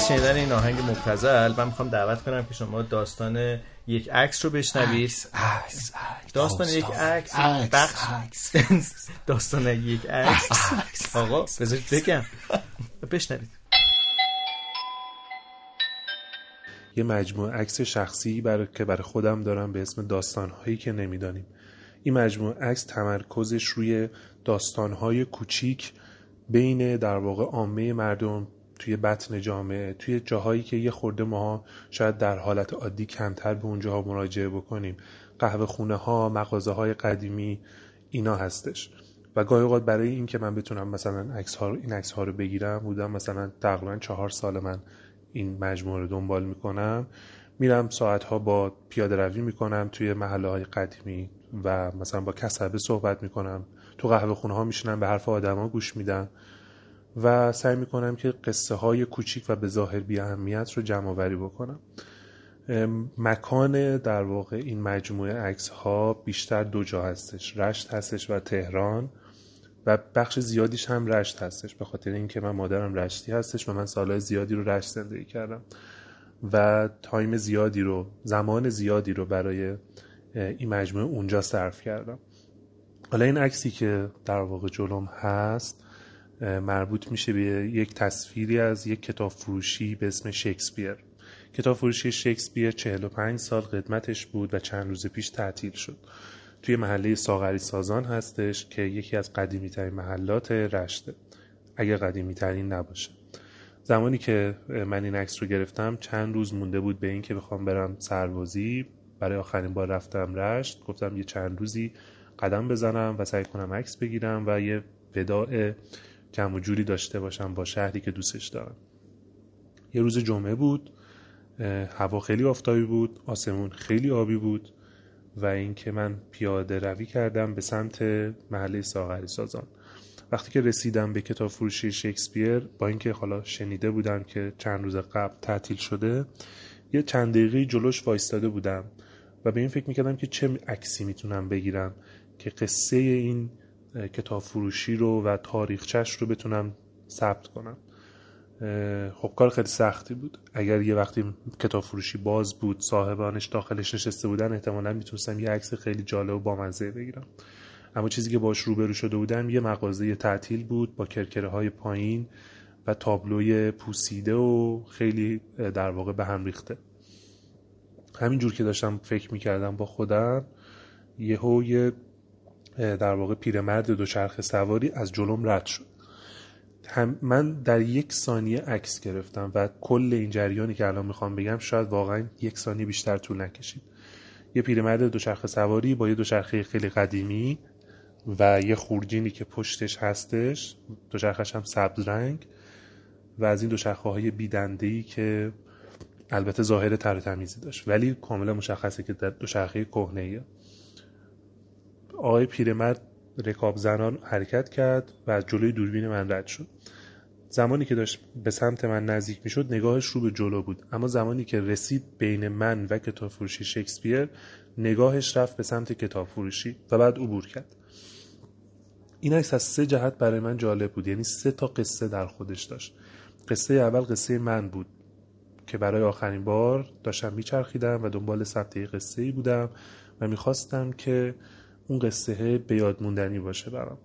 [SPEAKER 3] شنیدن این آهنگ مبتذل من می‌خوام دعوت کنم که شما داستان یک عکس رو بشنوید.
[SPEAKER 1] عکس
[SPEAKER 3] داستان یک عکس
[SPEAKER 2] عکس،
[SPEAKER 3] بخش. داستان یک عکس. آقا بذارید بگم. بشنوید.
[SPEAKER 18] یه مجموعه عکس شخصی برای که برای خودم دارم به اسم داستانهایی که نمی‌دانیم. این مجموعه عکس تمرکزش روی داستانهای کوچیک بین در واقع عامه مردم توی بطن جامعه توی جاهایی که یه خورده ماها شاید در حالت عادی کمتر به اونجاها مراجعه بکنیم. قهوه خونه ها مغازه های قدیمی اینا هستش. و گاهی اوقات برای این که من بتونم مثلا عکس ها این عکس ها رو بگیرم بودم مثلا تقریبا چهار سال من این مجموعه رو دنبال می‌کنم. میرم ساعت ها با پیاده روی می‌کنم توی محله های قدیمی و مثلا با کسبه صحبت می‌کنم. تو قهوه خونه ها میشینم به حرف آدما گوش میدم. و سعی می‌کنم که قصه های کوچیک و به ظاهر بی اهمیت رو جمع آوری بکنم. مکان در واقع این مجموعه عکس ها بیشتر دو جا هستش. رشت هستش و تهران و بخش زیادیش هم رشت هستش. به خاطر اینکه من مادرم رشتی هستش و من سالهای زیادی رو رشت زندگی کردم و تایم زیادی رو زمان زیادی رو برای این مجموعه اونجا صرف کردم. حالا این عکسی که در واقع جلوم هست مربوط میشه به یک تصویری از یک کتاب فروشی به اسم شکسپیر. کتاب فروشی شکسپیر 45 سال قدمتش بود و چند روز پیش تعطیل شد. توی محله ساغری سازان هستش که یکی از قدیمی ترین محلات رشته. اگر قدیمی ترین نباشه. زمانی که من این عکس رو گرفتم چند روز مونده بود به این که بخوام برم سربازی. برای آخرین بار رفتم رشت. گفتم یه چند روزی قدم بزنم و سعی کنم عکس بگیرم و یه وداع جمع جوری داشته باشم با شهری که دوستش دارم. یه روز جمعه بود هوا خیلی آفتابی بود آسمون خیلی آبی بود و اینکه من پیاده روی کردم به سمت محله ساغری سازان. وقتی که رسیدم به کتاب فروشی شکسپیر با اینکه حالا شنیده بودم که چند روز قبل تعطیل شده یه چند دقیقه جلوش وایستاده بودم و به این فکر می‌کردم که چه عکسی می‌تونم بگیرم که قصه این کتاب فروشی رو و تاریخچش رو بتونم ثبت کنم. خب کار خیلی سختی بود. اگر یه وقتی کتاب فروشی باز بود صاحبانش داخلش نشسته بودن احتمالا می‌تونستم یه عکس خیلی جالب و بامزه بگیرم. اما چیزی که باش روبرو شده بودم یه مغازه تعطیل بود با کرکره های پایین و تابلوی پوسیده و خیلی در واقع به هم ریخته. همینجور که داشتم فکر می‌کردم با خودم یهو یه در واقع پیرمرد دوچرخه سواری از جلوم رد شد هم من در یک ثانیه عکس گرفتم و کل این جریانی که الان می‌خوام بگم شاید واقعا یک ثانیه بیشتر طول نکشید یه پیرمرد دوچرخه سواری با یه دوچرخه خیلی قدیمی و یه خورجینی که پشتش هستش دوچرخش هم سبز رنگ و از این دوچرخه های بیدندهی که البته ظاهر تر تمیزی داشت ولی کاملا مشخصه که دوچرخه کهنه. آقای پیرمرد رکاب زنان حرکت کرد و از جلوی دوربین من رد شد. زمانی که داشت به سمت من نزدیک می‌شد نگاهش رو به جلو بود. اما زمانی که رسید بین من و کتاب فروشی شکسپیر نگاهش رفت به سمت کتاب فروشی و بعد عبور کرد. این عکس از سه جهت برای من جالب بود. یعنی سه تا قصه در خودش داشت. قصه اول قصه من بود که برای آخرین بار داشتم میچرخیدم و دنبال ثبت قصه ای بودم و می‌خواستم که اون قصه به یاد موندنی باشه برام.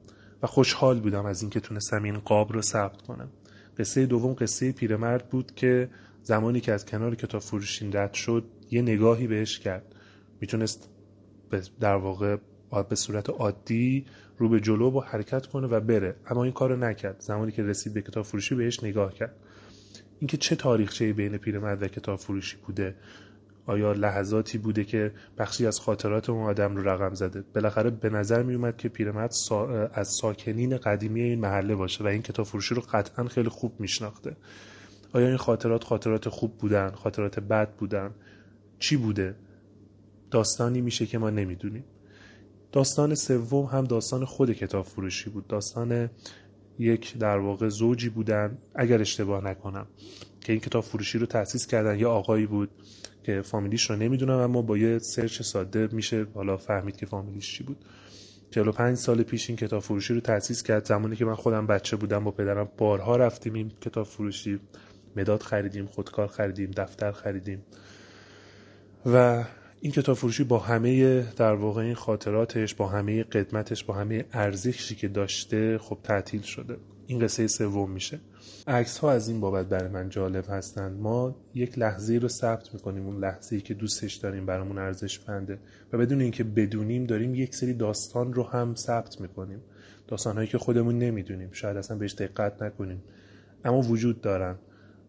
[SPEAKER 18] و خوشحال بودم از اینکه تونستم این قاب رو ثبت کنم. قصه دوم قصه پیرمرد بود که زمانی که از کنار کتاب فروشین رد شد یه نگاهی بهش کرد. می‌تونست در واقع به صورت عادی رو به جلو با حرکت کنه و بره. اما این کارو نکرد. زمانی که رسید به کتاب فروشی بهش نگاه کرد. اینکه چه تاریخچه‌ای بین پیرمرد و کتاب فروشی بوده. آیا لحظاتی بوده که بخشی از خاطرات اون آدم رو رقم زده؟ بالاخره به نظر می اومد که پیرمرد سا... از ساکنین قدیمی این محله باشه و این کتاب فروشی رو قطعا خیلی خوب میشناخته. آیا این خاطرات خاطرات خوب بودن خاطرات بد بودن؟ چی بوده؟ داستانی میشه که ما نمی‌دونیم. داستان سوم هم داستان خود کتاب فروشی بود. داستان یک در واقع زوجی بودن. اگر اشتباه نکنم که این کتاب فروشی رو تأسیس کردن. یه آقایی بود. که فامیلیش رو نمی‌دونم اما با یه سرچ ساده میشه حالا فهمید که فامیلیش چی بود. 45 سال پیش این کتاب فروشی رو تأسیس کرد. زمانی که من خودم بچه بودم با پدرم بارها رفتیم این کتاب فروشی مداد خریدیم خودکار خریدیم دفتر خریدیم. و این کتاب فروشی با همه در واقع این خاطراتش با همه قدمتش با همه ارزشی که داشته خب تعطیل شده. این قصه سوم میشه. عکس ها از این بابت برای من جالب هستند ما یک لحظه رو ثبت می‌کنیم اون لحظه ای که دوستش داریم برامون ارزش بنده و بدون اینکه بدونیم داریم یک سری داستان رو هم ثبت می‌کنیم. داستان هایی که خودمون نمی‌دونیم. شاید اصلا بهش دقت نکنیم. اما وجود دارن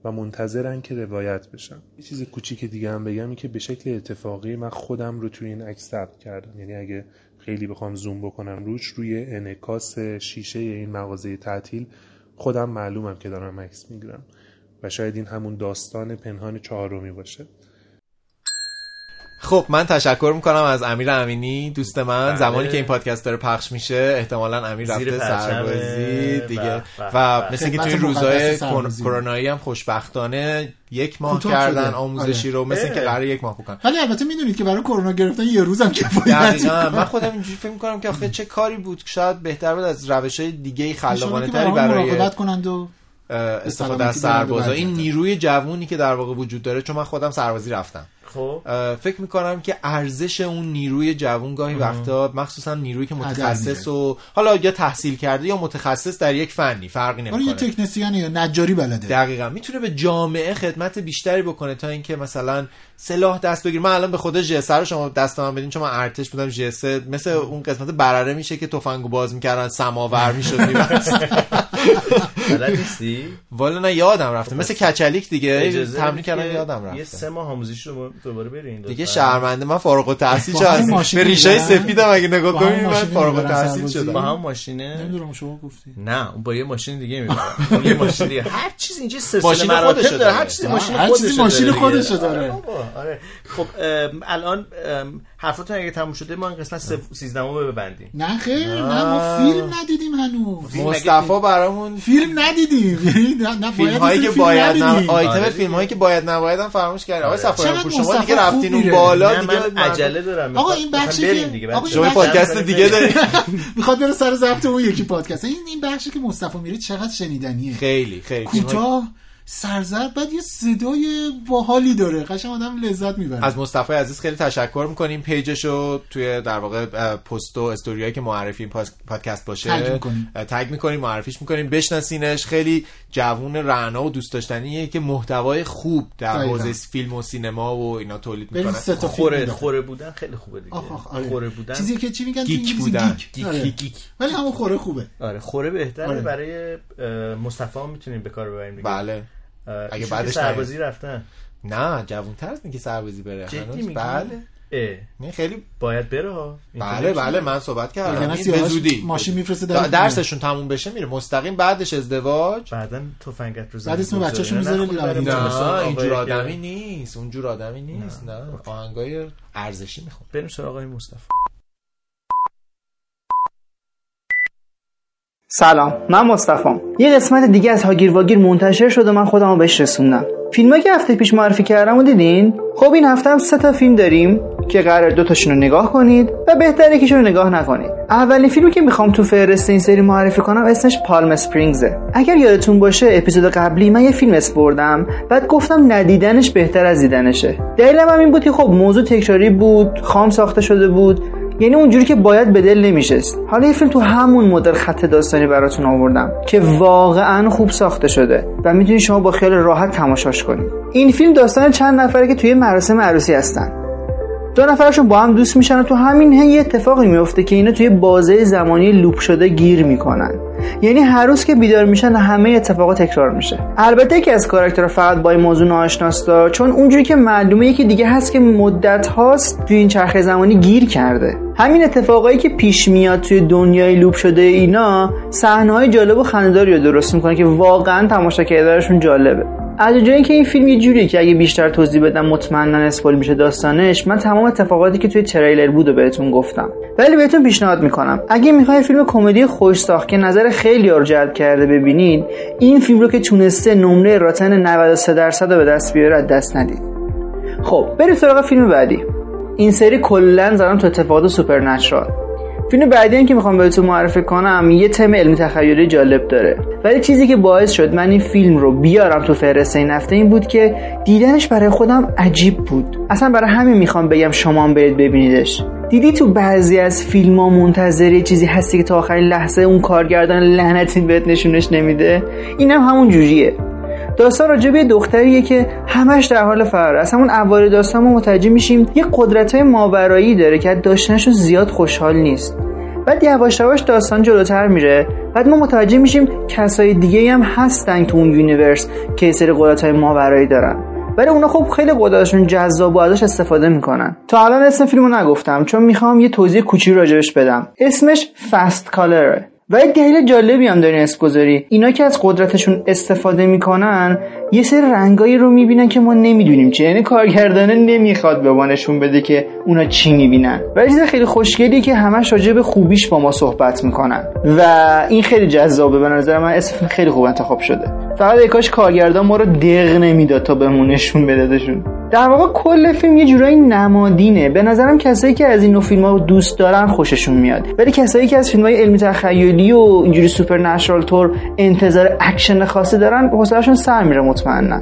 [SPEAKER 18] و منتظرن که روایت بشن. یه چیز کوچیک دیگه هم بگم این که به شکل اتفاقی من خودم رو توی این عکس ثبت کردم. یعنی اگه خیلی بخوام زوم بکنم روش روی انعکاس شیشه این مغازه تعطیل خودم معلومم که دارم عکس می‌گیرم. و شاید این همون داستان پنهان چهارمی باشه.
[SPEAKER 1] خب من تشکر می‌کنم از امیر امینی دوست من
[SPEAKER 3] بله.
[SPEAKER 1] زمانی که این پادکست داره پخش میشه احتمالا امیر
[SPEAKER 3] زیر
[SPEAKER 1] رفته سربازی دیگه
[SPEAKER 3] بله، بله،
[SPEAKER 1] و
[SPEAKER 3] بله.
[SPEAKER 1] مثل که توی روزای. کرونایی هم خوشبختانه یک ماه کردن
[SPEAKER 2] شده.
[SPEAKER 1] آموزشی
[SPEAKER 2] آره.
[SPEAKER 1] رو مثل که. قرار یک ماه بکنن
[SPEAKER 2] ولی البته می‌دونید که برای کرونا گرفتن یه روزم کفایت.
[SPEAKER 1] من خودم اینجوری فکر می‌کنم که آخه چه کاری بود که شاید بهتر بود از روش های دیگه خلاقانه تری
[SPEAKER 2] برای مراقبت کنند و
[SPEAKER 1] استفاده از سربازا این. نیروی جوونی که در واقع وجود داره چون من خودم سربازی رفتم
[SPEAKER 3] خب.
[SPEAKER 1] اه، فکر می‌کنم که ارزش اون نیروی جوون گاهی وقتا مخصوصا نیرویی که متخصص و حالا یا تحصیل کرده یا متخصص در یک فنی فرقی
[SPEAKER 2] آره یه
[SPEAKER 1] نمی‌کنه.
[SPEAKER 2] تکنسیانه یا نجاری بلده.
[SPEAKER 1] دقیقا. می‌تونه به جامعه خدمت بیشتری بکنه تا اینکه مثلا سلاح دست بگیر من الان به خود جسر رو شما دست من بدین چون من ارتش بودم جسه مثل اون قسمت برره میشه که تفنگو باز می‌کردن سماور می‌شد میبست. والا نه یادم رفته. مثل کچلیک دیگه تمرین
[SPEAKER 3] که
[SPEAKER 1] یادم
[SPEAKER 3] یه
[SPEAKER 1] رفته
[SPEAKER 3] سه ماه آموزشی رو دوباره برین
[SPEAKER 1] دیگه. شرمنده من فارغ التحصیل شدم به
[SPEAKER 2] می‌برن؟
[SPEAKER 1] سفیدم اگه نگاه کنی من
[SPEAKER 2] ماشین
[SPEAKER 1] فارغ التحصیل؟ شدم
[SPEAKER 3] با هم ماشینه
[SPEAKER 2] نمی‌دونم شما گفتی
[SPEAKER 3] نه اون با یه ماشین دیگه می‌برم اون یه ماشین دیگه هر چیز اینجا سلسله
[SPEAKER 1] ماشین
[SPEAKER 3] مراتب داره هر. چیزی ماشین
[SPEAKER 2] هر چیزی ماشین
[SPEAKER 3] دیگه.
[SPEAKER 2] داره.
[SPEAKER 3] آره خب الان ام، حرفتون اگه تموم شده ما این قسمت 13 رو ببندیم.
[SPEAKER 2] نه خیر نه ما فیلم ندیدیم هنوز.
[SPEAKER 1] مصطفی برامون
[SPEAKER 2] فیلم ندیدیم. یعنی نه
[SPEAKER 1] فیلم هایی که باید. آیتم
[SPEAKER 3] آره.
[SPEAKER 1] فیلم هایی که باید نباید هم فراموش کردیم. آقای صفایی
[SPEAKER 2] چقدر
[SPEAKER 1] پور شما دیگه رفتین اون. بالا دیگه
[SPEAKER 3] من عجله دارم.
[SPEAKER 2] آقا این بخشی که-
[SPEAKER 3] دیگه.
[SPEAKER 2] آقا
[SPEAKER 3] بچه‌ها.
[SPEAKER 1] شما پادکست دیگه دارید
[SPEAKER 2] می‌خواد بره سر ضبط اون یکی پادکست. این این بخشی که مصطفی میره چقدر شنیدنیه.
[SPEAKER 1] خیلی خیلی.
[SPEAKER 2] کوتاه سرزرد بعد یه صدای باحالی داره قشنگ آدم لذت می‌بره
[SPEAKER 1] از مصطفی عزیز خیلی تشکر می‌کنیم پیجشو توی در واقع پست و استوریایی که معرفی پادکست باشه
[SPEAKER 2] تگ می‌کنیم.
[SPEAKER 1] تگ می‌کنیم معرفیش می‌کنیم بشناسینش خیلی جوون رعنا و دوست داشتنیه که محتوای خوب در. حوزه فیلم و سینما و اینا تولید می‌کنه
[SPEAKER 3] خوره خوره بودن خیلی خوبه دیگه
[SPEAKER 2] آخ آخ آره.
[SPEAKER 3] خوره بودن
[SPEAKER 2] چیزی که چی میگن geek
[SPEAKER 1] بودن. geek.
[SPEAKER 2] آره.
[SPEAKER 1] geek، geek.
[SPEAKER 2] ولی همون خوره خوبه
[SPEAKER 3] آره خوره بهتره
[SPEAKER 2] آره.
[SPEAKER 3] برای مصطفی می‌تونیم به کار ببریم دیگه
[SPEAKER 1] بله اگه بعدش
[SPEAKER 3] که سربازی رفتن.
[SPEAKER 1] نه جوونتر از اینکه سربازی بره
[SPEAKER 3] جدی
[SPEAKER 1] بله. نه خیلی
[SPEAKER 3] باید بره ها.
[SPEAKER 1] بله بله من صحبت کردم.
[SPEAKER 2] سیاوش
[SPEAKER 1] به زودی
[SPEAKER 2] ماشین میفرسته در
[SPEAKER 1] درسشون تموم بشه میره. مستقیم بعدش ازدواج.
[SPEAKER 3] بعدا تفنگت رو
[SPEAKER 2] بعد اسم بچه‌شو می‌ذاره.
[SPEAKER 1] نه اینجور
[SPEAKER 3] آدمی
[SPEAKER 1] آدمی نیست. اونجور آدمی نیست نه. آهنگای ارزشی می‌خوام
[SPEAKER 3] بریم سراغ آقای مصطفی.
[SPEAKER 19] سلام من مصطفیم. یه قسمت دیگه از هاگیر واگیر منتشر شد و من خودم رو بهش رسوندم. فیلمایی که هفته پیش معرفی کردم و دیدین؟ خب این هفته هم سه تا فیلم داریم که قرار دوتاشون رو نگاه کنید و بهتره یکیشون رو نگاه نکنید. اولین فیلمی که می‌خوام تو فهرست این سری معرفی کنم اسمش پالم اسپرینگزه اگر یادتون باشه اپیزود قبلی من یه فیلم اسپردم بعد گفتم ندیدنش بهتر از دیدنشه. دلیلم هم این بود که خب موضوع تکراری بود خام ساخته شده بود یعنی اونجوری که باید به دل نمیشست. حالا یه فیلم تو همون مدل خط داستانی براتون آوردم که واقعا خوب ساخته شده و می‌تونید شما با خیال راحت تماشاش کنید. این فیلم داستان چند نفره که توی مراسم عروسی هستن. دو نفرشون با هم دوست میشن و تو همین هی یه اتفاقی میفته که اینا توی بازه زمانی لوپ شده گیر می‌کنن. یعنی هر روز که بیدار میشن همه اتفاقات تکرار میشه. البته که از کاراکتر فقط با این موضوع ناآشناستا چون اونجوری که معلومه یکی دیگه هست که مدت هاست توی این چرخه زمانی گیر کرده. همین اتفاقایی که پیش میاد توی دنیای لوپ شده اینا صحنه‌های جالب و خنده‌داری رو درست می‌کنه که واقعا تماشا کردنشون جالبه. از جایی که این فیلم یه جوریه که اگه بیشتر توضیح بدم مطمئنا spoil میشه داستانش من تمام اتفاقاتی که توی تریلر بود بهتون گفتم. ولی بهتون پیشنهاد می‌کنم. اگه می‌خوای فیلم کمدی خوش ساخت که نظر خیلی رو جلب کرده ببینید این فیلم رو که تونسته نمره Rotten 93 درصد رو به دست بیاره دست ندید خب بریم سراغ فیلم بعدی. این سری کلا زدم تو اتفاقات supernatural فیلم بعدی هم که می‌خوام بهتون معرفی کنم یه تم علمی تخیلی جالب داره. ولی چیزی که باعث شد من این فیلم رو بیارم تو فهرست این هفته این بود که دیدنش برای خودم عجیب بود. اصلا برای همین می‌خوام بگم شما هم برید ببینیدش. دیدی تو بعضی از فیلم ها منتظر چیزی هستی که تا آخرین لحظه اون کارگردان لعنتی بهت نشونش نمیده؟ اینم همون جوریه. داستان راجع به یه دختریه که همش در حال فرار از همون اول داستان ما متوجه میشیم یه قدرت های ماورایی داره که از داشتنشون زیاد خوشحال نیست. بعد یواش یواش داستان جلوتر میره. بعد ما متوجه میشیم کسای دیگه هم هستن تو اون universe که سری قدرت های ماورایی دارن. ولی اونا خب خیلی قدرتشون جذاب و ازش استفاده می‌کنن. تا الان اسم فیلمو نگفتم چون می‌خوام یه توضیح کوچیک راجبش بدم. اسمش Fast Color ه و یه دلیل جالبی هم دارین اسم گذاری. اینا که از قدرتشون استفاده می‌کنن یه سری رنگایی رو می‌بینن که ما نمی‌دونیم چه یعنی کارگردانه نمی‌خواد به ما نشون بده که اونا چی می‌بینن. و چیز خیلی خوشگلی که همش راجع به خوبیش با ما صحبت می‌کنن. و این خیلی جذابه. به نظر من اسم خیلی خوب انتخاب شده. فقط کاش کارگردان ما رو دق نمی‌داد تا بهمون نشون بدهشون در واقع کل فیلم یه جورایی نمادینه. به نظرم کسایی که از این نوع فیلم ها دوست دارن خوششون میاد. ولی کسایی که از فیلم های علمی تخیلی و اینجوری superpower انتظار اکشن خاصی دارن حوصله‌شون سر میره مطمئنا.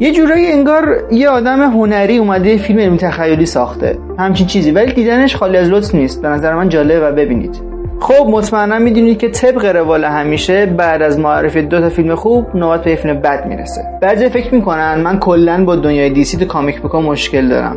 [SPEAKER 19] یه جورایی انگار یه آدم هنری اومده فیلم علمی تخیلی ساخته. همچین چیزی. ولی دیدنش خالی از لطف نیست. به نظر من جالبه و ببینید. خب مطمئنا می‌دونید که طبق روال همیشه بعد از معرفی دو تا فیلم خوب نوبت به فیلم بد می‌رسه. بعضی فکر می‌کنن من کلا با دنیای DC تو comic book ا مشکل دارم.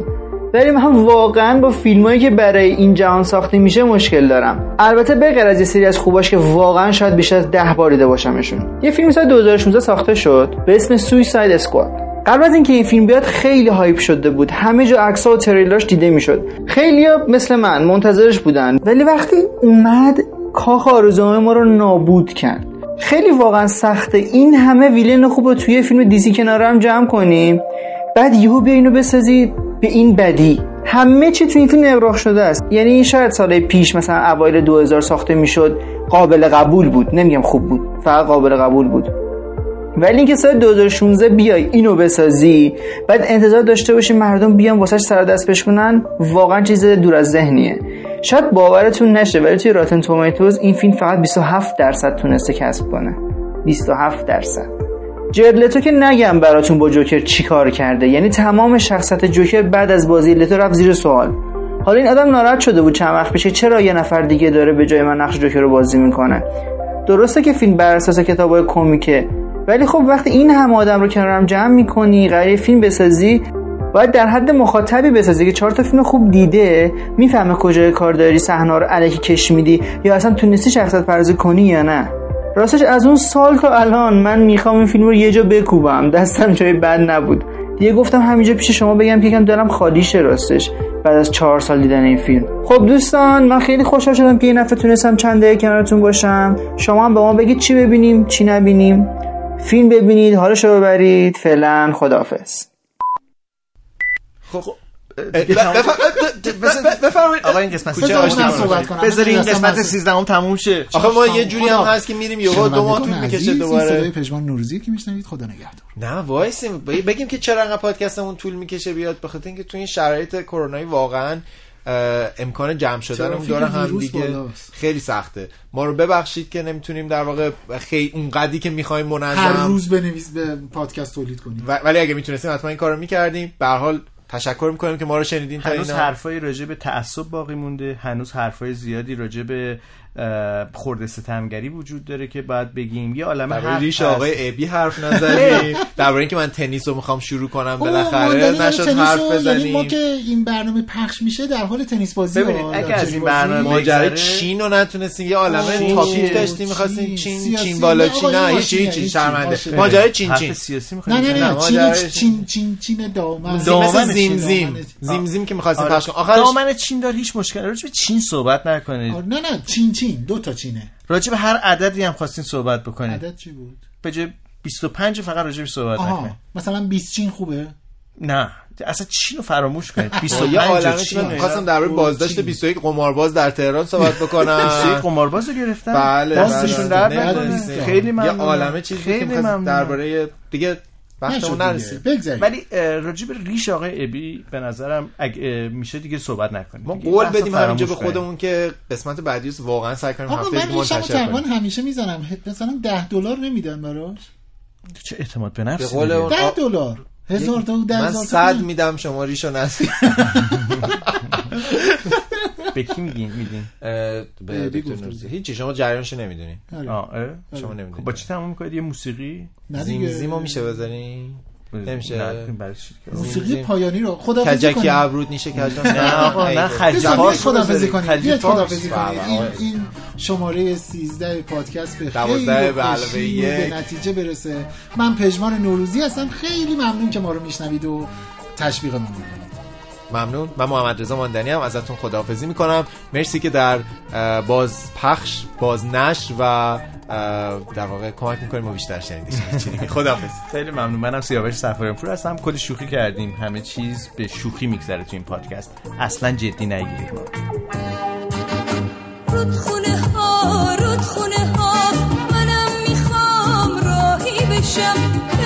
[SPEAKER 19] ولی من واقعا با فیلمایی که برای این جهان ساخته میشه مشکل دارم. البته به غیر از یه سری از خوباش که واقعا شاید بیشتر از ده بار دیده باشمشون. یه فیلم سال 2016 ساخته شد به اسم Suicide Squad قبل از اینکه این فیلم بیاد خیلی hype شده بود. همه جا عکس‌ها و تریلراش دیده می‌شد. خیلیا مثل من منتظرش بودن. ولی وقتی اومد کاخ آرزوهای ما رو نابود کرد. خیلی واقعا سخته. این همه ویلن خوب رو توی فیلم دیسی کنار هم جمع کنیم. بعد یهو بیا اینو بسازی به این بدی. همه چی تو این فیلم اغراق شده است. یعنی شاید سال پیش مثلا اوایل 2000 ساخته می‌شد. قابل قبول بود. نمیگم خوب بود. فقط قابل قبول بود. ولی اینکه سال 2016 بیای اینو بسازی بعد انتظار داشته باشی مردم بیان واسش سر دست بشکنن واقعا چیز دور از ذهنیه. شاید باورتون نشه ولی توی راتن تومیتوز این فیلم فقط 27 درصد تونسته کسب کنه. 27 درصد. جرلتو که نگم براتون با جوکر چی کار کرده. یعنی تمام شخصیت جوکر بعد از بازی لتو رفت زیر سوال. حالا این آدم ناراحت شده بود چند وقت پیش چرا یه نفر دیگه داره به جای من نقش جوکر رو بازی می‌کنه؟ درسته که فیلم بر اساس کتابای کمیکه ولی خب وقتی این همه آدم رو کنارم جمع می‌کنی قراره یه فیلم بسازی باید در حد مخاطبی بسازی که چهار تا فیلم خوب دیده می‌فهمه کجای کار داری صحنه رو الکی کش میدی یا اصلا تونستی شخصیت پردازی کنی یا نه. راستش از اون سال تا الان من می‌خوام این فیلم رو یه جا بکوبم. دستم جای بد نبود. دیگه گفتم همینجا پیش شما بگم که یکم دلم خالی شه راستش بعد از چهار سال دیدن این فیلم. خب دوستان من خیلی خوشحال شدم که این دفعه تونستم چند دقیقه کنارتون باشم. شما هم به ما بگید چی ببینیم چی نبینیم. فیلم ببینید حالش رو ببرید. فعلا خداحافظ.
[SPEAKER 1] خب بفرمایید.
[SPEAKER 3] آقا این قسمت
[SPEAKER 2] بذار
[SPEAKER 3] این قسمت
[SPEAKER 2] مسئله.
[SPEAKER 3] 13 هم تموم شه.
[SPEAKER 1] آخه ما یه جوری هم. هست که میریم یهو دو ماه طول می‌کشه
[SPEAKER 2] این صدای
[SPEAKER 1] دوباره
[SPEAKER 2] پژمان نوروزی که میشنوید؟ خدا نگهدار.
[SPEAKER 1] نه وایسیم. بگیم که چرا انقدر پادکستمون طول می‌کشه بیاد به خاطر اینکه تو این شرایط کرونایی واقعا امکان جمع شدنمون
[SPEAKER 2] ترافیک
[SPEAKER 1] داره هم دیگه. خیلی سخته. ما رو ببخشید که نمی‌تونیم در واقع خیلی اون قدی که می‌خوایم
[SPEAKER 2] هر
[SPEAKER 1] منظم
[SPEAKER 2] روز بنویس به پادکست تولید کنیم.
[SPEAKER 1] و- ولی اگه می‌تونستیم حتما این کارو می‌کردیم. به هر حال تشکر می‌کنیم که ما رو شنیدین تا
[SPEAKER 3] هنوز
[SPEAKER 1] اینا.
[SPEAKER 3] حرفای راجع به تعصب باقی مونده. هنوز حرفای زیادی راجع به خورده ستمگری وجود داره که باید بگیم یه عالمه حرف
[SPEAKER 1] ریش. آقای ابی حرف نزدیم درباره اینکه من تنیس رو می‌خوام شروع کنم بالاخره نشد
[SPEAKER 2] تنیس
[SPEAKER 1] حرف
[SPEAKER 2] رو- یعنی ما
[SPEAKER 1] بزنیم
[SPEAKER 2] که این برنامه پخش میشه در حال تنیس بازی
[SPEAKER 3] ببینید،
[SPEAKER 2] ها.
[SPEAKER 3] اگه از این. برنامه
[SPEAKER 1] ماجرای
[SPEAKER 3] بگذره-
[SPEAKER 1] چین رو نتونستیم یه عالمه تاپیک؟ داشتیم می‌خواستیم
[SPEAKER 2] چین،
[SPEAKER 1] چین بالا چین نه هیچ هیچ شرمنده
[SPEAKER 2] باشه.
[SPEAKER 1] ماجرای چین
[SPEAKER 3] حرف
[SPEAKER 1] چین
[SPEAKER 3] سیاسی
[SPEAKER 2] نه نه؟ نه چین چین چین چین دامن
[SPEAKER 1] زیم
[SPEAKER 3] دامن
[SPEAKER 1] زیم. زیم زیم زیم که می‌خواستیم
[SPEAKER 3] آره.
[SPEAKER 1] پخش کنیم آخرش
[SPEAKER 3] دامن چین داره هیچ مشکل راجع به چین صحبت نکنید
[SPEAKER 2] نه نه چین چین دو تا چینه.
[SPEAKER 3] راجع به هر عددی هم خواستین صحبت بکنید
[SPEAKER 2] عدد چی بود؟
[SPEAKER 3] به جای 25 فقط راجع به صحبت
[SPEAKER 2] آها
[SPEAKER 3] نکنید
[SPEAKER 2] مثلا 20 چین خوبه؟
[SPEAKER 3] نه اصلا چین رو فراموش کنید.
[SPEAKER 1] یه
[SPEAKER 3] 25
[SPEAKER 1] عالمه
[SPEAKER 3] چین.
[SPEAKER 1] چین من می‌خواستم در مورد بازداشت
[SPEAKER 2] چین.
[SPEAKER 1] 21 قمارباز در تهران صحبت بکنم.
[SPEAKER 3] قمارباز رو گرفتن؟
[SPEAKER 1] بله
[SPEAKER 3] دستشون
[SPEAKER 1] بله. نمی‌دونستیم.
[SPEAKER 3] نکنه. خیلی
[SPEAKER 1] یه
[SPEAKER 3] ممنونم.
[SPEAKER 1] عالمه چیزی که درباره دیگه وقتمون نرسید.
[SPEAKER 3] ولی به ریش آقای ابی به نظرم اگه میشه دیگه صحبت نکنیم.
[SPEAKER 1] ما قول بدیم همینجا به. خودمون که قسمت بعدی رو واقعا سعی کنیم
[SPEAKER 2] آقا
[SPEAKER 1] هفته
[SPEAKER 2] من
[SPEAKER 1] دیگه منتشر کنیم.
[SPEAKER 2] همیشه می‌زنم. مثلا 10 دلار نمیدن براش.
[SPEAKER 3] چه اعتماد به نفس
[SPEAKER 1] قول اون
[SPEAKER 2] 10 دلار. هزار تا و ده
[SPEAKER 1] من
[SPEAKER 2] هزار تا
[SPEAKER 1] صد
[SPEAKER 2] نه.
[SPEAKER 1] میدم شما ریشو نسی
[SPEAKER 3] به کی میگین میدین
[SPEAKER 1] به دکتر نوروزی. هیچی شما جریانشو نمی‌دونی.
[SPEAKER 2] آره.
[SPEAKER 3] آه اه؟
[SPEAKER 1] شما
[SPEAKER 3] خب
[SPEAKER 1] نمی‌دونی.
[SPEAKER 3] با چی تموم می‌کنید؟ یه موسیقی؟
[SPEAKER 2] نه
[SPEAKER 1] زیم
[SPEAKER 2] دیگه.
[SPEAKER 1] زیمو میشه بزنی؟ نمیشه.
[SPEAKER 2] موسیقی. پایانی رو خدا
[SPEAKER 1] کجکی ابرود نیشه کجا
[SPEAKER 3] نه آقا نه
[SPEAKER 2] بیاید
[SPEAKER 3] فارس.
[SPEAKER 2] خدافزی کنیم
[SPEAKER 1] بله،
[SPEAKER 2] این, شماره 13 پادکست به خیلی
[SPEAKER 1] به علاوه.
[SPEAKER 2] به نتیجه برسه. من پژمان نوروزی هستم. خیلی ممنون که ما رو میشنوید و تشویقمون می‌کنید.
[SPEAKER 1] ممنون. من محمد رضا ماندنی هم ازتون خداحافظی می‌کنم. مرسی که در باز پخش باز نشر و در واقع کمک می‌کنیم ما بیشتر شنیده شیم خداحافظ.
[SPEAKER 3] خیلی ممنون. منم سیاوش سفاریان پور هستم. کلی شوخی کردیم. همه چیز به شوخی میگذره تو این پادکست. اصلا جدی نگیرید. ما
[SPEAKER 13] رودخونه ها رودخونه ها منم می‌خوام راهی بشم.